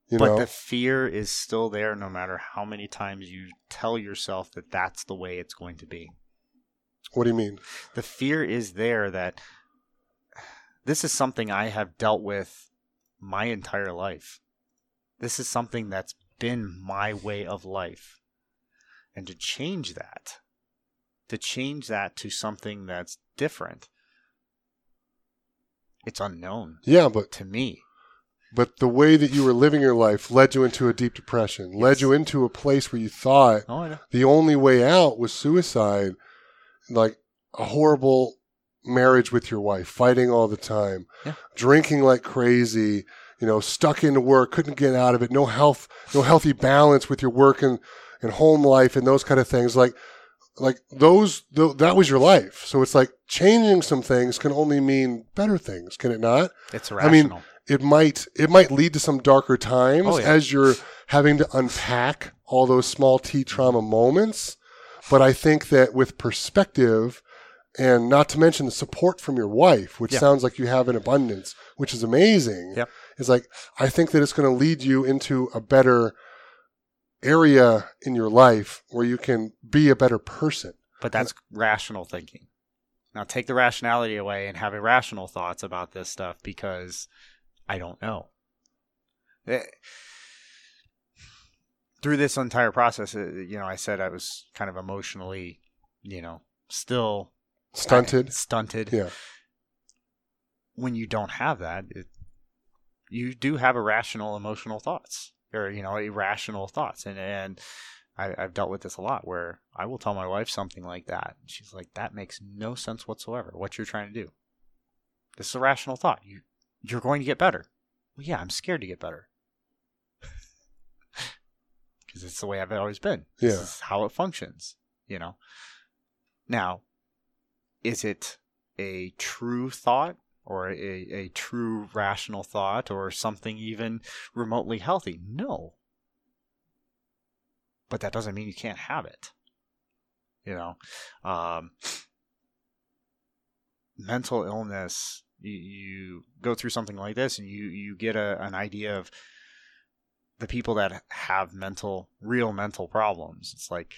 You but know, the fear is still there no matter how many times you tell yourself that that's the way it's going to be. What do you mean? The fear is there that this is something I have dealt with my entire life. This is something that's been my way of life. And to change that, to change that to something that's different, it's unknown Yeah, but to me. but the way that you were living your life led you into a deep depression. Led you into a place where you thought Oh, the only way out was suicide, like a horrible marriage with your wife, fighting all the time, Yeah. drinking like crazy, you know, stuck into work, couldn't get out of it, no health, no healthy balance with your work and, and home life and those kind of things. Like, like those, th- that was your life. So it's like changing some things can only mean better things, can it not? It's I mean, it might it might lead to some darker times Oh, yeah. as you're having to unpack all those small T trauma moments. But I think that with perspective, and not to mention the support from your wife, which Yeah. sounds like you have in abundance, which is amazing. Yep. Is like I think that it's going to lead you into a better area in your life where you can be a better person. But that's rational thinking. Now take the rationality away and have irrational thoughts about this stuff because I don't know. Eh, Through this entire process, uh, you know, I said I was kind of emotionally, you know, still Stunted. stunted. Yeah. When you don't have that, it, you do have irrational emotional thoughts or you know irrational thoughts, and and I, I've dealt with this a lot where I will tell my wife something like that. She's like, "That makes no sense whatsoever. What you're trying to do. This is a rational thought. You you're going to get better. Well, yeah, I'm scared to get better." Because it's the way I've always been. This Yeah. is how it functions, you know. Now, is it a true thought or a, a true rational thought or something even remotely healthy? No. But that doesn't mean you can't have it. You know, um, mental illness, you, you go through something like this and you, you get a, an idea of the people that have mental, real mental problems. It's like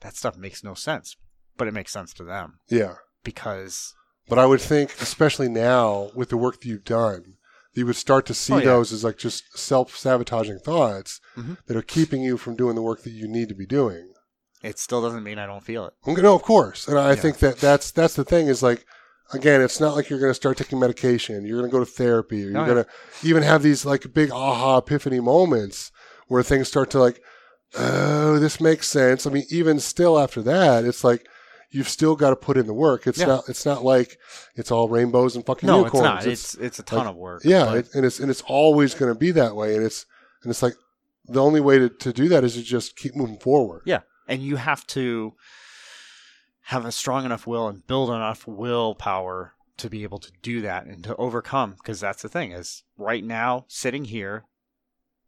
that stuff makes no sense, but it makes sense to them Yeah. because But I would think, especially now with the work that you've done, you would start to see Oh, yeah. those as like just self sabotaging thoughts Mhm. that are keeping you from doing the work that you need to be doing. it still doesn't mean I don't feel it. No, of course, and I Yeah. think that that's that's the thing is like. Again, it's not like you're going to start taking medication. You're going to go to therapy, or you're Oh, going to even have these like big aha epiphany moments where things start to like, oh, this makes sense. I mean, even still after that, it's like you've still got to put in the work. It's Yeah. not. It's not like it's all rainbows and fucking No, it's unicorns. not. It's it's a ton like- of work. Yeah, it, and it's and it's always going to be that way, and it's and it's like the only way to, to do that is to just keep moving forward. Yeah, and you have to have a strong enough will and build enough willpower to be able to do that and to overcome. Because that's the thing is right now sitting here,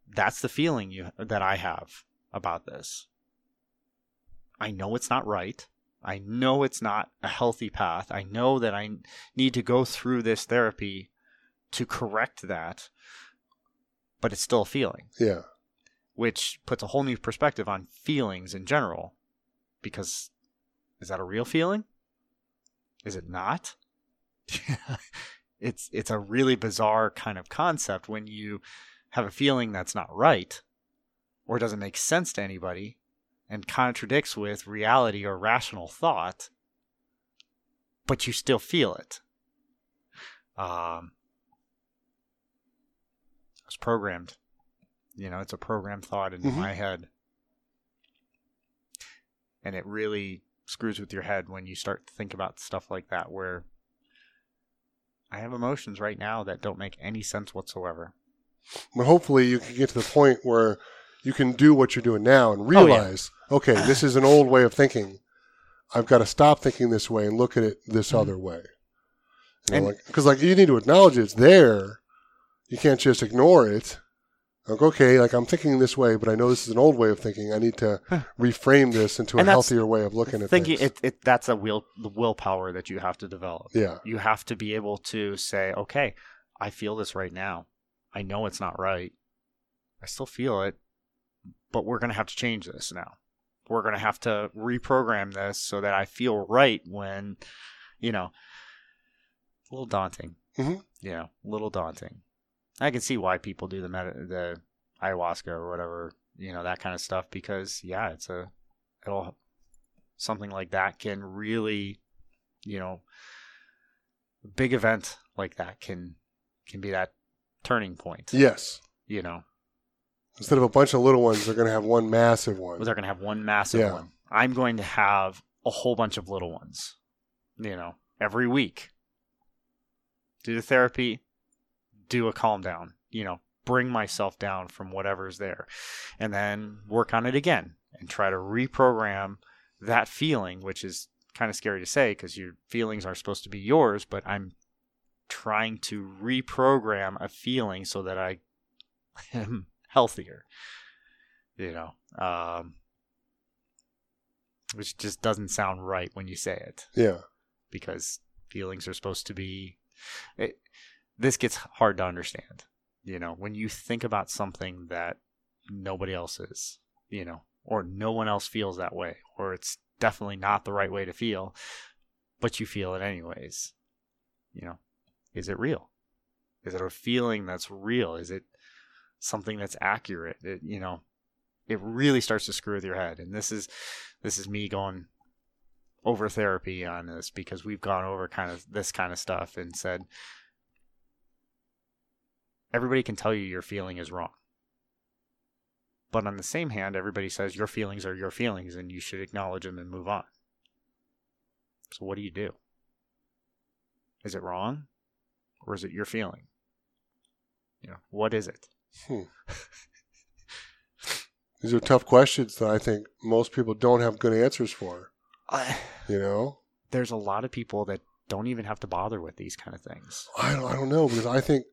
that's the feeling you that I have about this. I know it's not right. I know it's not a healthy path. I know that I need to go through this therapy to correct that, but it's still a feeling Yeah, which puts a whole new perspective on feelings in general. Because is that a real feeling? Is it not? *laughs* it's it's a really bizarre kind of concept when you have a feeling that's not right or doesn't make sense to anybody and contradicts with reality or rational thought, but you still feel it. Um, I was programmed. You know, it's a programmed thought into Mhm. my head. And it really screws with your head when you start to think about stuff like that, where I have emotions right now that don't make any sense whatsoever. but hopefully you can get to the point where you can do what you're doing now and Oh, yeah. realize, okay, this is an old way of thinking. I've got to stop thinking this way and look at it this other way. Mm-hmm. And- Because like, you need to acknowledge it's there. You can't just ignore it. Like okay, like I'm thinking this way, but I know this is an old way of thinking. I need to reframe this into a healthier way of looking at Thinking things. it, it that's a will the willpower that you have to develop. yeah, You have to be able to say, okay, I feel this right now. I know it's not right. I still feel it, but we're going to have to change this now. We're going to have to reprogram this so that I feel right when, you know, a little daunting. Mhm. You know, a little daunting. I can see why people do the med- the ayahuasca or whatever, you know, that kind of stuff because yeah, it's a it'll something like that can really, you know, big event like that can can be that turning point. yes. You know, Instead of a bunch of little ones, they're going to have one massive one. they're going to have one massive Yeah. one. I'm going to have a whole bunch of little ones. You know, every week. Do the therapy, do a calm down. You know, bring myself down from whatever's there, and then work on it again and try to reprogram that feeling, which is kind of scary to say because your feelings are supposed to be yours, but I'm trying to reprogram a feeling so that I *laughs* am healthier. You know, um, which just doesn't sound right when you say it Yeah. because feelings are supposed to be. It, this gets hard to understand. You know, when you think about something that nobody else is, you know, or no one else feels that way, or it's definitely not the right way to feel, but you feel it anyways. You know, is it real? Is it a feeling that's real? Is it something that's accurate? It, you know, it really starts to screw with your head. And this is this is me going over therapy on this because we've gone over kind of this kind of stuff and said everybody can tell you your feeling is wrong. But on the same hand, everybody says your feelings are your feelings and you should acknowledge them and move on. So what do you do? Is it wrong? Or is it your feeling? You know, what is it? Hmm. These are tough questions that I think most people don't have good answers for. Uh, You know, there's a lot of people that don't even have to bother with these kind of things. I don't, I don't know because I think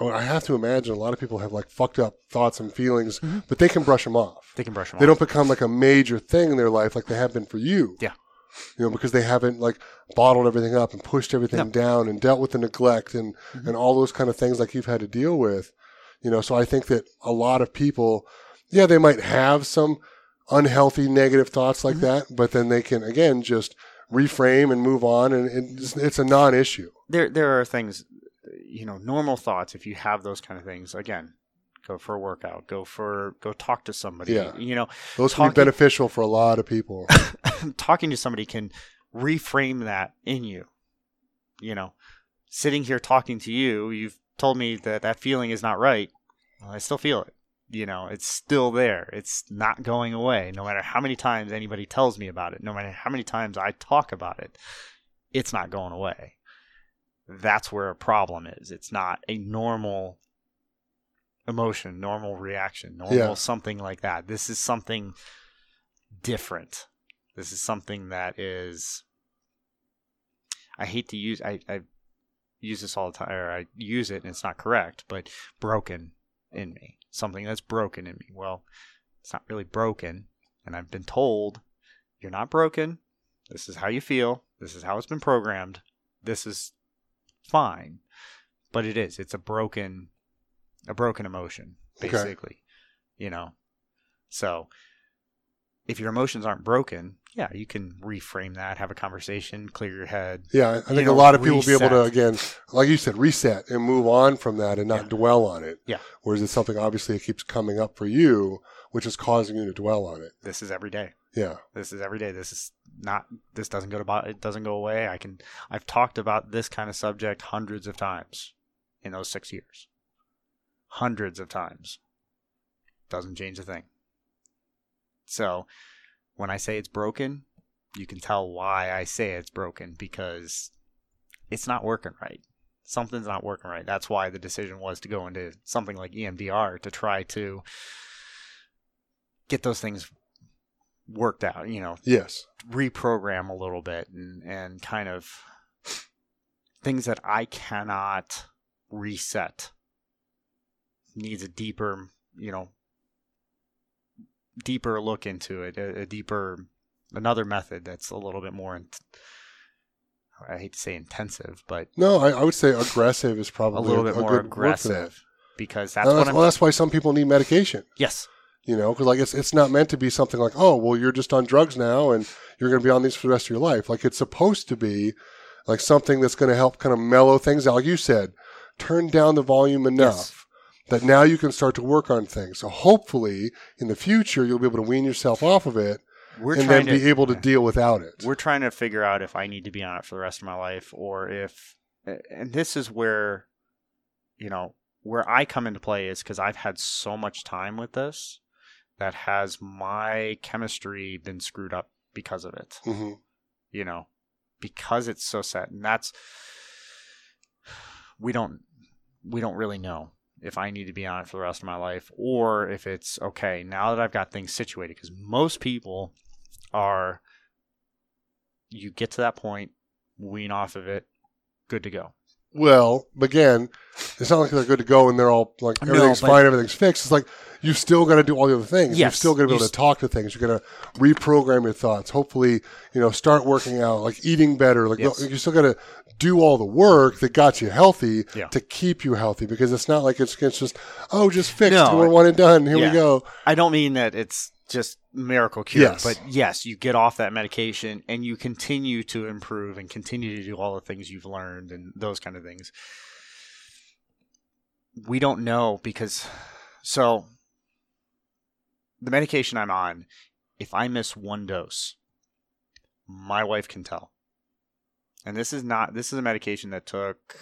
I have to imagine a lot of people have like fucked up thoughts and feelings, Mhm. but they can brush them off. They can brush them They off. don't become like a major thing in their life like they have been for you. Yeah. You know, because they haven't like bottled everything up and pushed everything No. down and dealt with the neglect and, Mhm. and all those kind of things like you've had to deal with. You know, so I think that a lot of people, yeah, they might have some unhealthy negative thoughts like Mhm. that, but then they can again just reframe and move on and it's, it's a non-issue. there there are things you know normal thoughts if you have those kind of things again go for a workout go for go talk to somebody Yeah. you know Those can be beneficial for a lot of people. *laughs* talking to somebody can reframe that in you you know sitting here talking to you you've told me that that feeling is not right well, i still feel it you know it's still there it's not going away no matter how many times anybody tells me about it no matter how many times i talk about it it's not going away that's where a problem is. It's not a normal emotion normal reaction normal Yeah. something like that. This is something different. This is something that is i hate to use i, I use this all the time or i use it and it's not correct but broken in me. Something that's broken in me. Well it's not really broken and i've been told you're not broken. This is how you feel. This is how it's been programmed. This is fine but it is it's a broken a broken emotion Okay. basically you know so if your emotions aren't broken yeah you can reframe that have a conversation clear your head Yeah, I- think know, a lot of people will be able to again, like you said, reset and move on from that and not Yeah. dwell on it. Yeah. Whereas it's something obviously it keeps coming up for you, which is causing you to dwell on it. this is every day Yeah. this is every day. This is not this doesn't go to it doesn't go away. I can i've talked about this kind of subject hundreds of times in those six years. Hundreds of times. Doesn't change a thing. So when i say it's broken you can tell why i say it's broken because it's not working right. Something's not working right. That's why the decision was to go into something like emdr to try to get those things worked out you know Yes. reprogram a little bit and and kind of things that I cannot reset needs a deeper, you know, deeper look into it, a, a deeper another method that's a little bit more int- I hate to say intensive, but No, I, I would say aggressive is probably a little bit more word for that. aggressive because that's that's, I'm well, that's why some people need medication. Yes. You know, because like it's it's not meant to be something like, oh, well, you're just on drugs now and you're going to be on these for the rest of your life. Like it's supposed to be like something that's going to help kind of mellow things out. Like you said, turn down the volume enough that now you can start to work on things. So hopefully, in the future, you'll be able to wean yourself off of it We're and then to be able to deal without it. we're trying to figure out if I need to be on it for the rest of my life or if and this is where you know where I come into play is cuz I've had so much time with this that has my chemistry been screwed up because of it. Hmm you know because it's so set and that's we don't we don't really know if I need to be on it for the rest of my life or if it's okay. Now that I've got things situated because most people are you get to that point wean off of it good to go Well, again, it's not like they're good to go and they're all like everything's but- fine, everything's fixed. It's like you still got to do all the other things. Yes, You're still going to be able to talk to things. You're going to reprogram your thoughts. Hopefully, you know, start working out, like eating better. Like Yes. you still got to do all the work that got you healthy Yeah. to keep you healthy. Because it's not like it's, it's just oh, just fixed. No, We're one and done. Here yeah. we go. I don't mean that it's just miracle cure, Yes. but yes, you get off that medication and you continue to improve and continue to do all the things you've learned and those kind of things. We don't know because so the medication I'm on, if I miss one dose, my wife can tell. And this is not this is a medication that took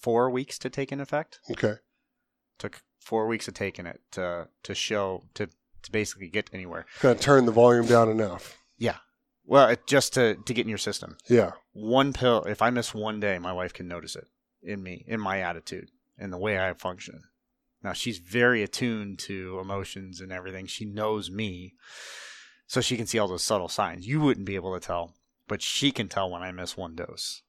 4 weeks to take in effect Okay. took four weeks of taking it to to show to to basically get anywhere. Got to turn the volume down enough. Yeah. Well, it, just to to get in your system. Yeah. One pill. If I miss one day, my wife can notice it in me, in my attitude, in the way I function. Now she's very attuned to emotions and everything. She knows me, so she can see all those subtle signs. You wouldn't be able to tell, but she can tell when I miss one dose,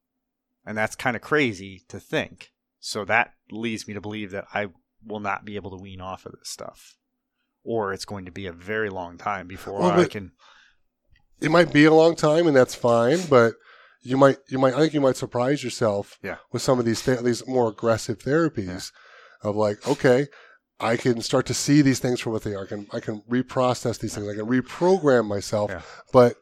and that's kind of crazy to think. So that leads me to believe that I will not be able to wean off of this stuff, or it's going to be a very long time before Well, I can. it might be a long time and that's fine but you might you might i think you might surprise yourself Yeah. with some of these th- these more aggressive therapies of like okay i can start to see these things for what they are i can i can reprocess these things i can reprogram myself Yeah. but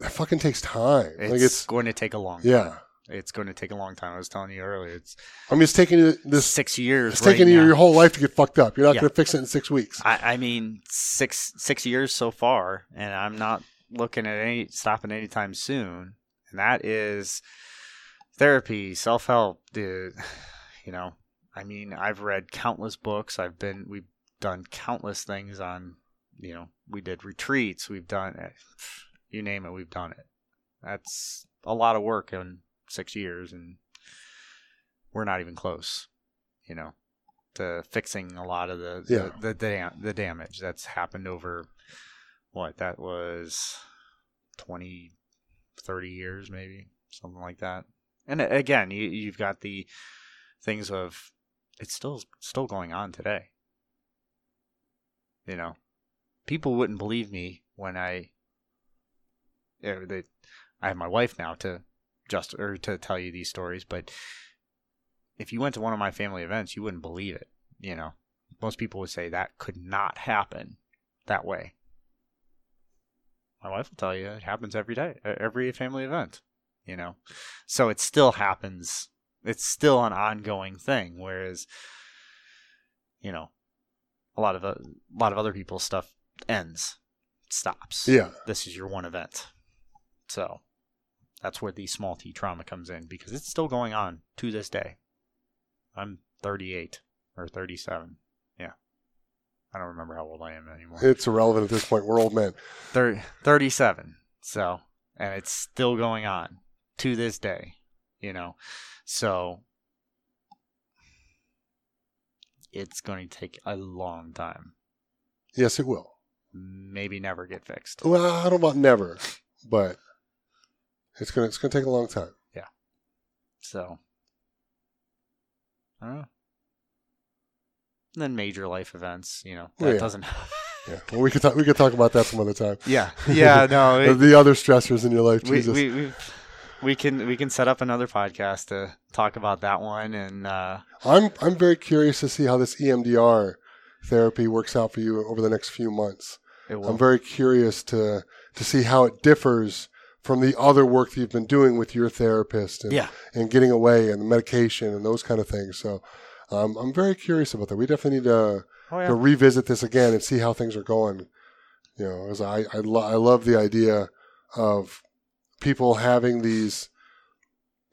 that fucking takes time It's, like it's going to take a long. yeah it's going to take a long time. I was telling you earlier, it's i mean it's taking this six years. it's right taking you now. your whole life to get fucked up you're not Yeah. going to fix it in six weeks I, I mean, six six years so far, and I'm not looking at any stopping anytime soon. And that is therapy, self help, dude. *sighs* You know, I mean, I've read countless books. I've been, we've done countless things on, you know, we did retreats. We've done it. *sighs* You name it, we've done it. That's a lot of work in six years, and we're not even close. You know, to fixing a lot of the Yeah. the the, dam- the damage that's happened over what that was 20 30 years maybe something like that and again you, you've got the things of it's still still going on today you know people wouldn't believe me when i yeah, they, i have my wife now to just or to tell you these stories but if you went to one of my family events you wouldn't believe it you know? Most people would say that could not happen that way. My wife will tell you it happens every day every family event you know? So it still happens it's still an ongoing thing whereas you know a lot of uh, a lot of other people's stuff ends stops. Yeah. This is your one event. So that's where the small t trauma comes in because it's still going on to this day. I'm 38 or 37 yeah. I don't remember how old i am anymore. It's irrelevant at this point. We're old men. Thir- 37 so and it's still going on to this day you know? So it's going to take a long time. Yes it will. Maybe never get fixed. Well i don't know about never but it's gonna it's gonna take a long time Yeah. so i don't know and then major life events you know Oh, that yeah. doesn't *laughs* Yeah, well, we could talk. We could talk about that some other time. yeah *laughs* yeah no it- the other stressors in your life, we, Jesus. we, we, we can we can set up another podcast to talk about that one and uh I'm I'm very curious to see how this EMDR therapy works out for you over the next few months. it will I'm very curious to to see how it differs from the other work that you've been doing with your therapist and, yeah and getting away and the medication and those kind of things. So um, I'm very curious about that. We definitely need to, oh yeah to revisit this again and see how things are going. You know, as I I, lo- I love the idea of people having these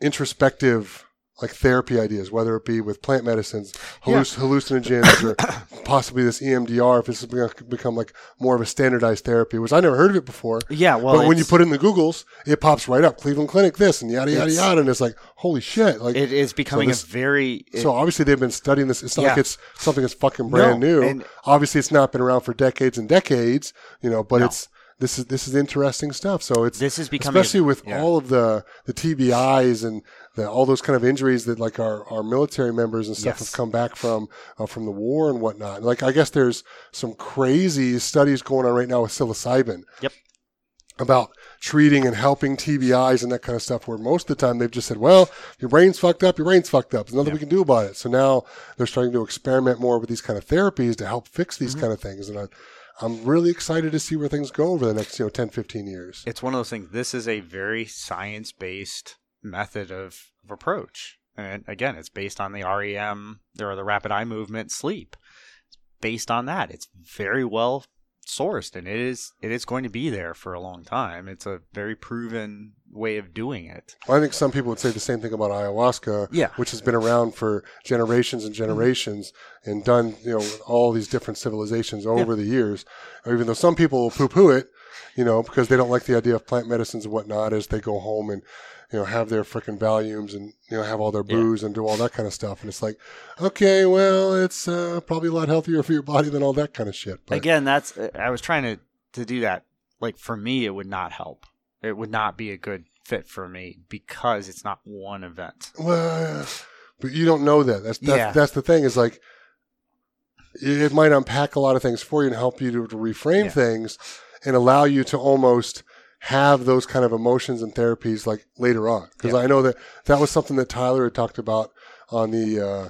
introspective like therapy ideas, whether it be with plant medicines, halluc- hallucinogens, or *coughs* possibly this EMDR, if this is going to become like more of a standardized therapy, which I never heard of it before. yeah well but when you put it in the Googles, it pops right up. Cleveland Clinic, this and yada yada yada, and it's like holy shit! Like it is becoming this- a very it- so obviously they've been studying this. It's not like it's something that's fucking brand No, new. and- obviously, it's not been around for decades and decades. You know, but No. it's this is this is interesting stuff. So it's this is becoming especially with yeah. all of the the TBIs and the, all those kind of injuries that like our, our military members and stuff Yes. have come back from uh, from the war and whatnot. Like I guess there's some crazy studies going on right now with psilocybin. Yep. About treating and helping TBIs and that kind of stuff. Where most of the time they've just said, "Well, your brain's fucked up. Your brain's fucked up. There's nothing we can do about it." So now they're starting to experiment more with these kind of therapies to help fix these Mm-hmm. kind of things. And I, I'm really excited to see where things go over the next you know 10, 15 years. it's one of those things. This is a very science based method of, of approach. And again, it's based on the REM or the rapid eye movement sleep. It's based on that. It's very well sourced and it is it is going to be there for a long time. It's a very proven way of doing it. Well, I think some people would say the same thing about ayahuasca, Yeah. which has been around for generations and generations mm-hmm. and done, you know, with all these different civilizations over the years. Even though some people will poo-poo it, you know, because they don't like the idea of plant medicines and whatnot as they go home and, you know, have their freaking Valiums and, you know, have all their Yeah. booze and do all that kind of stuff. And it's like, okay, well, it's uh, probably a lot healthier for your body than all that kind of shit. But Again, that's I was trying to to do that. Like for me, it would not help. It would not be a good fit for me because it's not one event. Well, but you don't know that. That's that's, Yeah. that's the thing. Is like it it might unpack a lot of things for you and help you to, to reframe Yeah. things and allow you to almost have those kind of emotions and therapies like later on. Because Yeah. I know that that was something that Tyler had talked about on the uh,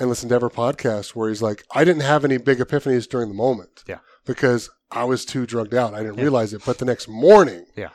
Endless Endeavor podcast, where he's like, I didn't have any big epiphanies during the moment. Yeah. Because I was too drugged out. I didn't Yeah. realize it. But the next morning, Yeah.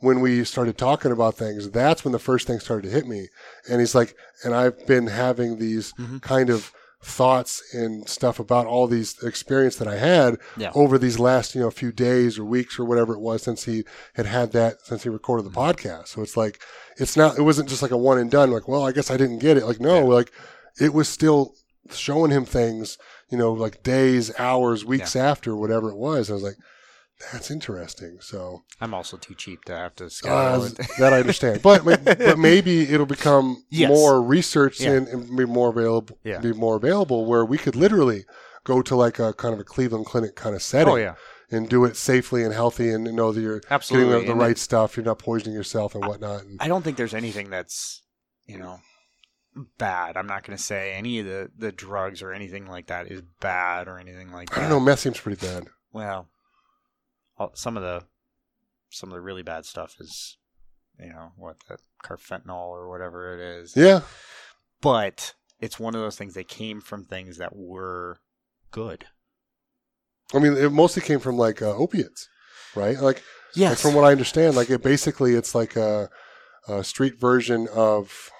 when we started talking about things, that's when the first thing started to hit me. And he's like, and I've been having these Mhm. kind of thoughts and stuff about all these experience that I had Yeah. over these last, you know, few days or weeks or whatever it was since he had had that, since he recorded the Mm-hmm. podcast. So it's like, it's not, it wasn't just like a one and done, like, well, I guess I didn't get it. Like, no, Yeah. like it was still showing him things, you know, like days, hours, weeks after, whatever it was. I was like, that's interesting. So, I'm also too cheap to have to uh, *laughs* that I understand, but but maybe it'll become *laughs* Yes. more researched Yeah. and, and be more available. Yeah. Be more available where we could literally go to like a kind of a Cleveland Clinic kind of setting Oh yeah, and do it safely and healthy and know that you're absolutely. getting the, the right stuff. You're not poisoning yourself and whatnot. And, I don't think there's anything that's you know bad. I'm not going to say any of the the drugs or anything like that is bad or anything like that. I don't know. Meth seems pretty bad. Well, all- some of the some of the really bad stuff is you know what the carfentanil or whatever it is. Yeah. but it's one of those things that came from things that were good. I mean, it mostly came from like uh, opiates, right? Like, Yes. like from what I understand, like it basically it's like a, a street version of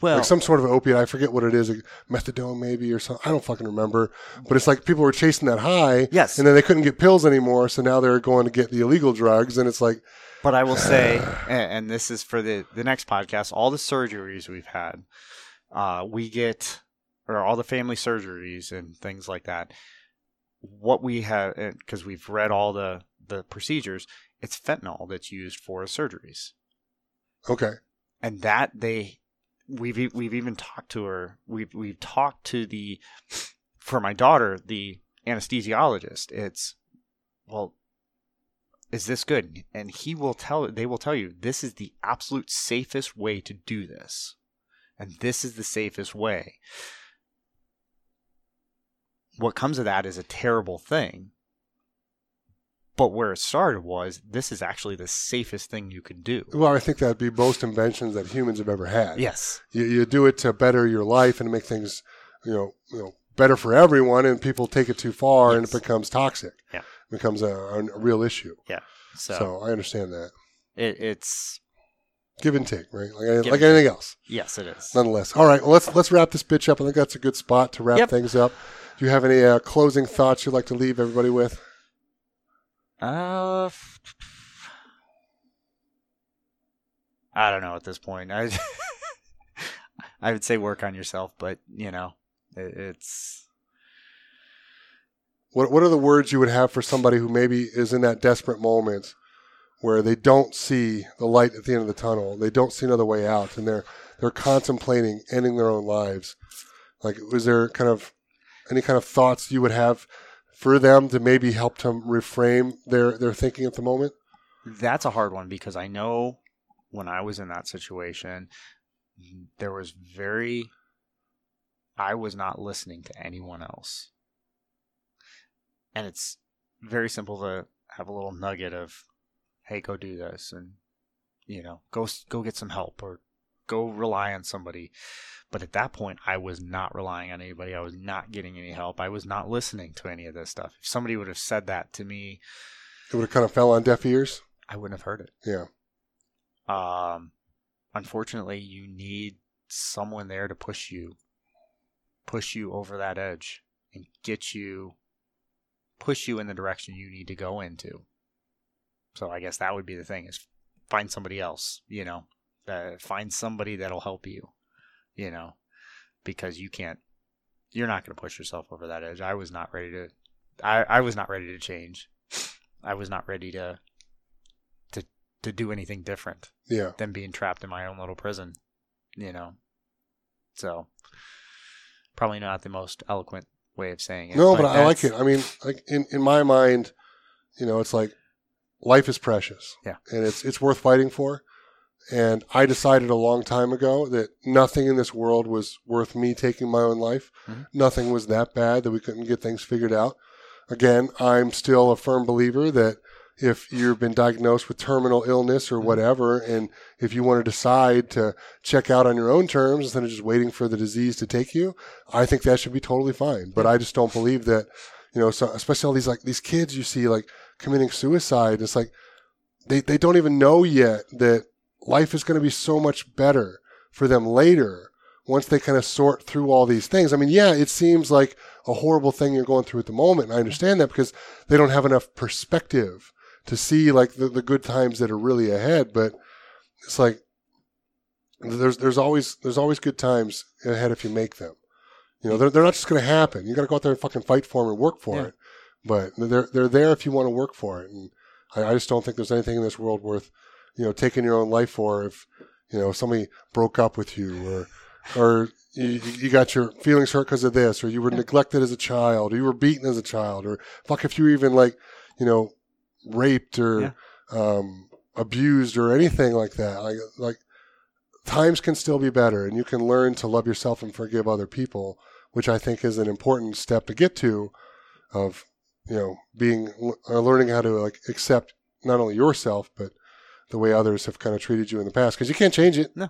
well, like some sort of opiate. I forget what it is, like methadone maybe or something. I don't fucking remember. But it's like people were chasing that high, yes. and then they couldn't get pills anymore, so now they're going to get the illegal drugs, and it's like, But I will say, *sighs* and, this is for the the next podcast, all the surgeries we've had, uh, we get, or all the family surgeries and things like that. What we have, because we've read all the the procedures, it's fentanyl that's used for surgeries, okay, and that they, we've we've even talked to her. We've we've talked to the, for my daughter, the anesthesiologist. It's, well, is this good? And he will tell they will tell you this is the absolute safest way to do this. And this is the safest way. What comes of that is a terrible thing. But where it started was this is actually the safest thing you could do. well, I think that'd be most inventions that humans have ever had. Yes. you, you do it to better your life and make things, you know, you know, better for everyone, and people take it too far, and it becomes toxic. Yeah. It becomes a, a real issue. So, So, I understand that. it, it's Give and take, right? Like, like anything else. yes, it is. Nonetheless, all right. Well, let's let's wrap this bitch up. I think that's a good spot to wrap Yep. things up. Do you have any uh, closing thoughts you'd like to leave everybody with? Uh, I don't know at this point. I *laughs* I would say work on yourself, but you know, it, it's What What are the words you would have for somebody who maybe is in that desperate moment where they don't see the light at the end of the tunnel, they don't see another way out, and they're they're contemplating ending their own lives? Like, was there kind of any kind of thoughts you would have for them to maybe help them reframe their their thinking at the moment? that's a hard one because I know when I was in that situation, there was very I was not listening to anyone else. And it's very simple to have a little nugget of hey, go do this and you know, go go get some help or go rely on somebody. But at that point, I was not relying on anybody. I was not getting any help. I was not listening to any of this stuff. If somebody would have said that to me, it would have kind of fell on deaf ears. I wouldn't have heard it. Yeah. Um, unfortunately, you need someone there to push you, push you over that edge, and get you, push you in the direction you need to go into. So I guess that would be the thing: is find somebody else. You know, uh, find somebody that'll help you. You know, because you can't, you're not going to push yourself over that edge. I was not ready to, I I was not ready to change. I was not ready to to to do anything different Yeah. than being trapped in my own little prison, you know. So probably not the most eloquent way of saying it. No, but I like it. I mean, like in, in my mind, you know, it's like life is precious. Yeah. And it's it's worth fighting for. And I decided a long time ago that nothing in this world was worth me taking my own life. Mhm. Nothing was that bad that we couldn't get things figured out. Again, I'm still a firm believer that if you've been diagnosed with terminal illness or Mhm. whatever, and if you want to decide to check out on your own terms instead of just waiting for the disease to take you, I think that should be totally fine. But I just don't believe that, you know, so especially all these like these kids you see like committing suicide. It's like they, they don't even know yet that life is going to be so much better for them later once they kind of sort through all these things. I mean, yeah, it seems like a horrible thing you're going through at the moment. And I understand that because they don't have enough perspective to see like the, the good times that are really ahead. But it's like there's there's always there's always good times ahead if you make them. You know, they're they're not just going to happen. You got to go out there and fucking fight for them and work for Yeah. it. But they're they're there if you want to work for it. And I, I just don't think there's anything in this world worth you know taking your own life for if you know somebody broke up with you or or you, you got your feelings hurt because of this or you were neglected as a child or you were beaten as a child or fuck if you even like you know raped or Yeah. um, abused or anything like that like like times can still be better and you can learn to love yourself and forgive other people which i think is an important step to get to of you know being uh, learning how to like accept not only yourself but the way others have kind of treated you in the past because you can't change it No,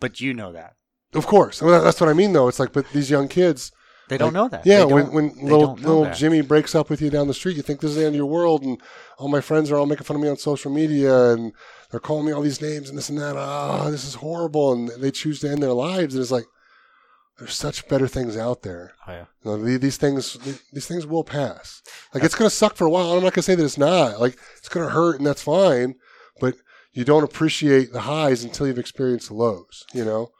but you know that. of course I mean, that's what i mean though it's like but these young kids They don't Like, know that. yeah when when little little that. jimmy breaks up with you down the street you think this is the end of your world and all my friends are all making fun of me on social media and they're calling me all these names and this and that ah this is horrible and they choose to end their lives and it's like there's such better things out there Oh, yeah. you know, the- these things, these things will pass. Like it's going to suck for a while. I'm not going to say that it's not. Like it's going to hurt, and that's fine. But you don't appreciate the highs until you've experienced the lows. You know.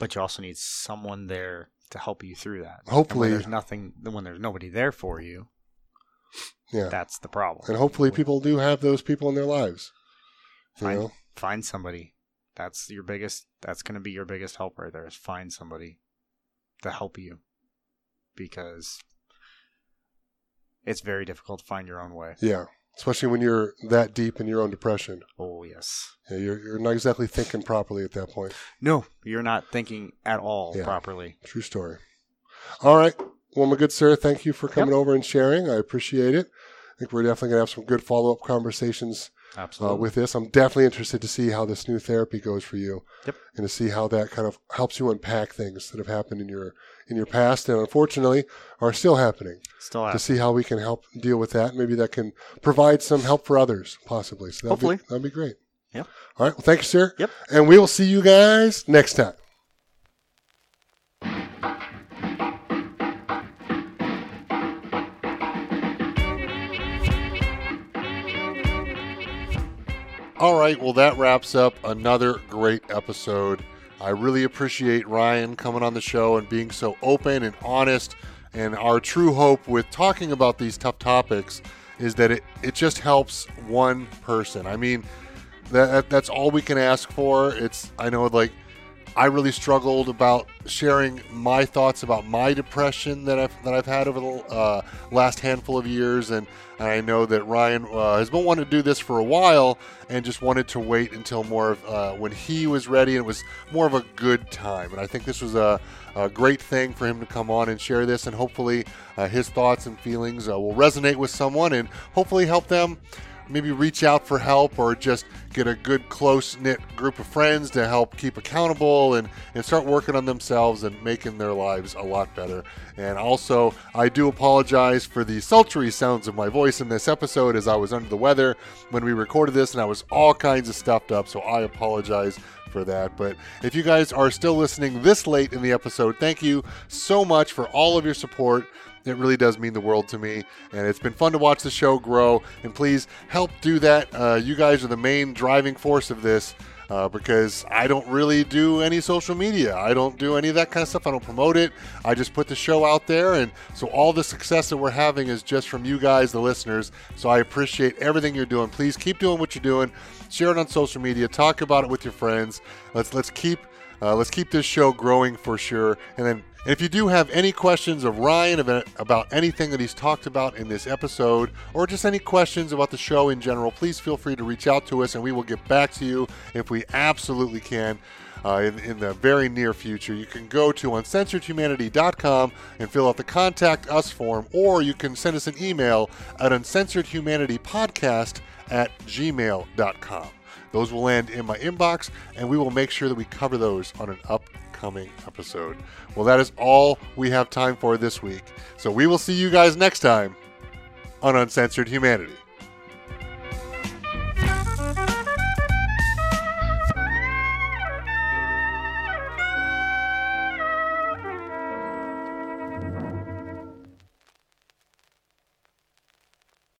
But you also need someone there to help you through that. Hopefully- when there's nothing, when there's nobody there for you, Yeah. that's the problem. And hopefully, people do have those people in their lives. Find know. find somebody. That's your biggest. That's going to be your biggest help right there. Is find somebody to help you, because it's very difficult to find your own way. Yeah. Especially when you're that deep in your own depression. Oh yes. Yeah, you're you're not exactly thinking properly at that point. No, you're not thinking at all Yeah. properly. True story. All right. Well, my good sir, thank you for coming over and sharing. I appreciate it. I think we're definitely going to have some good follow up conversations Absolutely. uh, with this. I'm definitely interested to see how this new therapy goes for you, Yep. and to see how that kind of helps you unpack things that have happened in your in your past and unfortunately are still happening. Still To see how we can help deal with that. Maybe that can provide some help for others, possibly. So that'd Hopefully. be, that'd be great. Yep. All right. Well, thank you, sir. Yep. And we will see you guys next time. All right, well, that wraps up another great episode. I really appreciate Ryan coming on the show and being so open and honest. And our true hope with talking about these tough topics is that it, it just helps one person. I mean, that, that's all we can ask for. It's, I know, like, I really struggled about sharing my thoughts about my depression that I've that I've had over the uh, last handful of years, and, and I know that Ryan uh, has been wanting to do this for a while, and just wanted to wait until more of uh, when he was ready, and it was more of a good time. And I think this was a, a great thing for him to come on and share this, and hopefully uh, his thoughts and feelings uh, will resonate with someone, and hopefully help them maybe reach out for help or just get a good close knit group of friends to help keep accountable and, and start working on themselves and making their lives a lot better. And also, I do apologize for the sultry sounds of my voice in this episode as I was under the weather when we recorded this and I was all kinds of stuffed up, so I apologize for that. But if you guys are still listening this late in the episode, thank you so much for all of your support. It really does mean the world to me, and it's been fun to watch the show grow. And please help do that. Uh, you guys are the main driving force of this. Uh, because I don't really do any social media. I don't do any of that kind of stuff. I don't promote it. I just put the show out there. And so all the success that we're having is just from you guys, the listeners. So I appreciate everything you're doing. Please keep doing what you're doing. Share it on social media. Talk about it with your friends. Let's let's keep uh, let's keep this show growing for sure. And then and if you do have any questions of Ryan about, anything that he's talked about in this episode, or just any questions about the show in general, please feel free to reach out to us and we will get back to you if we absolutely can. Uh, in, in, the very near future. You can go to uncensoredhumanity.com and fill out the contact us form, or you can send us an email at uncensoredhumanitypodcast at gmail.com. Those will land in my inbox, and we will make sure that we cover those on an upcoming episode. Well, that is all we have time for this week. So we will see you guys next time on Uncensored Humanity.